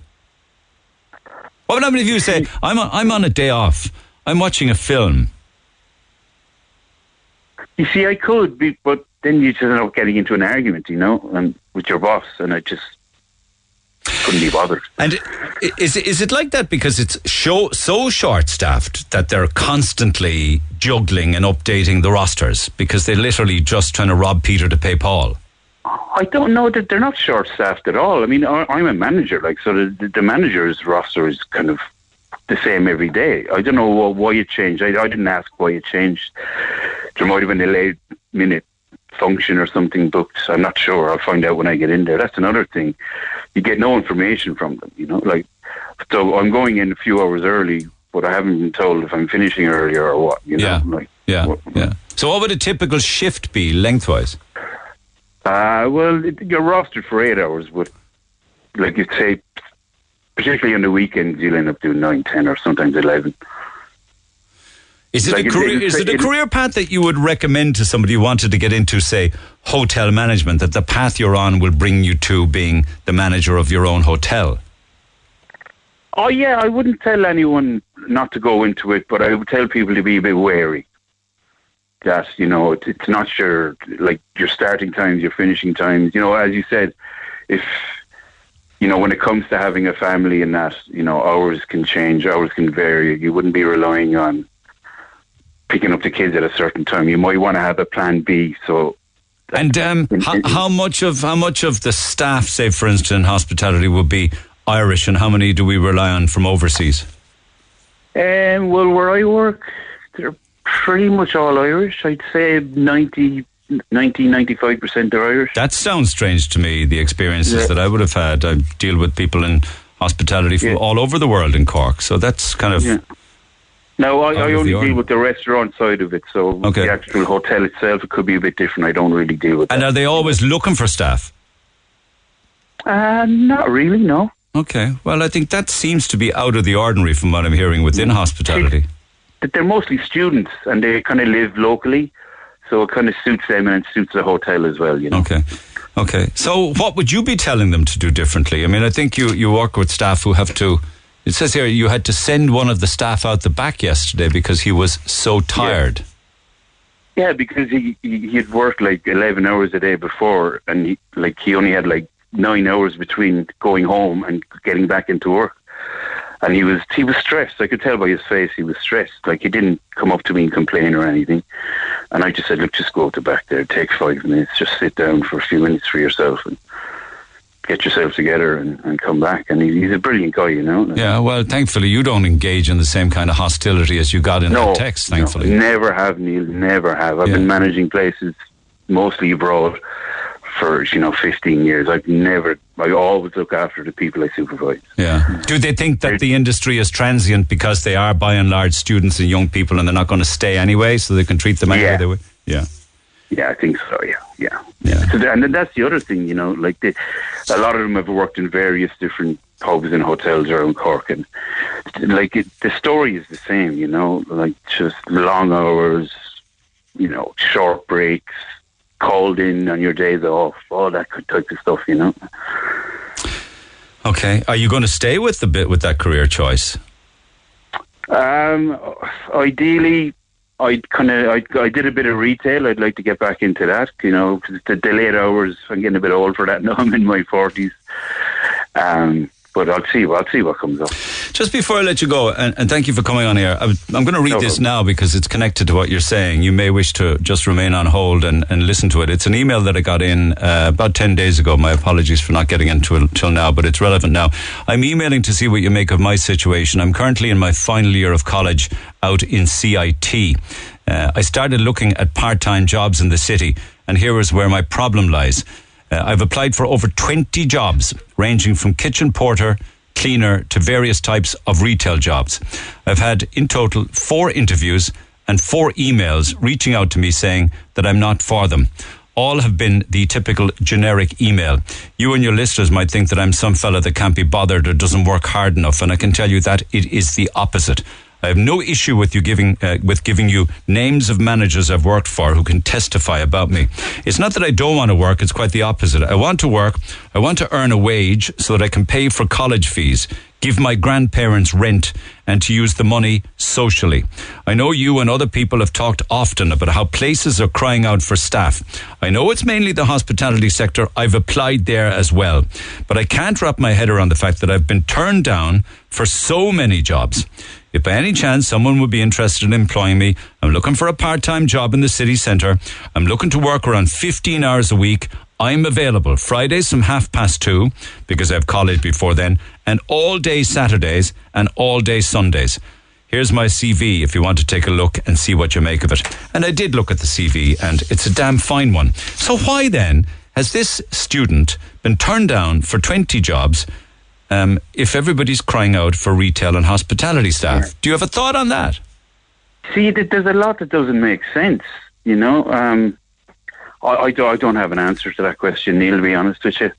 What would happen if you say, "I'm on, I'm on a day off. I'm watching a film." You see, I could be, but then you just end up getting into an argument, you know, and with your boss, and I just couldn't be bothered. And i- is it like that because it's show, so short staffed that they're constantly juggling and updating the rosters because they're literally just trying to rob Peter to pay Paul? I don't know that they're not short staffed at all. I mean, I- I'm a manager, like, so the, the manager's roster is kind of the same every day. I don't know why it changed. I, I didn't ask why it changed. There might have been a late minute function or something booked. I'm not sure. I'll find out when I get in there. That's another thing. You get no information from them, you know, like, so I'm going in a few hours early, but I haven't been told if I'm finishing earlier or what, you know, Yeah. like, Yeah, yeah. So, what would a typical shift be lengthwise? Uh, well, it, you're rostered for eight hours, but like you'd say, particularly on the weekends, you'll end up doing nine, ten, or sometimes eleven. Is it Like a career? Is it a career path that you would recommend to somebody who wanted to get into, say, hotel management? That the path you're on will bring you to being the manager of your own hotel. Oh yeah, I wouldn't tell anyone not to go into it, but I would tell people to be a bit wary. That you know, it, it's not your like your starting times, your finishing times. You know, as you said, if you know when it comes to having a family and that, you know, hours can change, hours can vary. You wouldn't be relying on picking up the kids at a certain time. You might want to have a plan B. So And um, how, how much of how much of the staff, say for instance, in hospitality, would be Irish, and how many do we rely on from overseas? Um, well, where I work, they're pretty much all Irish. I'd say 90, 90 95% are Irish. That sounds strange to me, the experiences Yeah. that I would have had. I deal with people in hospitality from all over the world in Cork, so that's kind of. Yeah. No, I, I only deal with the restaurant side of it. So the actual hotel itself, it could be a bit different. I don't really deal with And are they always looking for staff? Uh, not really, no. Okay. Well, I think that seems to be out of the ordinary from what I'm hearing within hospitality. But they're mostly students and they kind of live locally. So it kind of suits them and it suits the hotel as well, you know. Okay. Okay. So what would you be telling them to do differently? I mean, I think you, you work with staff who have to. It says here you had to send one of the staff out the back yesterday because he was so tired. Yeah, because he he he'd worked like eleven hours a day before, and he like he only had like nine hours between going home and getting back into work. And he was he was stressed. I could tell by his face he was stressed. Like he didn't come up to me and complain or anything. And I just said, look, just go out the back there, take five minutes, just sit down for a few minutes for yourself and get yourself together and, and come back. And he, he's a brilliant guy, you know. Yeah, well, thankfully you don't engage in the same kind of hostility as you got in no, that text, thankfully. No, never have, Neil. Never have. I've Yeah. been managing places mostly abroad for you know 15 years. I've never. I always look after the people I supervise. Yeah. Do they think that the industry is transient because they are by and large students and young people and they're not going to stay anyway, so they can treat them anyway Yeah. they would? Yeah. Yeah, I think so. Yeah, yeah, yeah. So, and then that's the other thing, you know, like the, a lot of them have worked in various different pubs and hotels around Cork, and like it, the story is the same, you know, like just long hours, you know, short breaks, called in on your days off, all that type of stuff, you know. Okay. Are you going to stay with the bit with that career choice? Um, ideally, I kind of I, I did a bit of retail. I'd like to get back into that. You know, 'cause the, the late hours. I'm getting a bit old for that now. I'm in my forties. Um, but I'll see. I'll see what comes up. Just before I let you go, and, and thank you for coming on here, I'm, I'm going to read this now because it's connected to what you're saying. You may wish to just remain on hold and, and listen to it. It's an email that I got in uh, about 10 days ago. My apologies for not getting into it till now, but it's relevant now. I'm emailing to see what you make of my situation. I'm currently in my final year of college out in CIT. Uh, I started looking at part time jobs in the city, and here is where my problem lies. Uh, I've applied for over 20 jobs, ranging from kitchen porter, cleaner to various types of retail jobs. I've had in total four interviews and four emails reaching out to me saying that I'm not for them. All have been the typical generic email. You and your listeners might think that I'm some fella that can't be bothered or doesn't work hard enough, and I can tell you that it is the opposite. I have no issue with you giving uh, with giving you names of managers I've worked for who can testify about me. It's not that I don't want to work; it's quite the opposite. I want to work. I want to earn a wage so that I can pay for college fees, give my grandparents rent, and to use the money socially. I know you and other people have talked often about how places are crying out for staff. I know it's mainly the hospitality sector. I've applied there as well, but I can't wrap my head around the fact that I've been turned down for so many jobs. If by any chance someone would be interested in employing me, I'm looking for a part time job in the city centre. I'm looking to work around 15 hours a week. I'm available Fridays from half past two because I have college before then, and all day Saturdays and all day Sundays. Here's my CV if you want to take a look and see what you make of it. And I did look at the CV, and it's a damn fine one. So, why then has this student been turned down for 20 jobs um, if everybody's crying out for retail and hospitality staff? Do you have a thought on that? See, there's a lot that doesn't make sense. You know, um, I, I, do, I don't have an answer to that question, Neil. To be honest with you.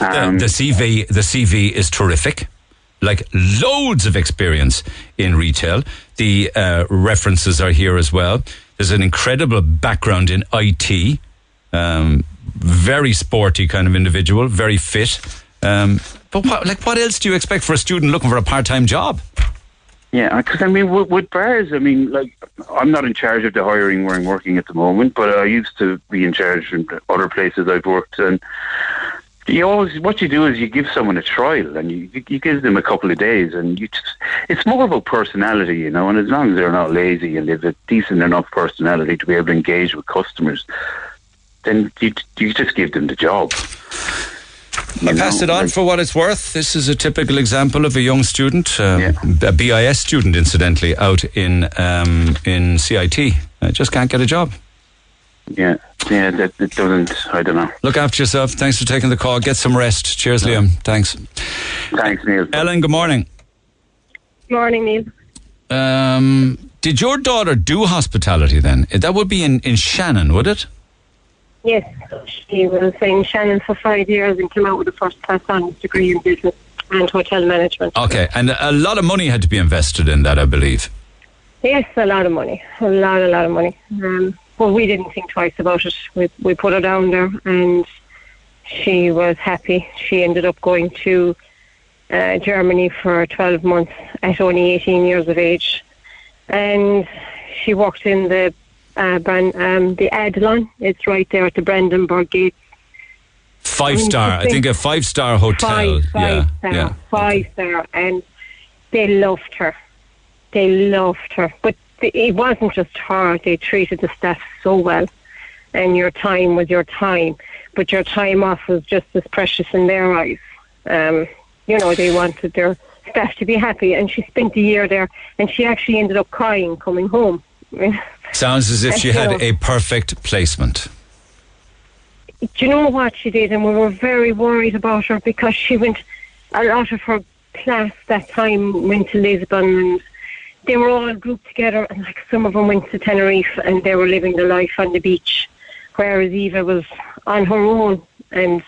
Um, the, the CV, the CV is terrific. Like loads of experience in retail. The uh, references are here as well. There's an incredible background in IT. Um, very sporty kind of individual, very fit. Um, but what, like, what else do you expect for a student looking for a part-time job? Yeah, because I mean, with, with bars, I mean, like, I'm not in charge of the hiring where I'm working at the moment, but I used to be in charge in other places I've worked, and you always what you do is you give someone a trial, and you you, you give them a couple of days, and you just it's more about personality, you know, and as long as they're not lazy and they've a decent enough personality to be able to engage with customers, then you you just give them the job. I pass it on for what it's worth. This is a typical example of a young student, um, a BIS student, incidentally, out in um, in CIT. I just can't get a job. Yeah, yeah, that, that doesn't. I don't know. Look after yourself. Thanks for taking the call. Get some rest. Cheers, Liam. Thanks. Thanks, Neil. Ellen, good morning. Good Morning, Neil. Um, did your daughter do hospitality then? That would be in, in Shannon, would it? Yes, she was in Shannon for five years and came out with a first class honours degree in business and hotel management. Okay, and a lot of money had to be invested in that, I believe. Yes, a lot of money, a lot, a lot of money. Um, but we didn't think twice about it. We we put her down there, and she was happy. She ended up going to uh, Germany for 12 months at only 18 years of age, and she walked in the uh, um, the Adlon. It's right there at the Brandenburg Gate. Five star, I think a five star hotel. Five, five yeah, star, yeah. five star, and they loved her. They loved her, but th- it wasn't just her. They treated the staff so well, and your time was your time, but your time off was just as precious in their eyes. Um, you know, they wanted their staff to be happy, and she spent a year there, and she actually ended up crying coming home. Sounds as if she had a perfect placement. do you know what she did? And we were very worried about her because she went, a lot of her class that time went to Lisbon and they were all grouped together and like some of them went to Tenerife and they were living the life on the beach, whereas Eva was on her own and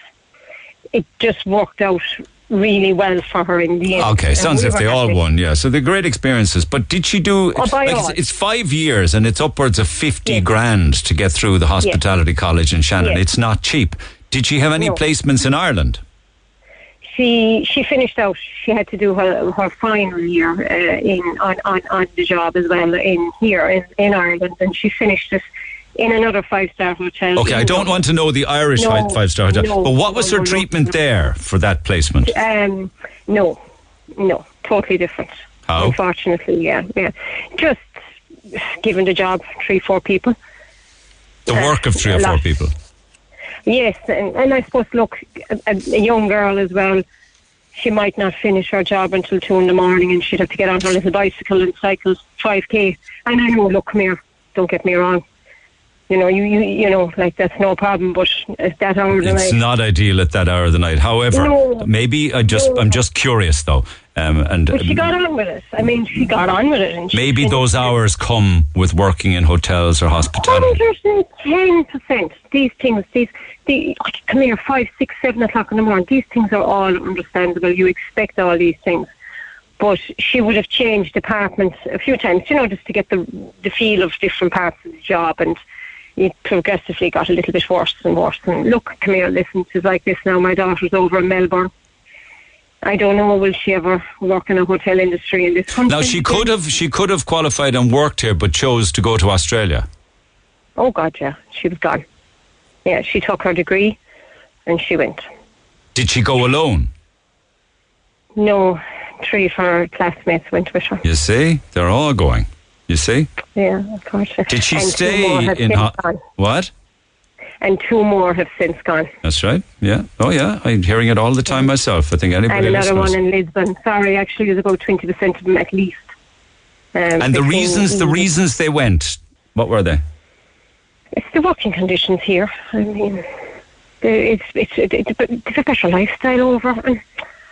it just worked out really well for her in the end. Okay, sounds as if they all happy. won, yeah. So they're great experiences. But did she do? Oh, like it's, it's five years and it's upwards of 50 grand to get through the hospitality college in Shannon. Yes. It's not cheap. Did she have any No. placements in Ireland? she she finished out. She had to do her her final year uh, in on, on on the job as well in here in, in Ireland, and she finished it in another five star hotel. Okay, I don't want to know the Irish No, five star hotel. no, but what was no, her treatment there for that placement? Um, no, no, totally different. How? Unfortunately, yeah, yeah. Just given the job, three, four people. The work of three or four people. Yes, and, and I suppose, look, a, a young girl as well, she might not finish her job until two in the morning and she'd have to get on her little bicycle and cycle 5k. And I know, look, come here, don't get me wrong. You know, you, you, you know, like that's no problem, but at that hour of the It's night. not ideal at that hour of the night. However, No. maybe I just I'm just curious though, um, and But she got on with it. I mean, she got on with it. And maybe those hours come with working in hotels or hospitality. Ten percent. These things, these, the come here, five, six, seven o'clock in the morning. These things are all understandable. You expect all these things, but she would have changed departments a few times, you know, just to get the the feel of different parts of the job, and it progressively got a little bit worse and worse. And look, come here, listen, it's like this now. My daughter's over in Melbourne. I don't know will she ever work in a hotel industry in this country. Now she could have she could have qualified and worked here, but chose to go to Australia. Oh God, yeah, she was gone. Yeah, she took her degree, and she went. Did she go alone? No, three of her classmates went with her. You see, they're all going. You see, Yeah, of course. did she and stay in ho- what? And two more have since gone. That's right. Yeah. Oh yeah. I'm hearing it all the time myself. I think anybody and another one in Lisbon. Sorry, actually, there's about 20% of them at least. Um, and the reasons the reasons they went, what were they? It's the working conditions here. I mean, the- it's, it's, it's, it's a better lifestyle over. And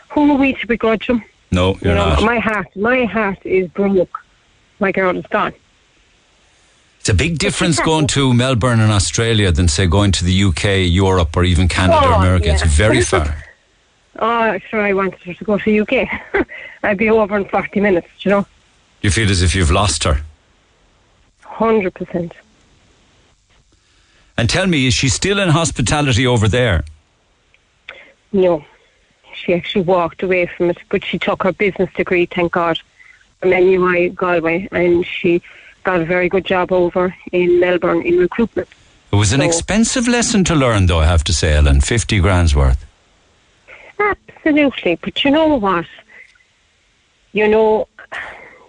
who are we to begrudge them? No, you're you know, not. my heart, my heart is broke. My girl is gone. It's a big difference going to Melbourne in Australia than say going to the UK, Europe, or even Canada or Oh, America. It's very far. Oh, sure, I wanted her to go to the UK. I'd be over in 40 minutes, you know. You feel as if you've lost her. 100%. And tell me, is she still in hospitality over there? No. She actually walked away from it, but she took her business degree, thank God, from NUI Galway, and she got a very good job over in Melbourne in recruitment. It was an So- expensive lesson to learn, though, I have to say, Ellen. 50 grand's worth. Absolutely, but you know what? You know,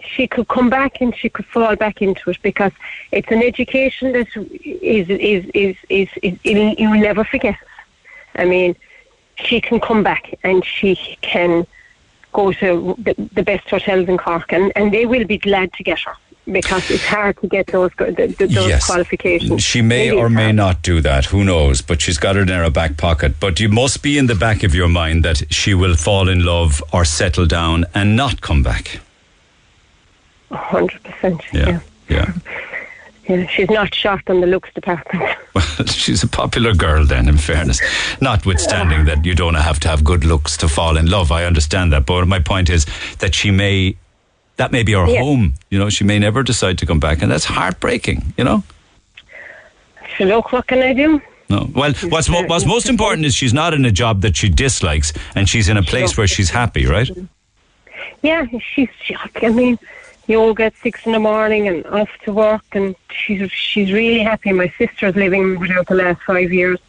she could come back and she could fall back into it because it's an education that is is is is, is, is you'll never forget. I mean, she can come back and she can go to the, the best hotels in Cork, and, and they will be glad to get her because it's hard to get those those Yes. qualifications. She may or may hard. not do that. Who knows? But she's got it in her back pocket. But you must be in the back of your mind that she will fall in love or settle down and not come back. hundred percent. Yeah. Yeah. Yeah, she's not short on the looks department. Well, she's a popular girl then, in fairness. Notwithstanding that you don't have to have good looks to fall in love. I understand that. But my point is that she may, that may be her Yeah. home. You know, she may never decide to come back. And that's heartbreaking, you know? So look, what can I do? No. Well, what's, mo- what's most important is she's not in a job that she dislikes and she's in a place where she's happy, right? Yeah, she's. She, I mean, you all get six in the morning and off to work, and she's she's really happy. My sister's living with her the last five years.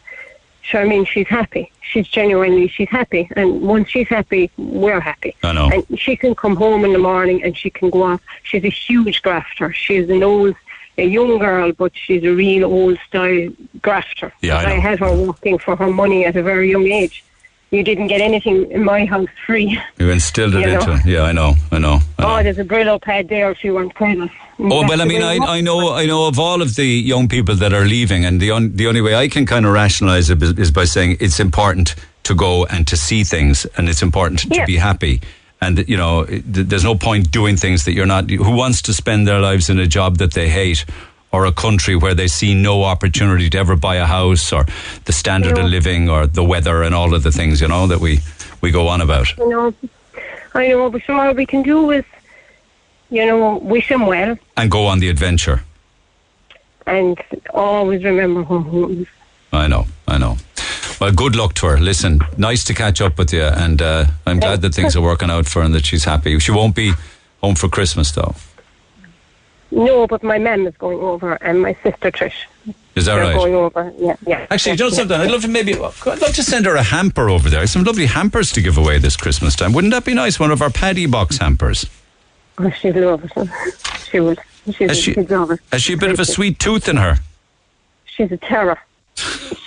So I mean, she's happy. She's genuinely she's happy, and once she's happy, we're happy. I know. And she can come home in the morning and she can go off. She's a huge grafter. She's an old, a young girl, but she's a real old style grafter. Yeah, I know. had her working for her money at a very young age. You didn't get anything in my house free. You instilled it You know. into. Yeah, I know. I know. I oh, know. Oh, there's a Brillo pad there if you want credit. Oh well, I mean, I, I know I know of all of the young people that are leaving, and the on, the only way I can kind of rationalise it is, is by saying it's important to go and to see things, and it's important to be happy. And you know, there's no point doing things that you're not. Who wants to spend their lives in a job that they hate, or a country where they see no opportunity to ever buy a house, or the standard of living, or the weather, and all of the things you know that we we go on about. You know, I know, but so all we can do is, you know, wish him well And go on the adventure. and always remember is. I know, I know. Well, good luck to her. Listen, nice to catch up with you, and uh, I'm glad that things are working out for her and that she's happy. She won't be home for Christmas, though. No, but my mum is going over and my sister Trish. Is that They're right? going over, yeah, yeah. Actually, yeah, you know yeah. something? I'd love to maybe, I'd love to send her a hamper over there. Some lovely hampers to give away this Christmas time. Wouldn't that be nice? One of our paddy box hampers. Oh, she'd love it. She would. She's, Has she- she'd love it. Has she a bit of a sweet tooth in her? She's a terror.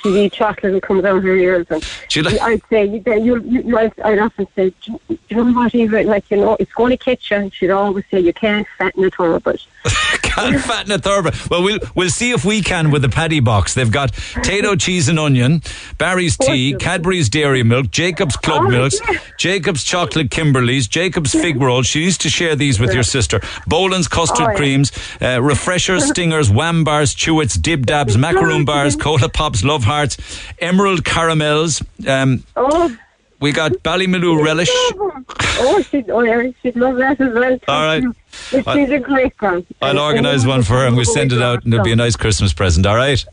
She eats chocolate and comes out her ears. And She li- I'd say, you, you, you, I'd, I'd often say, "Do you you know what, Eva? Like, you know, it's going to catch you. And she'd always say, you can't fatten a turbot. Can't fatten a thoroughbred. Well, we'll we'll see if we can with the paddy box. They've got Tayto cheese and onion, Barry's tea, Cadbury's dairy milk, Jacob's club Oh, milks, Jacob's chocolate Kimberleys, Jacob's fig rolls. She used to share these with your sister. Boland's custard Oh, yeah. creams, uh, refreshers, stingers, wham bars, chewits, dib dabs, macaroon bars, cola pops, love hearts, emerald caramels. Um, Oh, we got Ballymaloe relish. oh, she'd, oh, yeah, she'd love that as well. All right. She's a great girl. I'll organise one for her and we'll send it out and it'll be a nice Christmas present. All right.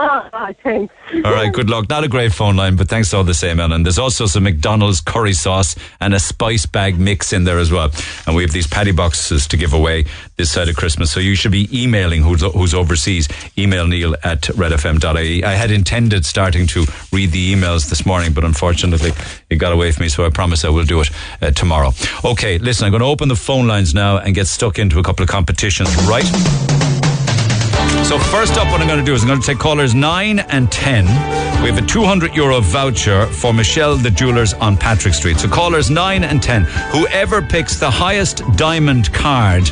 Oh, oh, thanks. All right, good luck. Not a great phone line, but thanks all the same, Ellen. There's also some McDonald's curry sauce and a spice bag mix in there as well. And we have these patty boxes to give away this side of Christmas. So you should be emailing who's, who's overseas. Email Neil at redfm.ie. I had intended starting to read the emails this morning, but unfortunately it got away from me. So I promise I will do it uh, tomorrow. Okay, listen, I'm going to open the phone lines now and get stuck into a couple of competitions, right? So first up, what I'm going to do is I'm going to take callers nine and ten. We have a 200 euro voucher for Michelle the Jewelers on Patrick Street. So callers nine and ten, whoever picks the highest diamond card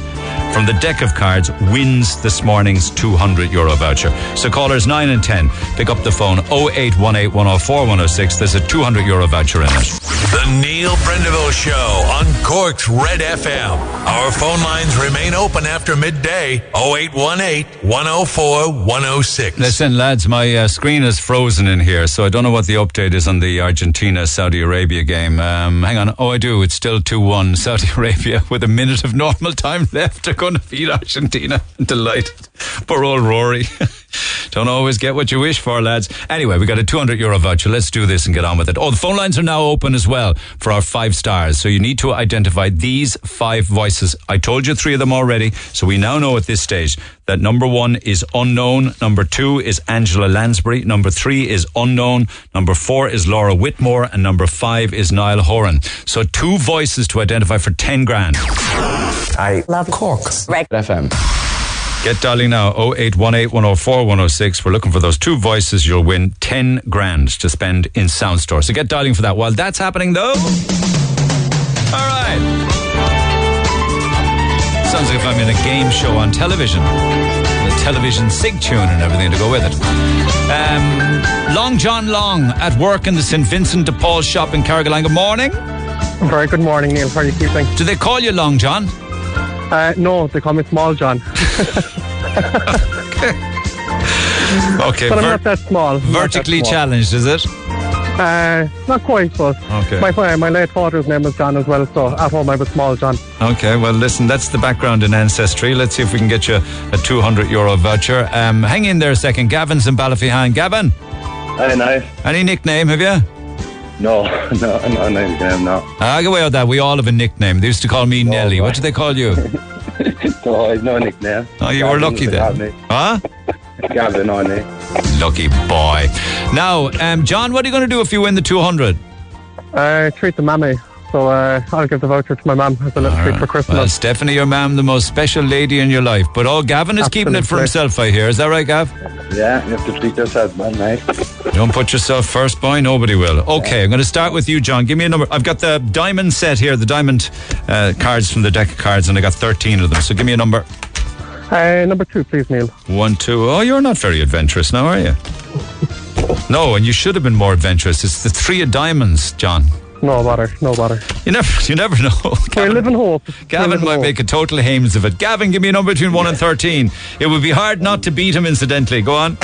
from the deck of cards wins this morning's 200 euro voucher. So callers nine and ten, pick up the phone 0818 104 106. There's a 200 euro voucher in it. The Neil Prendeville Show on Cork's Red FM. Our phone lines remain open after midday 0818 104 106. Listen, lads, my uh, screen is frozen in here, so I don't know what the update is on the Argentina Saudi Arabia game. Um, hang on. Oh, I do. It's still 2 1 Saudi Arabia with a minute of normal time left. They're going to beat Argentina. I'm Delighted. Poor old Rory. don't always get what you wish for, lads. Anyway, we got a 200 euro voucher. Let's do this and get on with it. Oh, the phone lines are now open as well for our five stars. So you need to identify these five voices. I told you three of them already. So we now know at this stage that number one is unknown. Number two is Angela Lansbury. Number three is unknown. Number four is Laura Whitmore. And number five is Niall Horan. So two voices to identify for 10 grand. I love Cork. Red FM. Get dialing now 0818 104 106. We're looking for those two voices. You'll win 10 grand to spend in Sound Store. So get dialing for that. While that's happening, though. All right. Sounds like if I'm in a game show on television. The television sig tune and everything to go with it. Um, Long John Long at work in the St. Vincent de Paul shop in Carrigaline. Good morning. Very good morning, Neil. How are you keeping? Do they call you Long John? Uh, no, they call me Small John. Okay. but I'm ver- not that small. Not that vertically small. challenged, is it? Uh, not quite, but Okay. my my late father's name was John as well, so at home I was Small John. Okay, well, listen, that's the background in Ancestry. Let's see if we can get you a 200 euro voucher. Um, hang in there a second. Gavin's in Ballyphehane. Gavin? Hi, nice. Any nickname, have you? No, no, no, no, no, no. Ah, get away with that. We all have a nickname. They used to call me Nelly. What do they call you? No, I've no nickname. Oh, you were lucky then. Huh? Gavin on it. Lucky boy. Now, um, John, what are you going to do if you win the 200? Uh, treat the mammy, so uh, I'll give the voucher to my mum as a little treat for Christmas. Well, Stephanie, your mum, the most special lady in your life. But oh, Gavin is keeping it for himself, I hear. Is that right, Gav? Yeah, you have to treat yourself, man, mate. Don't put yourself first, boy. Nobody will. Okay, I'm going to start with you, John. Give me a number. I've got the diamond set here, the diamond uh, cards from the deck of cards, and I got 13 of them. So give me a number. Uh, number two, please, Neil. One, two. Oh, you're not very adventurous now, are you? No, and you should have been more adventurous. It's the three of diamonds, John. No bother, no bother. You never, you never know. We live in hope. Gavin might make a total hames of it. Gavin, give me a number between one and thirteen. It would be hard not to beat him. Incidentally, go on.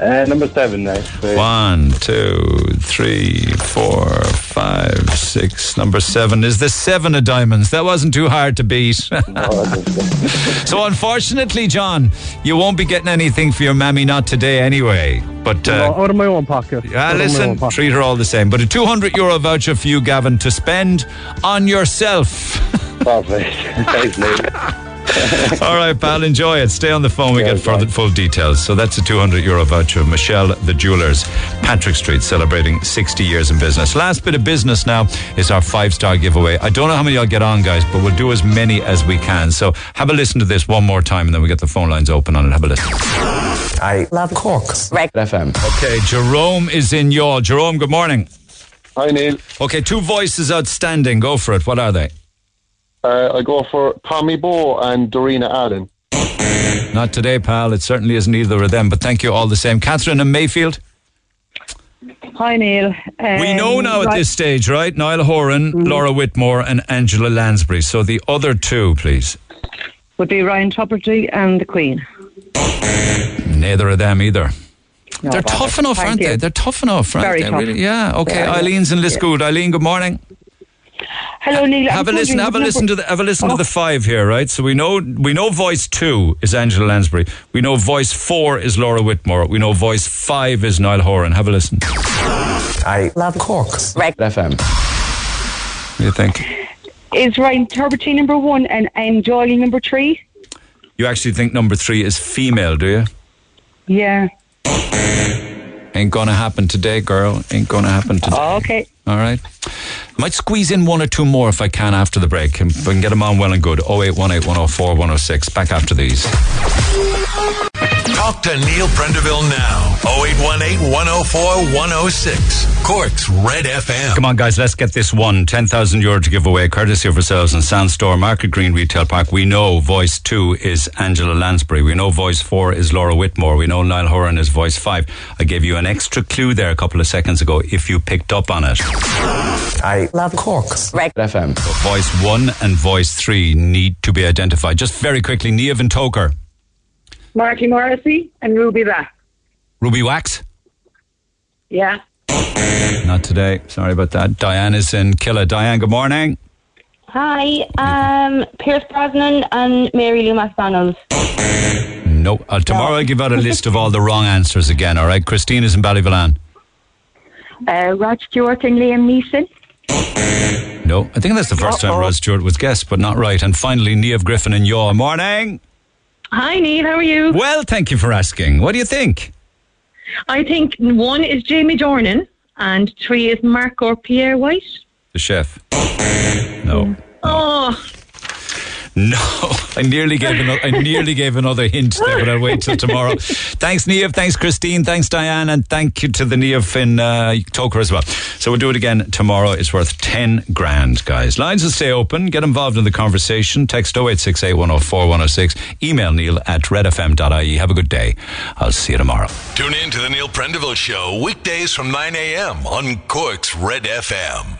Uh, number seven, nice. One, two, three, four, five, six. Number seven is the seven of diamonds. That wasn't too hard to beat. so unfortunately, John, you won't be getting anything for your mammy not today anyway. But uh, No, out of my own pocket. yeah, Out listen, pocket. treat her all the same. But a 200 euro voucher for you, Gavin, to spend on yourself. Perfect. Thanks, Neil. all right, pal, enjoy it. Stay on the phone. We get further full details. So that's a 200 euro voucher. Michelle the Jewelers, Patrick Street, celebrating 60 years in business. Last bit of business now is our five star giveaway. I don't know how many I'll get on, guys, but we'll do as many as we can. So have a listen to this one more time, and then we get the phone lines open on it. Have a listen. I love Cork. Red FM. Okay, Jerome is in Youghal. Jerome, good morning. Hi, Neil. Okay, two voices outstanding. Go for it. What are they? Uh, I go for Tommy Bowe and Darina Allen. Not today, pal. It certainly isn't either of them, but thank you all the same. Catherine and Mayfield. Hi, Neil. We know Um, now at this stage, right? Niall Horan, Laura Whitmore, and Angela Lansbury. So the other two, please. would be Ryan Tubridy and the Queen. Neither of them either. No They're bother. tough enough, Thank aren't you. they? They're tough enough, aren't Very they? tough. Really? Yeah. Okay. Yeah, yeah. Eileen's in Yeah. Lisgoold. Eileen, good morning. Hello, Neil. Have a I'm listen. Have a what listen to the. Have a listen to Oh. the five here, right? So we know we know voice two is Angela Lansbury. We know voice four is Laura Whitmore. We know voice five is Niall Horan. Have a listen. I love Cork. Red FM. What do you think? Is Ryan Tubridy number one and Jolly number three? You actually think number three is female, do you? Yeah. Ain't gonna happen today, girl. Ain't gonna happen today. okay. All right. Might squeeze in one or two more if I can after the break. And I can get them on well and good. 0818 104 106. Back after these. Talk to Neil Prendeville now. 0818 104 106. Cork's Red FM. Come on, guys, let's get this one. 10,000 euro to give away, courtesy of ourselves and Sound Store, Market Green Retail Park. We know voice two is Angela Lansbury. We know voice four is Laura Whitmore. We know Niall Horan is voice five. I gave you an extra clue there a couple of seconds ago if you picked up on it. I love Cork. Red FM. So voice one and voice three need to be identified. Just very quickly, Niamh and Togher. Marty Morrissey and Ruby Wax. Ruby Wax? Yeah. Not today. Sorry about that. Diane is in Killa. Diane, good morning. Hi, um, Pierce Brosnan and Mary Lou McDonald. No. Uh, tomorrow I'll give out a list of all the wrong answers again, all right? Christine is in Ballyvolane. Uh, Rod Stewart and Liam Neeson. No. I think that's the 1st time Rod Stewart was guessed, but not right. And finally, Niamh Griffin in Youghal. Morning. Hi, Neil. How are you? Well, thank you for asking. What do you think? I think one is Jamie Dornan and three is Marco Pierre White. The chef. No. Oh, No, I nearly gave another, I nearly gave another hint there, but I'll wait till tomorrow. thanks, Niamh. Thanks, Christine. Thanks, Diane. And thank you to the Niamh in uh, as well. So we'll do it again tomorrow. It's worth 10 grand, guys. Lines will stay open. Get involved in the conversation. Text 0868 104 106. Email neil at redfm.ie. Have a good day. I'll see you tomorrow. Tune in to the Neil Prendeville Show weekdays from 9 a.m. on Cork's Red FM.